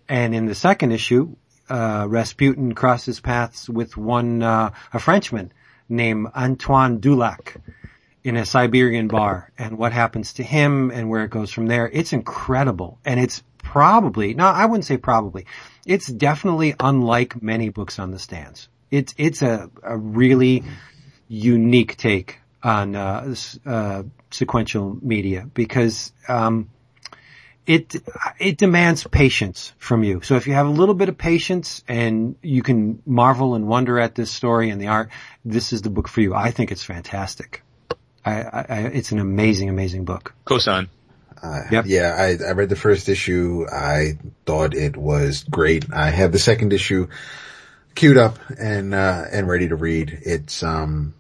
And in the second issue, uh, Rasputin crosses paths with one, uh, a Frenchman named Antoine Dulac in a Siberian bar and what happens to him and where it goes from there. It's incredible. And it's probably, no, I wouldn't say probably. It's definitely unlike many books on the stands. It's, it's a, a really unique take on, uh, uh, sequential media because, um, it it demands patience from you. So if you have a little bit of patience and you can marvel and wonder at this story and the art, this is the book for you. I think it's fantastic. I, I, I it's an amazing, amazing book. Kosan. Uh, Yep. Yeah, I, I read the first issue. I thought it was great. I have the second issue queued up and, uh, and ready to read. It's, um,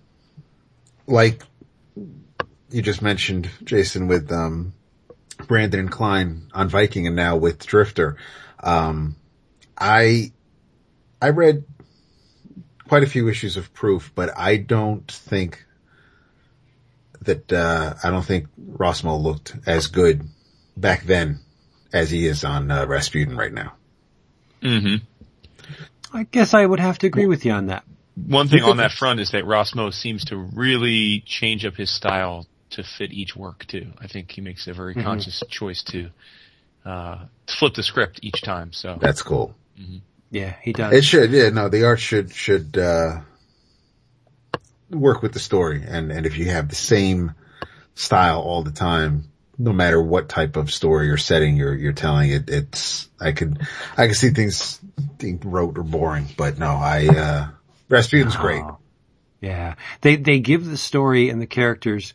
like you just mentioned, Jason, with, um, Brandon and Klein on Viking and now with Drifter. Um, I, I read quite a few issues of Proof, but I don't think that uh, I don't think Rossmo looked as good back then as he is on uh, Rasputin right now. hmm I guess I would have to agree with you on that. One thing on that front is that Rossmo seems to really change up his style to fit each work too. I think he makes a very conscious choice to, uh, flip the script each time. So That's cool. Yeah, he does. It should, yeah, no, the art should should uh, work with the story, and and if you have the same style all the time, no matter what type of story or setting you're you're telling, it it's I could I could see things being rote or boring, but no, I uh, Rasputin's great. Oh, yeah. They, they give the story and the characters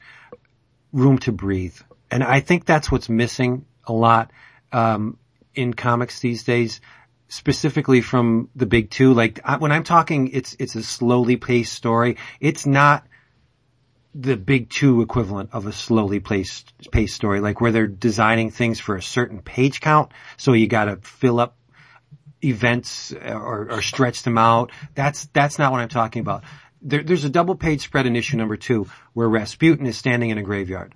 room to breathe. And I think that's what's missing a lot, um, in comics these days, specifically from the big two. Like I, when I'm talking, it's, it's a slowly paced story. It's not the big two equivalent of a slowly paced, paced story, like where they're designing things for a certain page count. So you gotta fill up events uh, or, or stretch them out. That's, that's not what I'm talking about. There, there's a double page spread in issue number two where Rasputin is standing in a graveyard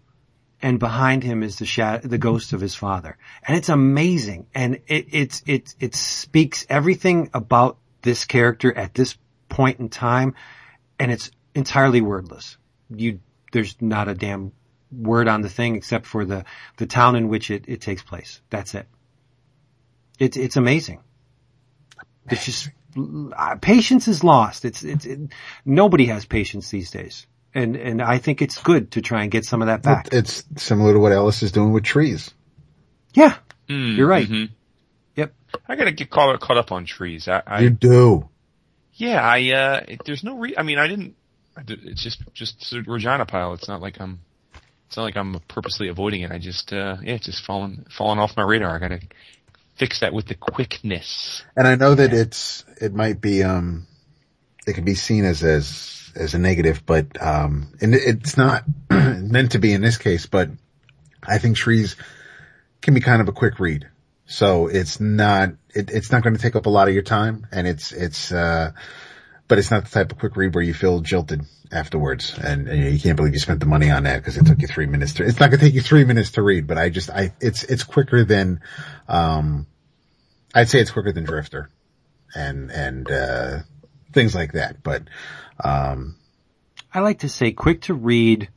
and behind him is the shadow, the ghost of his father. And it's amazing. And it, it's, it, it speaks everything about this character at this point in time. And it's entirely wordless. You, there's not a damn word on the thing except for the, the town in which it, it takes place. That's it. It's, it's amazing. It's just, uh, patience is lost. It's, it's, it, nobody has patience these days. And, and I think it's good to try and get some of that back. It's similar to what Ellis is doing with trees. Yeah. Mm, You're right. mhm. Yep. I gotta get caught, caught up on trees. I, I you do. yeah, I, uh, it, there's no re, I mean, I didn't, I did, it's just, just a Regina pile. It's not like I'm, it's not like I'm purposely avoiding it. I just, uh, yeah, it's just fallen, fallen off my radar. I gotta fix that with the quickness. And I know that it's, it might be, um, it can be seen as, as, as a negative, but, um, and it's not meant to be in this case, but I think trees can be kind of a quick read. So it's not, it, it's not going to take up a lot of your time and it's, it's, uh, but it's not the type of quick read where you feel jilted afterwards and, and you can't believe you spent the money on that because it took you three minutes to, it's not going to take you three minutes to read, but I just, I, it's, it's quicker than, um, I'd say it's quicker than Drifter and, and, uh, things like that. But, um, I like to say quick to read,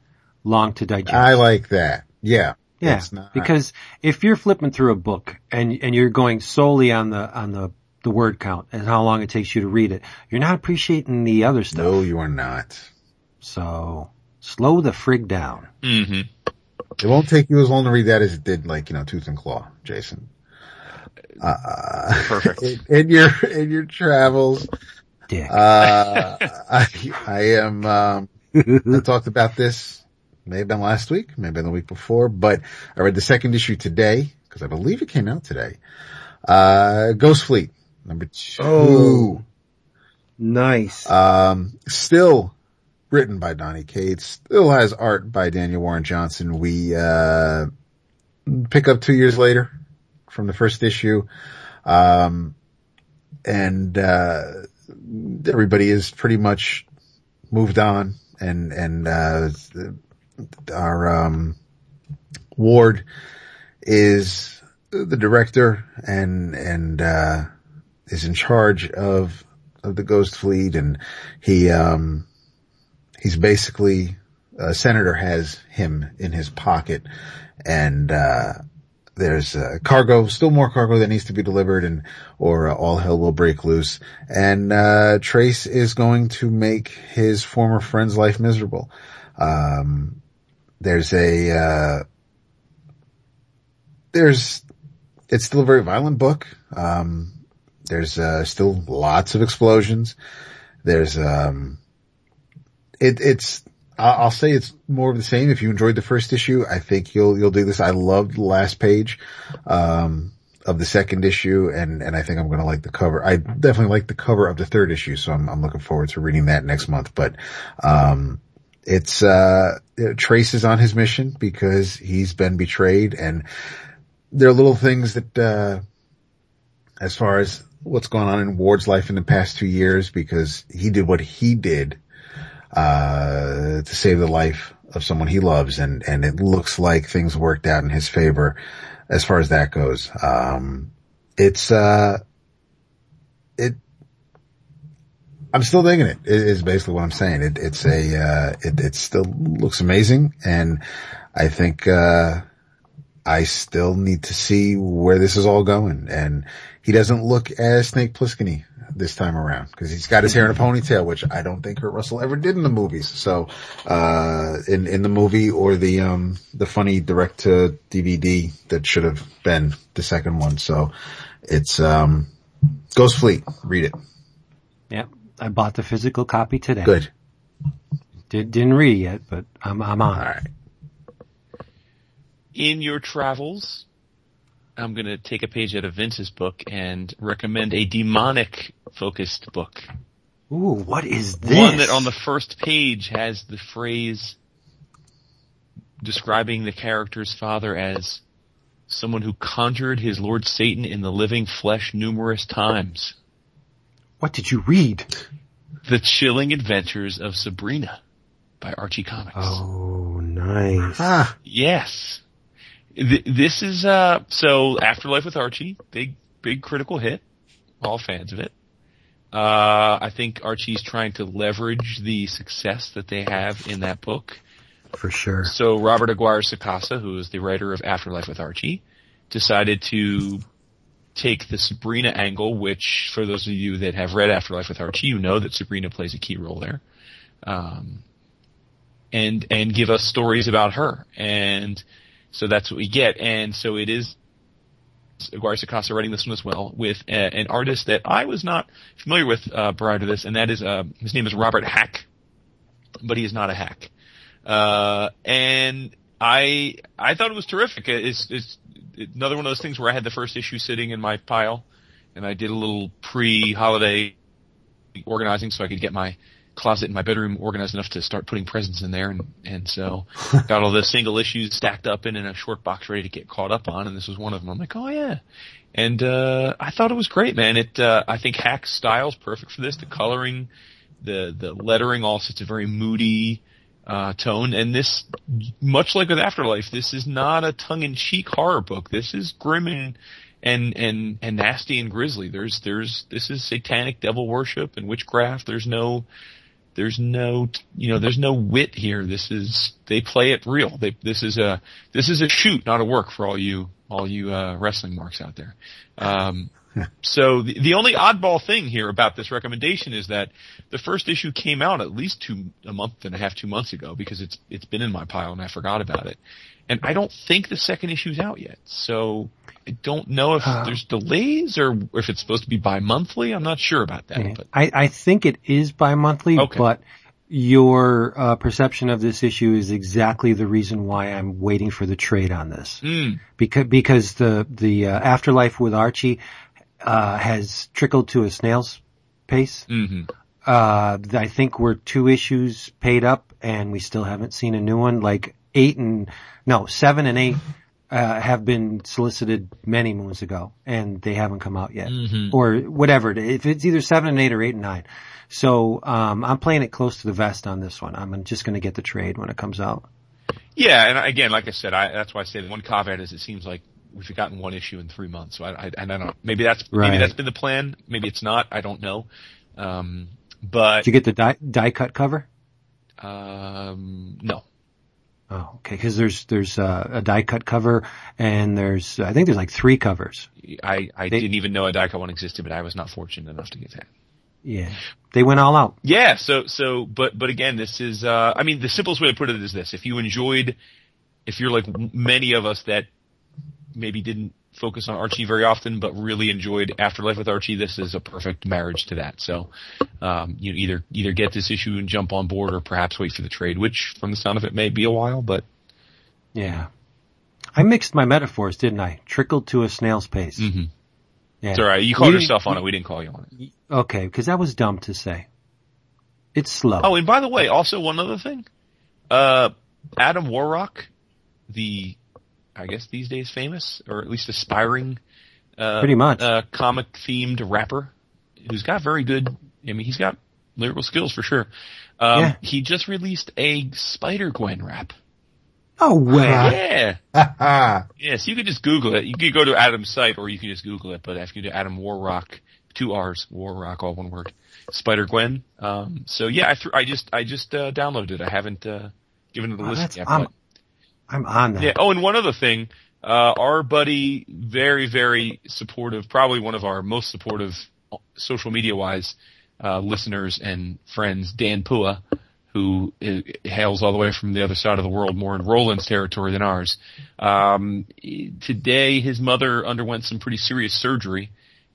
long to digest. I like that. Yeah. yeah. It's not, Because if you're flipping through a book and, and you're going solely on the, on the, the word count and how long it takes you to read it, you're not appreciating the other stuff. no, you are not. So slow the frig down. Mm-hmm. It won't take you as long to read that as it did like, you know, Tooth and Claw, Jason. Uh, Perfect. in, in your, in your travels, Dick. uh, I, I am, um, I talked about this, may have been last week, maybe the week before, but I read the second issue today, cause I believe it came out today. Uh, Ghost Fleet, number two. Oh. nice. Um, still written by Donny Cates, still has art by Daniel Warren Johnson. We, uh, pick up two years later from the first issue. Um, and, uh, everybody is pretty much moved on and, and, uh, our, um, Ward is the director and, and, uh, is in charge of, of the Ghost Fleet and he, um, he's basically, a senator has him in his pocket and, uh, there's uh, cargo, still more cargo that needs to be delivered and, or uh, all hell will break loose. And, uh, Trace is going to make his former friend's life miserable. Um, there's a, uh, there's, it's still a very violent book. Um, there's, uh, still lots of explosions. There's, um, it, it's, I'll say it's more of the same. If you enjoyed the first issue, I think you'll, you'll do this. I loved the last page, um, of the second issue and, and I think I'm going to like the cover. I definitely like the cover of the third issue. So I'm, I'm looking forward to reading that next month, but, um, it's, uh, Trace is on his mission because he's been betrayed and there are little things that, uh, as far as what's going on in Ward's life in the past two years because he did what he did uh, to save the life of someone he loves and, and it looks like things worked out in his favor as far as that goes. Um, it's, uh, it, I'm still digging it is basically what I'm saying. It, it's a, uh, it, it still looks amazing and I think, uh, I still need to see where this is all going and he doesn't look as Snake Plissken this time around because he's got his hair in a ponytail, which I don't think Kurt Russell ever did in the movies. So, uh, in, in the movie or the, um, the funny direct to DVD that should have been the second one. So it's, um, Ghost Fleet. Read it. Yep. I bought the physical copy today. Good. Did, didn't read it yet, but I'm, I'm on. All right. In your travels, I'm going to take a page out of Vince's book and recommend a demonic focused book. Ooh, what is this? One that on the first page has the phrase describing the character's father as someone who conjured his Lord Satan in the living flesh numerous times. What did you read? The Chilling Adventures of Sabrina by Archie Comics. Oh, nice. Ah, Yes. Th- This is, uh, so Afterlife with Archie, big, big critical hit. All fans of it. Uh, I think Archie's trying to leverage the success that they have in that book. For sure. So Robert Aguirre Sacasa, who is the writer of Afterlife with Archie, decided to take the Sabrina angle, which for those of you that have read Afterlife with Archie, you know that Sabrina plays a key role there. Um, and, and give us stories about her. And so that's what we get. And so it is Aguirre Sacasa writing this one as well with a, an artist that I was not familiar with, uh, prior to this, and that is, uh, his name is Robert Hack, but he is not a hack. Uh, and I, I thought it was terrific. It's, it's another one of those things where I had the first issue sitting in my pile and I did a little pre-holiday organizing so I could get my closet in my bedroom organized enough to start putting presents in there and, and so got all the single issues stacked up in, in a short box ready to get caught up on and this was one of them. I'm like, oh yeah. And, uh, I thought it was great, man. It, uh, I think Hack style's perfect for this. The coloring, the, the lettering all sets a very moody, uh, tone. And this, much like with Afterlife, this is not a tongue-in-cheek horror book. This is grim and, and, and, and nasty and grisly. There's, there's, this is satanic devil worship and witchcraft. There's no, there's no, you know, there's no wit here. This is, they play it real. They, this is a, this is a shoot, not a work for all you, all you, uh, wrestling marks out there. Um, so the, the only oddball thing here about this recommendation is that the first issue came out at least two, a month and a half, two months ago because it's, it's been in my pile and I forgot about it. And I don't think the second issue's out yet. So I don't know if Uh. there's delays or if it's supposed to be bi-monthly. I'm not sure about that, Yeah. but I, I think it is bi-monthly, Okay. but your uh, perception of this issue is exactly the reason why I'm waiting for the trade on this. mm, Because because the the uh, afterlife with Archie uh, has trickled to a snail's pace. hmm Uh, I think we're two issues paid up, and we still haven't seen a new one. Like eight and no seven and eight uh, have been solicited many moons ago, and they haven't come out yet, Mhm. or whatever. If it's either seven and eight or eight and nine, so um, I'm playing it close to the vest on this one. I'm just going to get the trade when it comes out. Yeah, and again, like I said, I, that's why I say the one caveat is it seems like we've gotten one issue in three months. So I, I, and I don't know. Maybe that's Right. maybe that's been the plan. Maybe it's not. I don't know. Um, but Did you get the die, die cut cover? um, no. Oh, okay. Because there's there's uh, a die cut cover, and there's I think there's like three covers. I, I They- didn't even know a die cut one existed, but I was not fortunate enough to get that. Yeah, they went all out. Yeah, so so but but again, this is uh I mean the simplest way to put it is this: if you enjoyed, if you're like many of us that maybe didn't focus on Archie very often, but really enjoyed Afterlife with Archie, this is a perfect marriage to that. So um you either either get this issue and jump on board, or perhaps wait for the trade, which from the sound of it may be a while, but Yeah. I mixed my metaphors, didn't I? Trickled to a snail's pace. mhm. Yeah. it's all right. You called We- yourself on it. We didn't call you on it. Okay, because that was dumb to say. It's slow. Oh, and by the way, also one other thing. Uh, Adam Warrock, the, I guess these days famous, or at least aspiring, uh, Pretty much. uh, comic themed rapper, who's got very good, I mean, he's got lyrical skills for sure. Um, Yeah. he just released a Spider-Gwen rap. oh way. Yeah. Ah, Yes, you could just Google it. You could go to Adam's site or you can just Google it, but if you do Adam Warrock, two R's, Warrock, all one word, Spider Gwen. Um, so yeah, I, th- I just, I just, uh, downloaded it. I haven't, uh, given it a Oh, listen yet, I'm- but I'm on that. yeah. Oh, and one other thing, uh, our buddy, very, very supportive, probably one of our most supportive social media wise, uh, listeners and friends, Dan Pua, who hails all the way from the other side of the world, more in Roland's territory than ours. Um, today his mother underwent some pretty serious surgery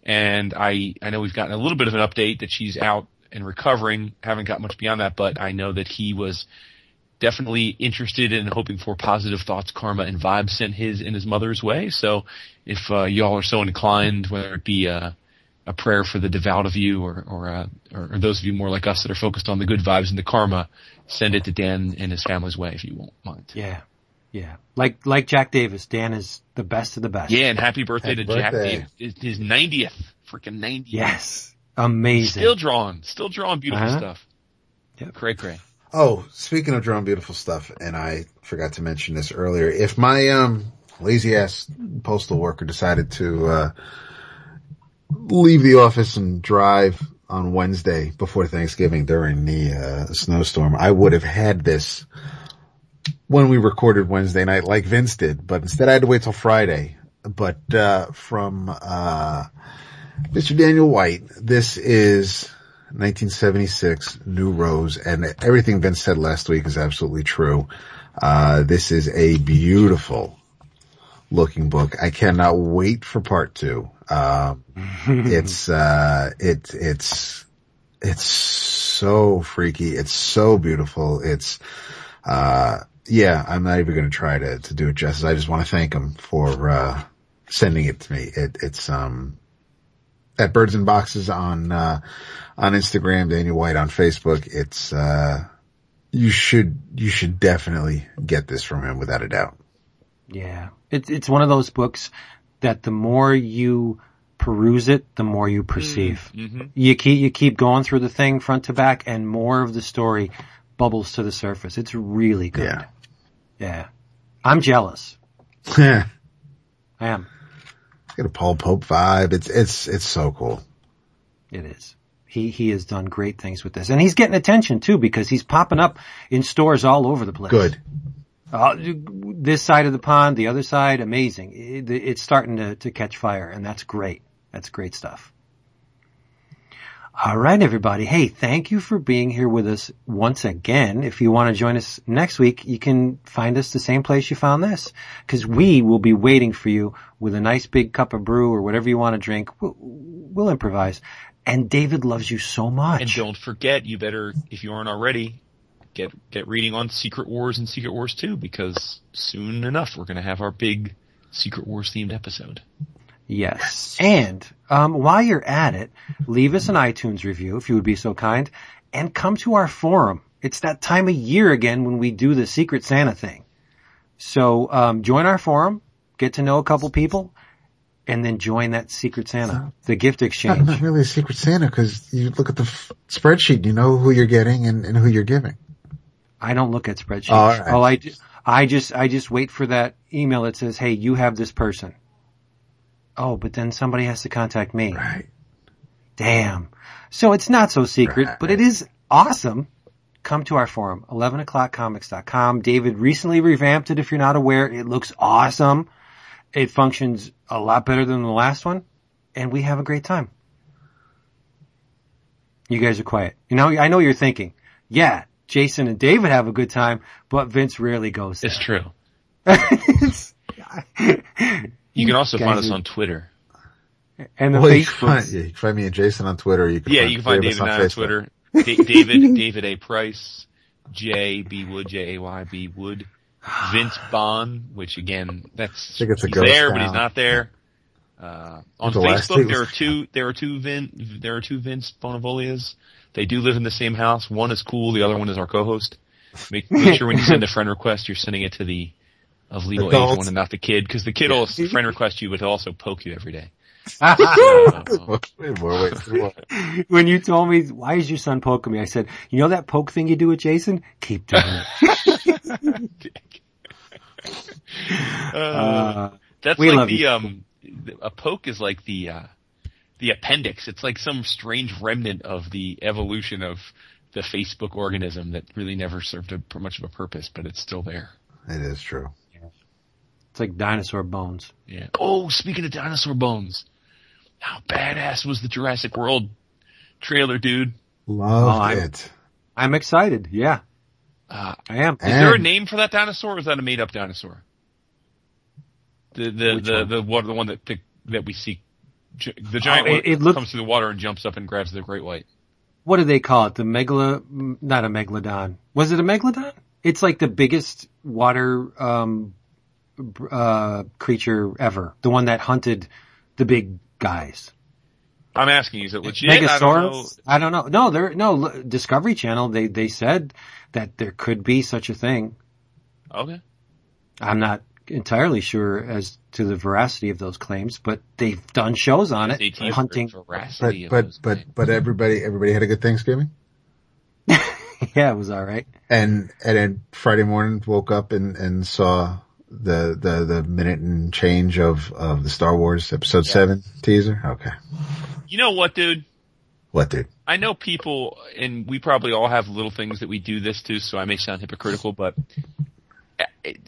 and I, I know we've gotten a little bit of an update that she's out and recovering. Haven't got much beyond that, but I know that he was definitely interested in hoping for positive thoughts, karma, and vibes sent his and his mother's way. So if uh, y'all are so inclined, whether it be a, a prayer for the devout of you or or, uh, or or those of you more like us that are focused on the good vibes and the karma, send it to Dan and his family's way if you won't mind. Yeah. Yeah. Like like Jack Davis, Dan is the best of the best. Yeah, and happy birthday Happy to Jack. Davis. His 90th, freaking 90th. Yes. Amazing. Still drawing, still drawing beautiful Uh-huh. stuff. Yep. Cray cray. Oh, speaking of drawing beautiful stuff, and I forgot to mention this earlier. If my um lazy ass postal worker decided to uh leave the office and drive on Wednesday before Thanksgiving during the uh snowstorm, I would have had this when we recorded Wednesday night like Vince did, but instead I had to wait till Friday. But uh from uh Mr. Daniel White, this is 1976, New Rose, and everything Vince said last week is absolutely true. Uh, this is a beautiful looking book. I cannot wait for part two. Um, it's, uh, it, it's, it's so freaky. It's so beautiful. It's, uh, yeah, I'm not even going to try to, to do it justice. I just want to thank him for, uh, sending it to me. It, it's, um, at Birds and Boxes on, uh, on Instagram, Daniel White on Facebook. It's, uh, you should, you should definitely get this from him without a doubt. Yeah. It's it's one of those books that the more you peruse it, the more you perceive. Mm-hmm. You keep you keep going through the thing front to back and more of the story bubbles to the surface. It's really good. Yeah. Yeah. I'm jealous. Got I am. a Paul Pope vibe. It's, it's, it's so cool. It is. He he has done great things with this. And he's getting attention too because he's popping up in stores all over the place. Good. Uh, this side of the pond, the other side, amazing. It, it's starting to, to catch fire and that's great. That's great stuff. All right, everybody. Hey, thank you for being here with us once again. If you want to join us next week, you can find us the same place you found this because we will be waiting for you with a nice big cup of brew or whatever you want to drink. We'll, we'll improvise. And David loves you so much. And don't forget, you better, if you aren't already, get get reading on Secret Wars and Secret Wars 2 because soon enough we're going to have our big Secret Wars themed episode. Yes. And um, while you're at it, leave us an iTunes review if you would be so kind, and come to our forum. It's that time of year again when we do the Secret Santa thing. So um, join our forum, get to know a couple people, and then join that Secret Santa, the gift exchange. not really a Secret Santa because you look at the f- spreadsheet, you know who you're getting and, and who you're giving. I don't look at spreadsheets. All right. All I, do- I just, I just wait for that email that says, "Hey, you have this person." Oh, but then somebody has to contact me. Right. Damn. So it's not so secret, but it is awesome. Come to our forum, 11o'clockcomics.com. David recently revamped it if you're not aware. It looks awesome. It functions a lot better than the last one, and we have a great time. You guys are quiet. You know, I know what you're thinking. Yeah, Jason and David have a good time, but Vince rarely goes there. It's true. It's- You can also find us on Twitter. and the Well, you can, find, yeah, you can find me and Jason on Twitter. You can Yeah, find you can find three David us and I on Facebook. Twitter. Da- David, David A. Price, J. B. Wood, J. A. Y. B. Wood, Vince Bond, which again, that's, think it's a he's ghost there, but he's not there. Uh, on The Facebook, there are two, there are two Vin, there are two Vince Bonavolias. They do live in the same house. One is cool, the other one is our co-host. Make, make sure when you send a friend request, you're sending it to the of legal age Adult. one and not the kid, because the kid will friend request you, but he'll also poke you every day. Wait more, wait when you told me, why is your son poking me? I said, you know that poke thing you do with Jason? Keep doing it. Uh, Uh, That's We like love the you. um a poke is like the uh the appendix. It's like some strange remnant of the evolution of the Facebook organism that really never served a, much of a purpose, but it's still there. It is true. it's like dinosaur bones. Yeah. Oh, speaking of dinosaur bones, how badass was the Jurassic World trailer, dude? Loved Oh, I'm- it. I'm excited. Yeah, Uh, I am. is there a name for that dinosaur or is that a made up dinosaur? The the Which the one? the one the one that the, that we see the giant Oh, it- one it looked- comes through the water and jumps up and grabs the great white. What do they call it? The megala, not a megalodon. Was it a megalodon? It's like the biggest water, um, uh, creature ever. The one that hunted the big guys. I'm asking you, is it legit? I don't know. I don't know. No, there, no, Discovery Channel, they, they said that there could be such a thing. Okay. I'm not entirely sure as to the veracity of those claims, but they've done shows on it, AT&T hunting. But veracity of but but but everybody everybody had a good Thanksgiving. yeah, it was all right. And and then Friday morning woke up and and saw the the the minute and change of of the Star Wars Episode Yeah. Seven teaser. Okay, you know what, dude? what dude? I know people, and we probably all have little things that we do this to, so I may sound hypocritical, but uh,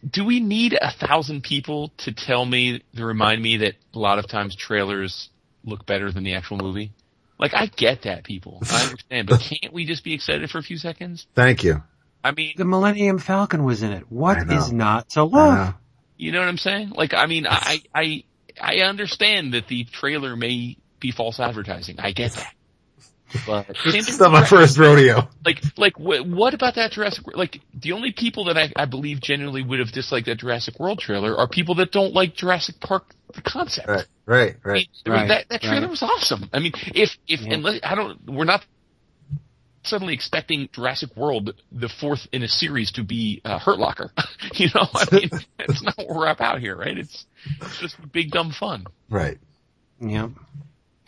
do we need a thousand people to tell me, to remind me that a lot of times trailers look better than the actual movie? Like, I get that, people. I understand, but can't we just be excited for a few seconds? Thank you. I mean, The Millennium Falcon was in it. What I know. is not to I love? know. You know what I'm saying? Like, I mean, I, I, I understand that the trailer may be false advertising. I get that. But same It's not my first rodeo. Like, like, wh- what about that Jurassic? World? Like, the only people that I, I believe genuinely would have disliked that Jurassic World trailer are people that don't like Jurassic Park, the concept. Right, right, I mean, right. there was- Right, that that trailer right. was awesome. I mean, if if Yeah. unless I don't, we're not suddenly expecting Jurassic World, the fourth in a series, to be uh, Hurt Locker. you know, I mean, that's not what we're about here, right? It's it's just big dumb fun. Right. Yeah.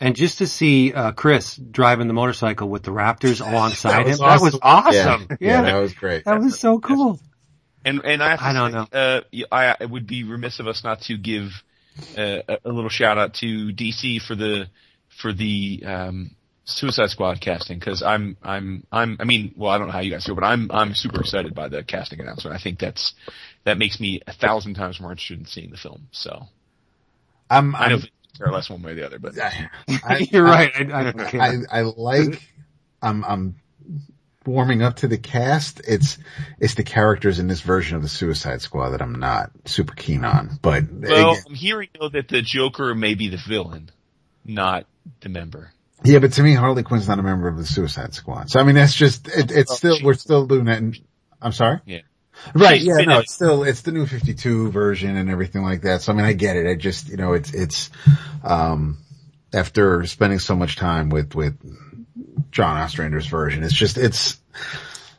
And just to see uh, Chris driving the motorcycle with the Raptors alongside was him, that was awesome. Yeah, Yeah, yeah, that, that was great. That was so cool. And and I, have I don't say, know. Uh, y- I, I would be remiss of us not to give uh, a, a little shout out to DC for the for the um, Suicide Squad casting because I'm I'm I'm I mean well I don't know how you guys feel but I'm I'm super excited by the casting announcement. I think that's that makes me a thousand times more interested in seeing the film. So I'm, I know I'm Vince care less one way or the other, but I, I- You're right. I, I don't care. I, I like, I'm, I'm warming up to the cast. It's, it's the characters in this version of the Suicide Squad that I'm not super keen on, but well, again- I'm hearing though that the Joker may be the villain, not the member. yeah, but to me, Harley Quinn's not a member of the Suicide Squad. So I mean, that's just, it, it's Oh, still, she- we're still doing that. And, I'm sorry? Yeah. Right. Yeah. been No, it's still, it's the new 52 version and everything like that. So I mean, I get it. I just, you know, it's, it's, um, after spending so much time with, with John Ostrander's version, it's just, it's,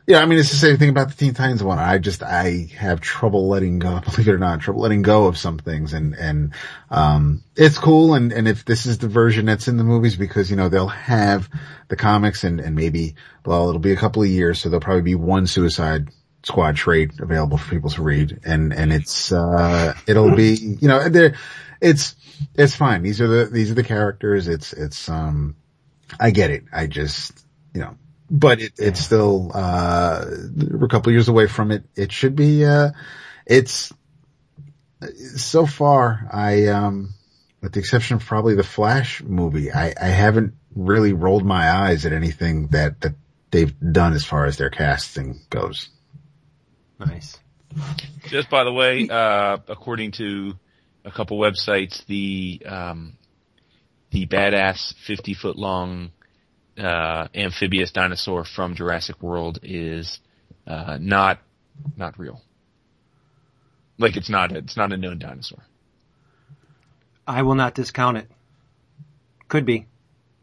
yeah, I mean, it's the same thing about the Teen Titans one. I just, I have trouble letting go, believe it or not, trouble letting go of some things and, and, um, it's cool. And, and if this is the version that's in the movies, because, you know, they'll have the comics and, and maybe, well, it'll be a couple of years. So there'll probably be one suicide squad trade available for people to read. And, and it's, uh, it'll be, you know, there, it's, it's fine. These are the, these are the characters. It's, it's, um, I get it. I just, you know, but it, it's still, uh, we're a couple years away from it. It should be, uh, it's, so far, I, um, with the exception of probably the Flash movie, I, I haven't really rolled my eyes at anything that, that they've done as far as their casting goes. Nice. Just by the way, uh, according to a couple websites, the um, the badass fifty foot long uh, amphibious dinosaur from Jurassic World is uh, not not real. Like it's not it's not a known dinosaur. I will not discount it. Could be.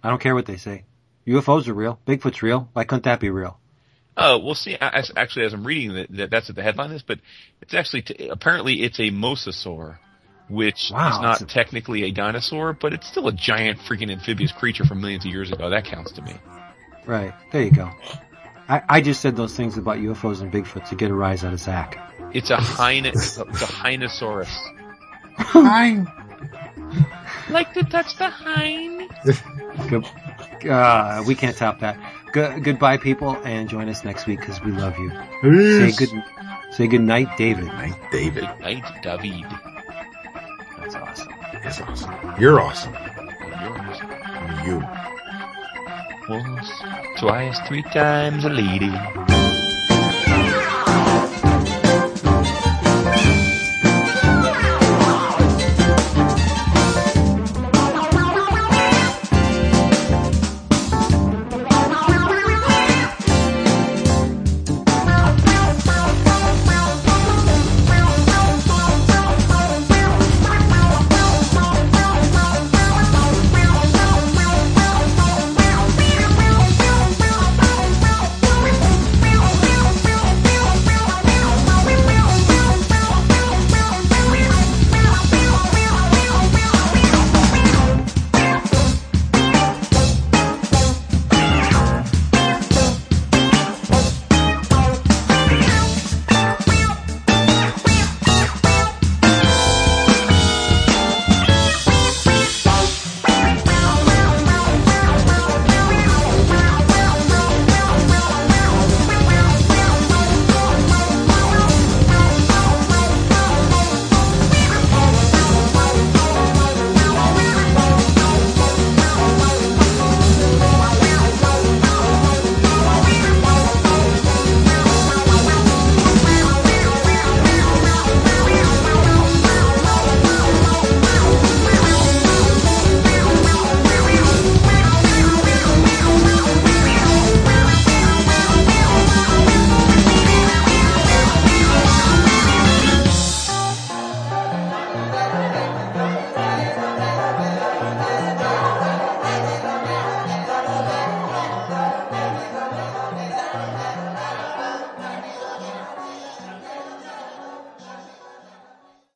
I don't care what they say. UFOs are real. Bigfoot's real. Why couldn't that be real? Oh, we'll see. As, actually, as I'm reading that, that, that's what the headline is, but it's actually t- apparently it's a mosasaur, which Wow, is not a- technically a dinosaur, but it's still a giant freaking amphibious creature from millions of years ago. That counts to me. Right. There you go. I, I just said those things about UFOs and Bigfoot to get a rise out of Zach. It's a hyna, it's a, it's a Hinosaurus. Fine. Like to touch the hind? Good. Uh, we can't top that. Good, goodbye, people, and join us next week because we love you. Say good. Say good night, David. night, David. Night, David. That's awesome. It's awesome. You're awesome. Yours. You. Once, twice, three times a lady.